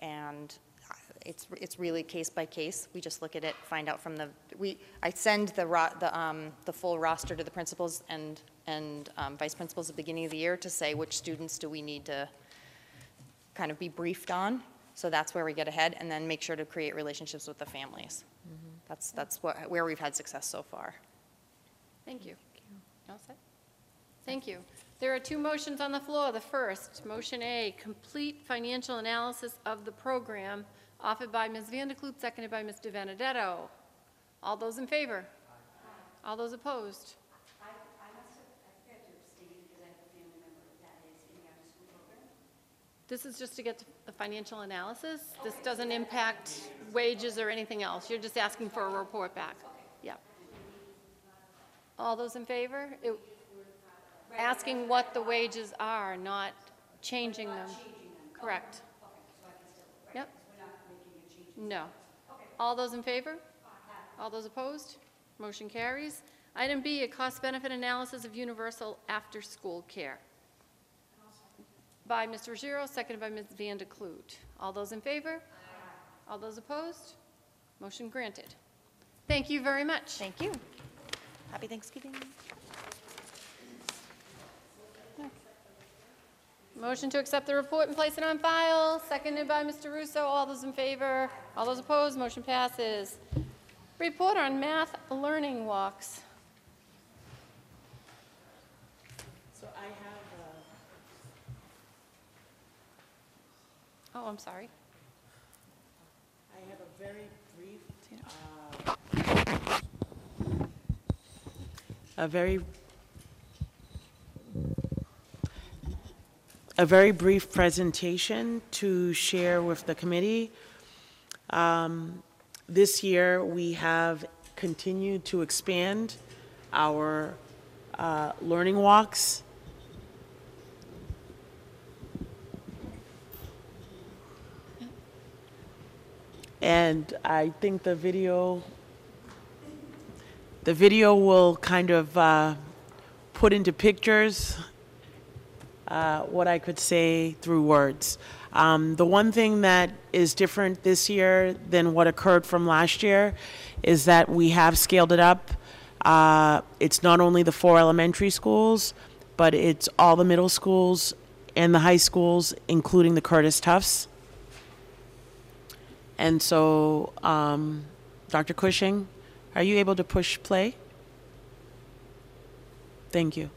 And it's, it's really case by case. We just look at it, find out from the, we, I send the, ro- the, um, the full roster to the principals and, and um, vice principals at the beginning of the year to say which students do we need to kind of be briefed on. So that's where we get ahead, and then make sure to create relationships with the families. Mhm. that's, that's what, where we've had success so far. Thank you. All set? Thank you. There are two motions on the floor. The first, motion A, complete financial analysis of the program, offered by Ms. Vanderkloot, seconded by Mr. Benedetto. All those in favor? All those opposed? This is just to get to the financial analysis. This doesn't impact wages or anything else. You're just asking for a report back. Yep. All those in favor? It- Asking what the wages are, not changing them. Correct. Yep. No. All those in favor? All those opposed? Motion carries. Item B, a cost-benefit analysis of universal after-school care. By Mr. Ruggiero, seconded by Ms. Vanderkloot. All those in favor? All those opposed? Motion granted. Thank you very much. Thank you. Happy Thanksgiving. Motion to accept the report and place it on file, seconded by Mr. Ruseau. All those in favor? All those opposed? Motion passes. Report on math learning walks. So I have, Oh, I'm sorry. I have a very brief, uh, a very, a very brief presentation to share with the committee. Um, This year, we have continued to expand our uh, learning walks. And I think the video, the video will kind of uh, put into pictures uh, what I could say through words. Um, the one thing that is different this year than what occurred from last year is that we have scaled it up. Uh, it's not only the four elementary schools, but it's all the middle schools and the high schools, including the Curtis Tufts. And so, um, Dr. Cushing, are you able to push play? Thank you.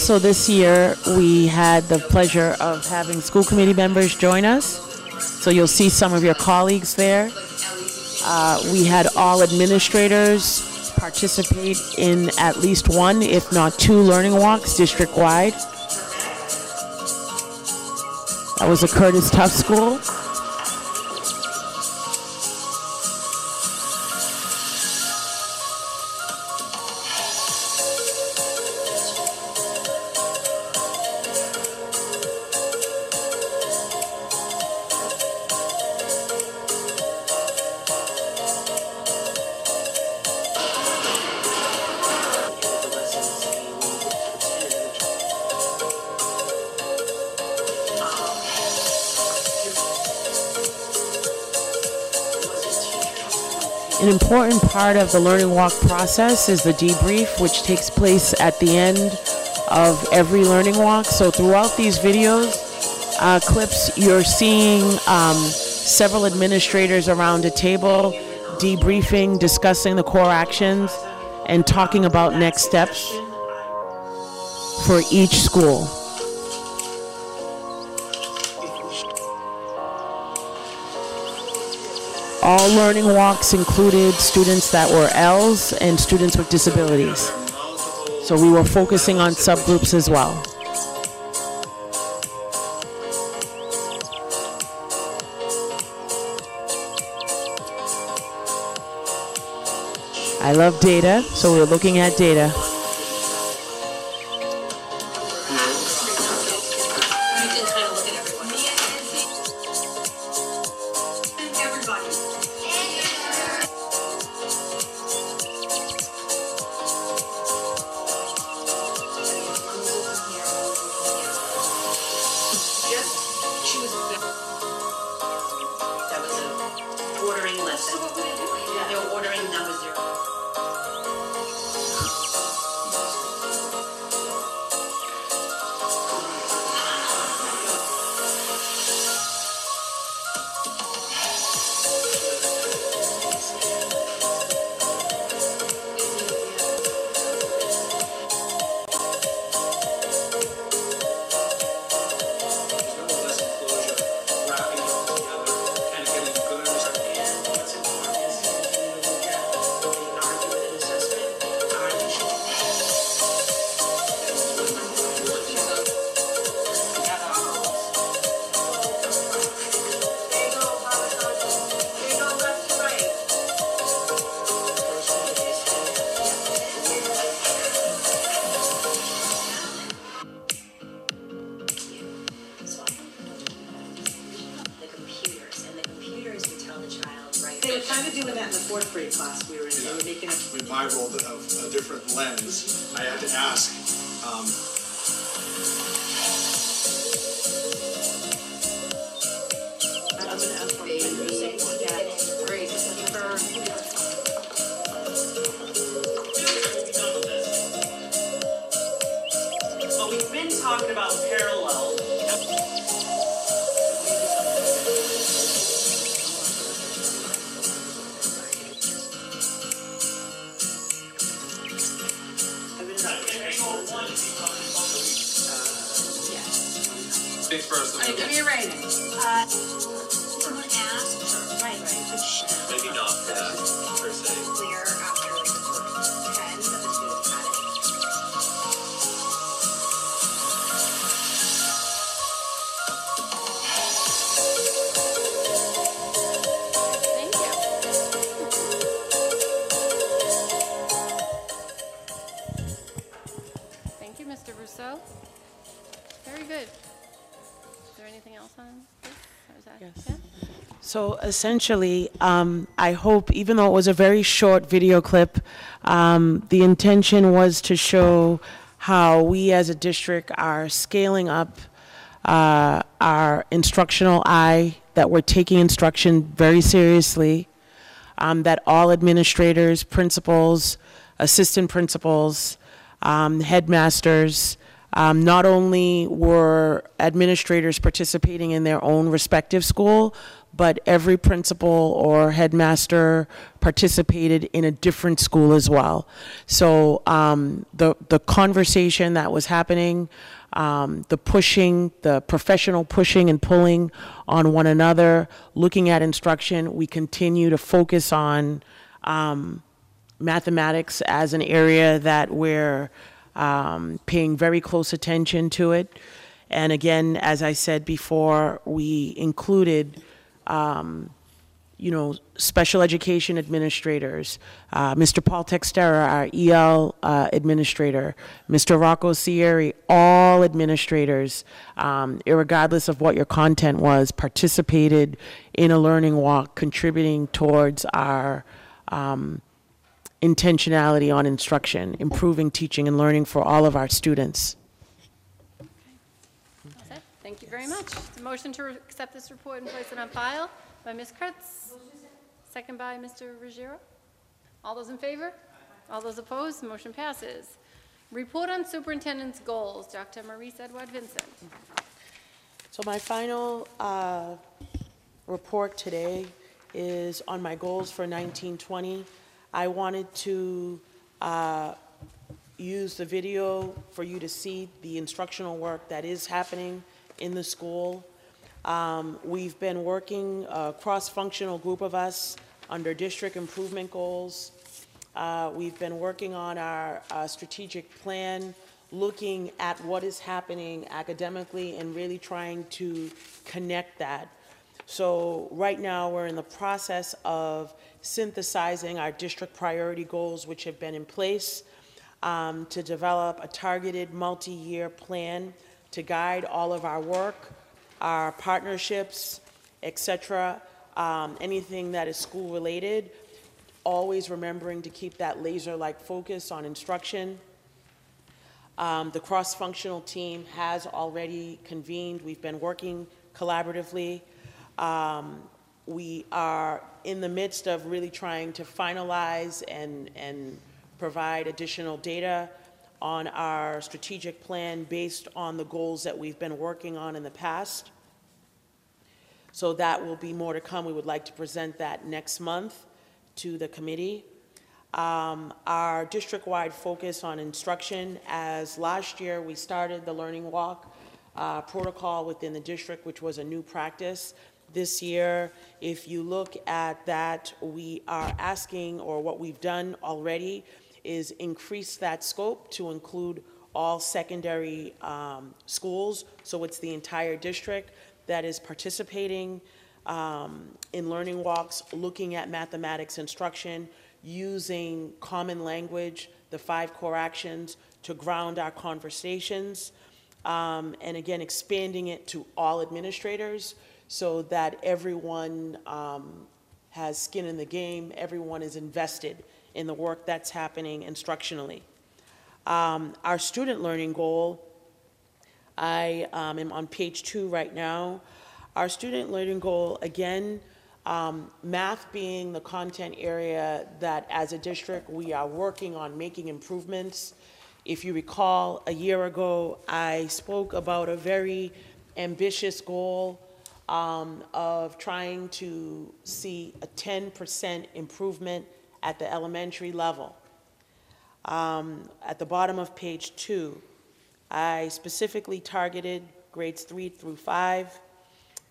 Also, this year, we had the pleasure of having school committee members join us. So you'll see some of your colleagues there. Uh, We had all administrators participate in at least one, if not two, learning walks district-wide. That was a Curtis Tufts School. Important part of the learning walk process is the debrief, which takes place at the end of every learning walk. So throughout these videos, uh, clips, you're seeing um, several administrators around a table debriefing, discussing the core actions, and talking about next steps for each school. All learning walks included students that were ELs and students with disabilities. So we were focusing on subgroups as well. I love data, so we're looking at data. Essentially, um, I hope, even though it was a very short video clip, um, the intention was to show how we as a district are scaling up uh, our instructional eye, that we're taking instruction very seriously, um, that all administrators, principals, assistant principals, um, headmasters, um, not only were administrators participating in their own respective school, but every principal or headmaster participated in a different school as well. So um, the the conversation that was happening, um, the pushing, the professional pushing and pulling on one another, looking at instruction, we continue to focus on um, mathematics as an area that we're um, paying very close attention to it. And again, as I said before, we included, um, you know, special education administrators, uh, Mr. Paul Teixeira, our EL uh, administrator, Mr. Rocco Sierri, all administrators, um, irregardless of what your content was, participated in a learning walk, contributing towards our um, intentionality on instruction, improving teaching and learning for all of our students. All set. Thank you very much. The motion to accept this report and place it on file by Ms. Kreatz. Second by Mr. Ruggiero. All those in favor? All those opposed? Motion passes. Report on superintendent's goals. Dr. Marice Edouard-Vincent. So my final uh, report today is on my goals for 1920. I wanted to uh, use the video for you to see the instructional work that is happening in the school. Um, We've been working, a cross-functional group of us, under district improvement goals. Uh, We've been working on our uh, strategic plan, looking at what is happening academically and really trying to connect that. So right now, we're in the process of synthesizing our district priority goals, which have been in place, um, to develop a targeted multi-year plan to guide all of our work, our partnerships, et cetera, um, anything that is school-related, always remembering to keep that laser-like focus on instruction. Um, The cross-functional team has already convened. We've been working collaboratively. Um, We are in the midst of really trying to finalize and, and provide additional data on our strategic plan based on the goals that we've been working on in the past. So that will be more to come. We would like to present that next month to the committee. Um, Our district-wide focus on instruction, as last year, we started the Learning Walk uh, protocol within the district, which was a new practice. This year, if you look at that, we are asking, or what we've done already, is increase that scope to include all secondary um, schools. So it's the entire district that is participating um, in learning walks, looking at mathematics instruction, using common language, the five core actions, to ground our conversations. Um, and again, expanding it to all administrators so that everyone um, has skin in the game, everyone is invested in the work that's happening instructionally. Um, our student learning goal, I um, am on page two right now. Our student learning goal, again, um, math being the content area that as a district we are working on making improvements. If you recall, a year ago, I spoke about a very ambitious goal um, of trying to see a 10% improvement at the elementary level. Um, At the bottom of page two, I specifically targeted grades three through five.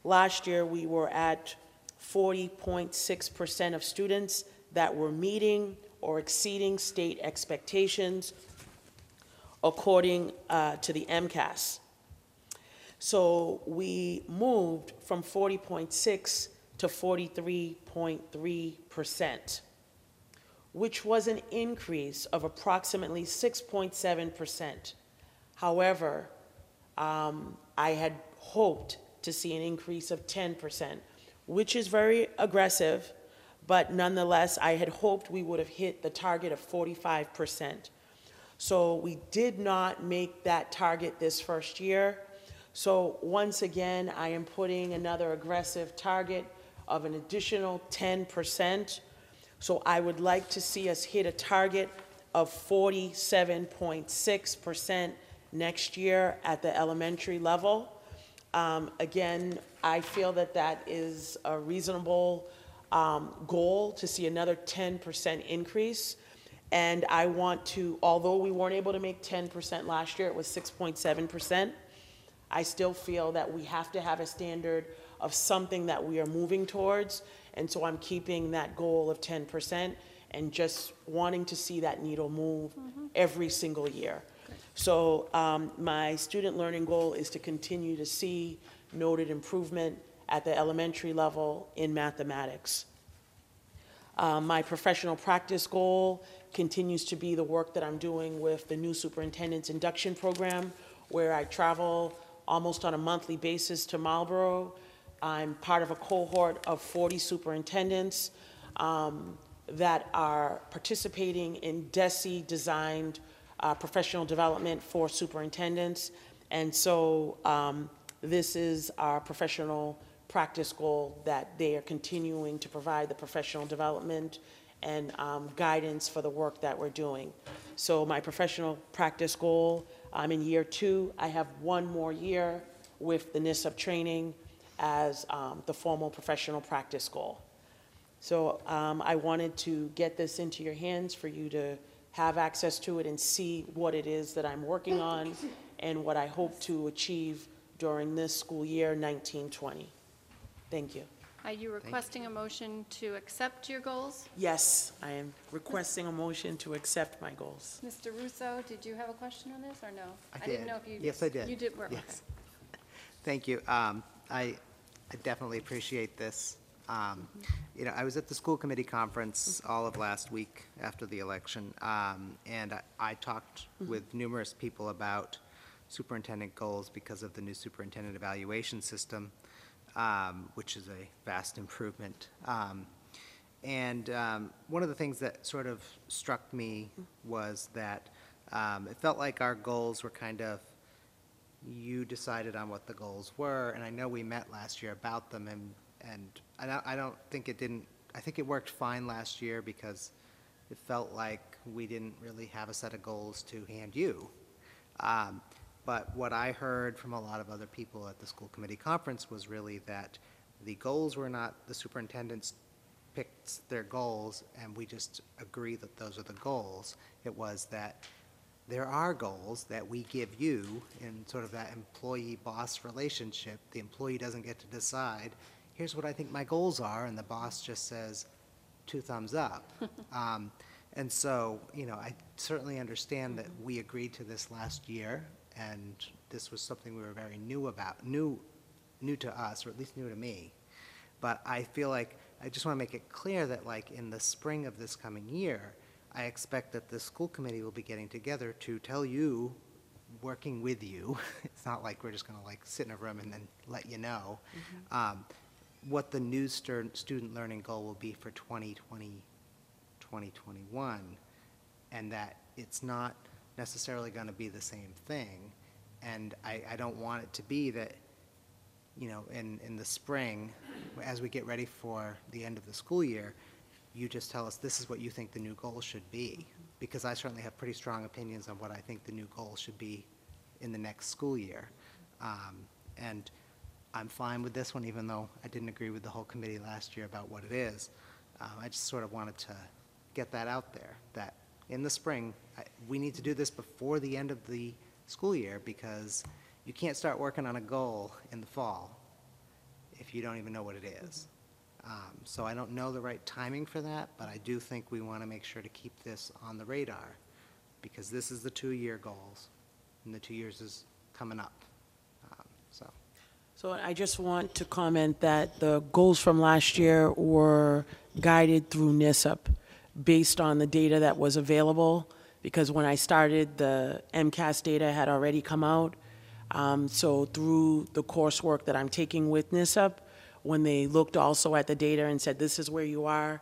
Last year, we were at 40.6% of students that were meeting or exceeding state expectations according uh, to the MCAS. So we moved from 40.6 to 43.3%, which was an increase of approximately 6.7%. However, um, I had hoped to see an increase of 10%, which is very aggressive, but nonetheless, I had hoped we would have hit the target of 45%. So we did not make that target this first year. So once again, I am putting another aggressive target of an additional 10%. So I would like to see us hit a target of 47.6% next year at the elementary level. Um, Again, I feel that that is a reasonable um, goal to see another 10% increase. And I want to, although we weren't able to make 10% last year, it was 6.7%, I still feel that we have to have a standard of something that we are moving towards. And so I'm keeping that goal of 10% and just wanting to see that needle move every single year. So um, my student learning goal is to continue to see noted improvement at the elementary level in mathematics. Um, My professional practice goal continues to be the work that I'm doing with the new superintendent's induction program, where I travel almost on a monthly basis to Marlborough. I'm part of a cohort of 40 superintendents um, that are participating in DESE-designed uh, professional development for superintendents. And so um, this is our professional practice goal, that they are continuing to provide the professional development and um, guidance for the work that we're doing. So my professional practice goal, I'm in year two. I have one more year with the NISP training as um, the formal professional practice goal. So um, I wanted to get this into your hands for you to have access to it and see what it is that I'm working on and what I hope to achieve during this school year 1920. Thank you. Are you requesting a motion to accept your goals? Yes, I am requesting a motion to accept my goals. Mr. Ruseau, did you have a question on this, or no? I didn't know if you. Yes, I did. You did, work, okay. Yes. Thank you. Um, I I definitely appreciate this. Um, You know, I was at the school committee conference all of last week after the election, um, and I- I talked with numerous people about superintendent goals because of the new superintendent evaluation system, um, which is a vast improvement. Um, And um, one of the things that sort of struck me was that um, it felt like our goals were kind of, you decided on what the goals were, and I know we met last year about them, and, and I don't, I don't think it didn't, I think it worked fine last year because it felt like we didn't really have a set of goals to hand you. Um, But what I heard from a lot of other people at the school committee conference was really that the goals were not, the superintendents picked their goals, and we just agree that those are the goals. It was that there are goals that we give you in sort of that employee-boss relationship. The employee doesn't get to decide, here's what I think my goals are, and the boss just says, two thumbs up. Um, And so, you know, I certainly understand that we agreed to this last year, and this was something we were very new about, new, new to us, or at least new to me. But I feel like, I just want to make it clear that like in the spring of this coming year, I expect that the school committee will be getting together to tell you, working with you, it's not like we're just going to like sit in a room and then let you know, um, what the new stu- student learning goal will be for 2020, 2021, and that it's not necessarily going to be the same thing. And I, I don't want it to be that, you know, in, in the spring, as we get ready for the end of the school year, you just tell us, this is what you think the new goal should be. Because I certainly have pretty strong opinions on what I think the new goal should be in the next school year. Um, And I'm fine with this one, even though I didn't agree with the whole committee last year about what it is. Uh, I just sort of wanted to get that out there, that in the spring, I- we need to do this before the end of the school year, because you can't start working on a goal in the fall if you don't even know what it is. Um, So I don't know the right timing for that, but I do think we want to make sure to keep this on the radar, because this is the two-year goals, and the two years is coming up, Um, so. So I just want to comment that the goals from last year were guided through NISP based on the data that was available, because when I started, the MCAS data had already come out. Um, So through the coursework that I'm taking with NISP, when they looked also at the data and said, this is where you are,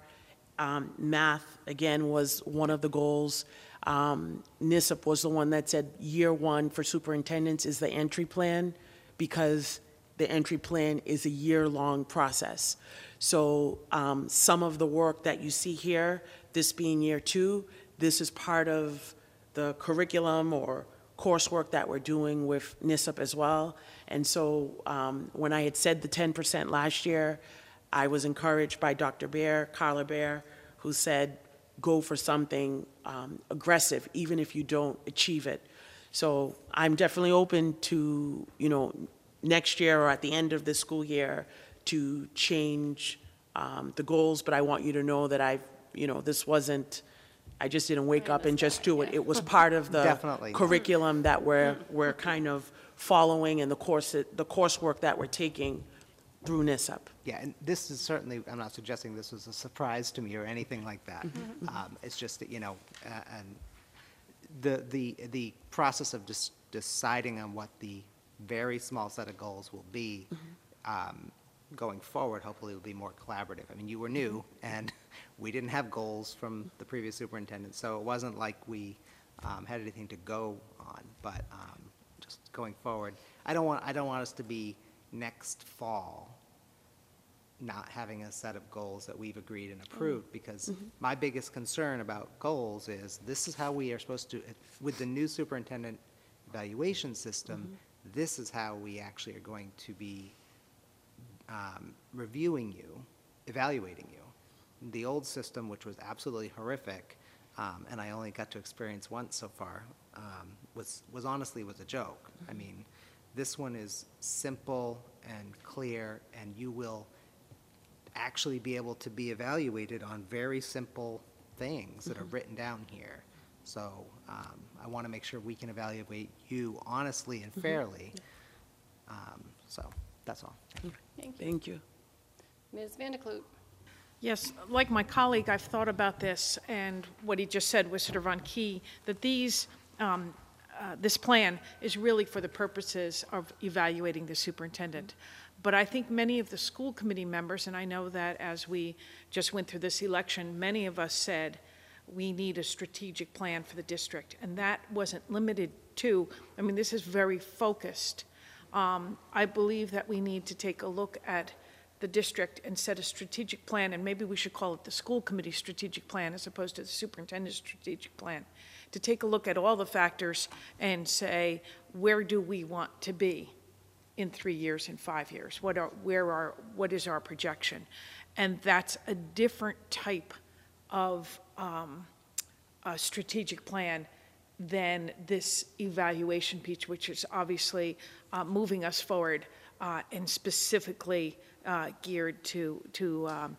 um, math, again, was one of the goals. Um, NISP was the one that said year one for superintendents is the entry plan, because the entry plan is a year-long process. So um, some of the work that you see here, this being year two, this is part of the curriculum or coursework that we're doing with NISP as well. And so um, when I had said the 10% last year, I was encouraged by Dr. Bear, Carla Bear, who said, go for something um, aggressive, even if you don't achieve it. So I'm definitely open to, you know, next year or at the end of this school year to change um, the goals, but I want you to know that I've, you know, this wasn't, I just didn't wake up and just do it. It was part of the Definitely. curriculum that we're, we're kind of following and the course, the coursework that we're taking through NISP. Yeah, and this is certainly, I'm not suggesting this was a surprise to me or anything like that. Um, It's just that, you know, uh, and the, the, the process of just deciding on what the very small set of goals will be um, going forward, hopefully will be more collaborative. I mean, you were new, and we didn't have goals from the previous superintendent, so it wasn't like we um, had anything to go on, but um, going forward, I don't want, I don't want us to be next fall not having a set of goals that we've agreed and approved, because my biggest concern about goals is, this is how we are supposed to, with the new superintendent evaluation system, this is how we actually are going to be um, reviewing you, evaluating you. The old system, which was absolutely horrific, um, and I only got to experience once so far, um, was, was honestly was a joke. I mean, this one is simple and clear, and you will actually be able to be evaluated on very simple things that are written down here. So um, I want to make sure we can evaluate you honestly and Mhm. fairly. Um, So That's all. Thank you. Thank you. Ms. Vanderkloot? Yes, like my colleague, I've thought about this, and what he just said was sort of on key, that these, um, uh, this plan is really for the purposes of evaluating the superintendent. But I think many of the school committee members, and I know that as we just went through this election, many of us said, we need a strategic plan for the district. And that wasn't limited to, I mean, this is very focused. Um, I believe that we need to take a look at the district and set a strategic plan, and maybe we should call it the school committee strategic plan as opposed to the superintendent's strategic plan, to take a look at all the factors and say, where do we want to be in three years, in five years? What are, where are, what is our projection? And that's a different type of um, strategic plan than this evaluation piece, which is obviously uh, moving us forward uh, and specifically uh, geared to, to um,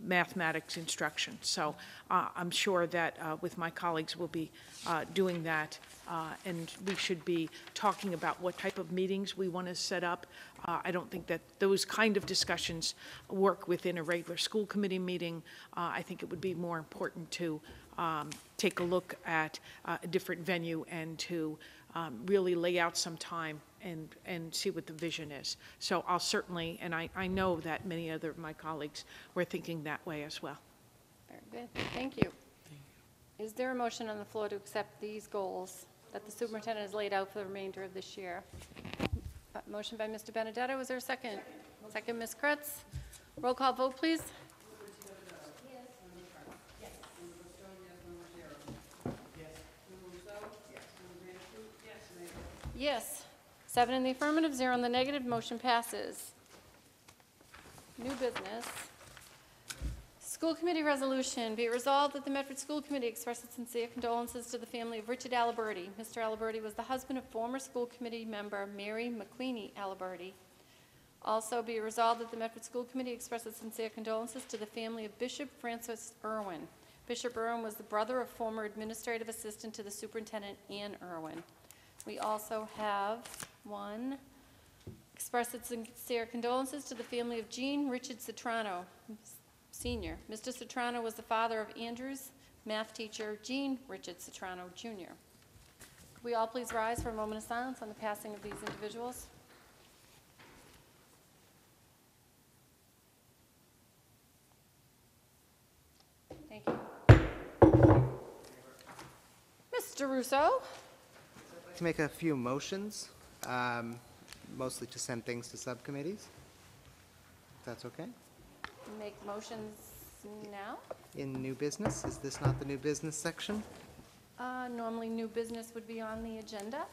mathematics instruction. So uh, I'm sure that uh, with my colleagues, we'll be uh, doing that, uh, and we should be talking about what type of meetings we want to set up. Uh, I don't think that those kind of discussions work within a regular school committee meeting. I think it would be more important to um, take a look at a different venue and to um, really lay out some time and, and see what the vision is. So I'll certainly, and I, I know that many other of my colleagues were thinking that way as well. Very good, thank you. Is there a motion on the floor to accept these goals that the superintendent has laid out for the remainder of this year? Uh, Motion by Mr. Benedetto, is there a second? Second, Ms. Kreatz. Roll call vote, please. Yes. Yes. Seven in the affirmative, zero in the negative, motion passes. New business. School Committee Resolution, be it resolved that the Medford School Committee expresses sincere condolences to the family of Richard Aliberti. Mr. Aliberti was the husband of former school committee member Mary McQueenie Aliberti. Also, be it resolved that the Medford School Committee expresses sincere condolences to the family of Bishop Francis Irwin. Bishop Irwin was the brother of former administrative assistant to the superintendent Ann Irwin. We also have one, express its sincere condolences to the family of Jean Richard Citrano, Senior. Mr. Citrano was the father of Andrew's math teacher, Jean Richard Citrano, Jr. Could we all please rise for a moment of silence on the passing of these individuals? Thank you. Mr. Ruseau? To make a few motions, um, mostly to send things to subcommittees. If that's okay? Make motions now? In new business, is this not the new business section? Uh, Normally, new business would be on the agenda,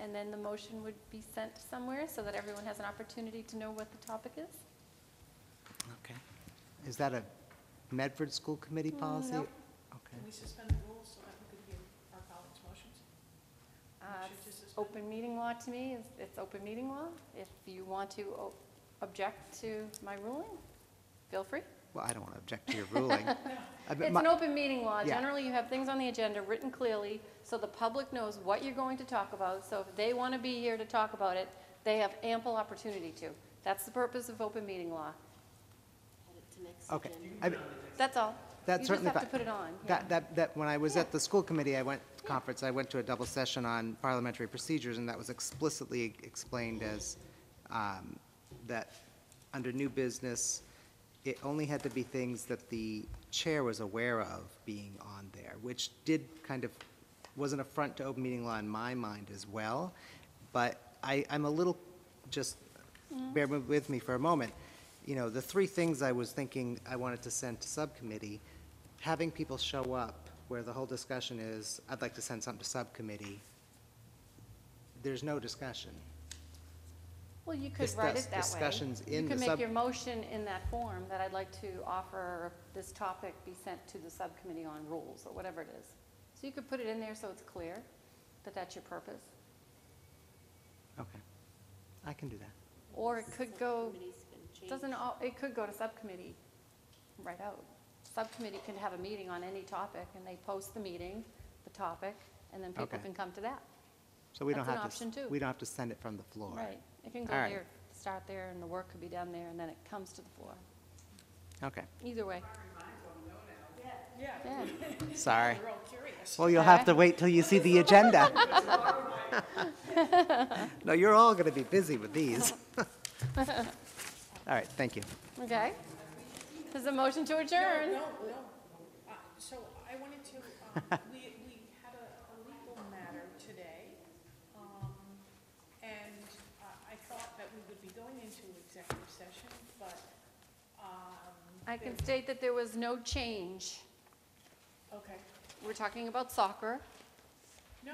and then the motion would be sent somewhere so that everyone has an opportunity to know what the topic is. Okay. Is that a Medford School Committee Mm, policy? nope. Okay. Can we suspend the rules so that we could hear our colleagues' motions? Uh, Open meeting law to me is, it's open meeting law. If you want to o- object to my ruling, feel free. Well, I don't want to object to your ruling. I bet It's my- an open meeting law. Yeah. Generally, you have things on the agenda written clearly, so the public knows what you're going to talk about. So if they want to be here to talk about it, they have ample opportunity to. That's the purpose of open meeting law. Okay. I- That's all. That's certainly You just have fi- to put it on. yeah. That, that, that, when I was at the school committee, I went, conference, I went to a double session on parliamentary procedures, and that was explicitly explained as, um, that under new business, it only had to be things that the chair was aware of being on there, which did kind of, was an affront to open meeting law in my mind as well. But I, I'm a little, just bear with me for a moment. You know, the three things I was thinking I wanted to send to subcommittee, having people show up where the whole discussion is, I'd like to send something to subcommittee, there's no discussion. Well, you could Discuss- write it that way. discussions in You the could sub- make your motion in that form, that I'd like to offer this topic be sent to the subcommittee on rules, or whatever it is. So you could put it in there so it's clear that that's your purpose. Okay, I can do that. Or it could go, doesn't, al- it could go to subcommittee right out. Subcommittee can have a meeting on any topic, and they post the meeting, the topic, and then people Okay. can come to that. So we don't That's an have to, s- option, too. we don't have to send it from the floor. Right, it can go All right. there start there and the work could be done there, and then it comes to the floor. Okay, Either way. Yeah. sorry. Well, you'll have to wait till you see the agenda. No, you're all going to be busy with these. All right, thank you. Okay. There's a motion to adjourn. No, no. Uh, So I wanted to, um, we, we had a a legal matter today, um, and uh, I thought that we would be going into executive session, but, um. I can state that there was no change. Okay, We're talking about soccer. no.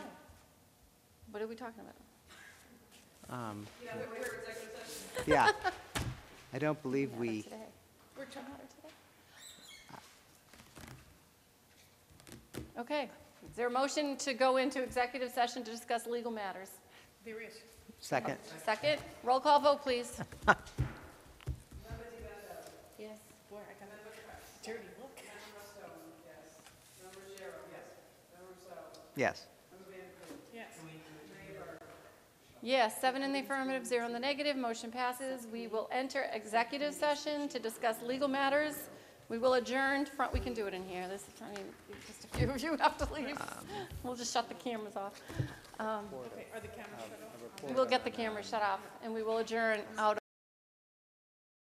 What are we talking about? Um, Yeah, I don't believe we, Today. We're talking, Okay. Is there a motion to go into executive session to discuss legal matters? there is. second. Second, roll call vote, please. Yes. Boy, I got a dirty look. Yes. Yes. Yes, seven in the affirmative, zero in the negative, motion passes. We will enter executive session to discuss legal matters. We will adjourn, front, we can do it in here, this, I mean, just a few of you have to leave. We'll just shut the cameras off. Um, Okay, are the cameras shut off? We'll get the cameras shut off, and we will adjourn out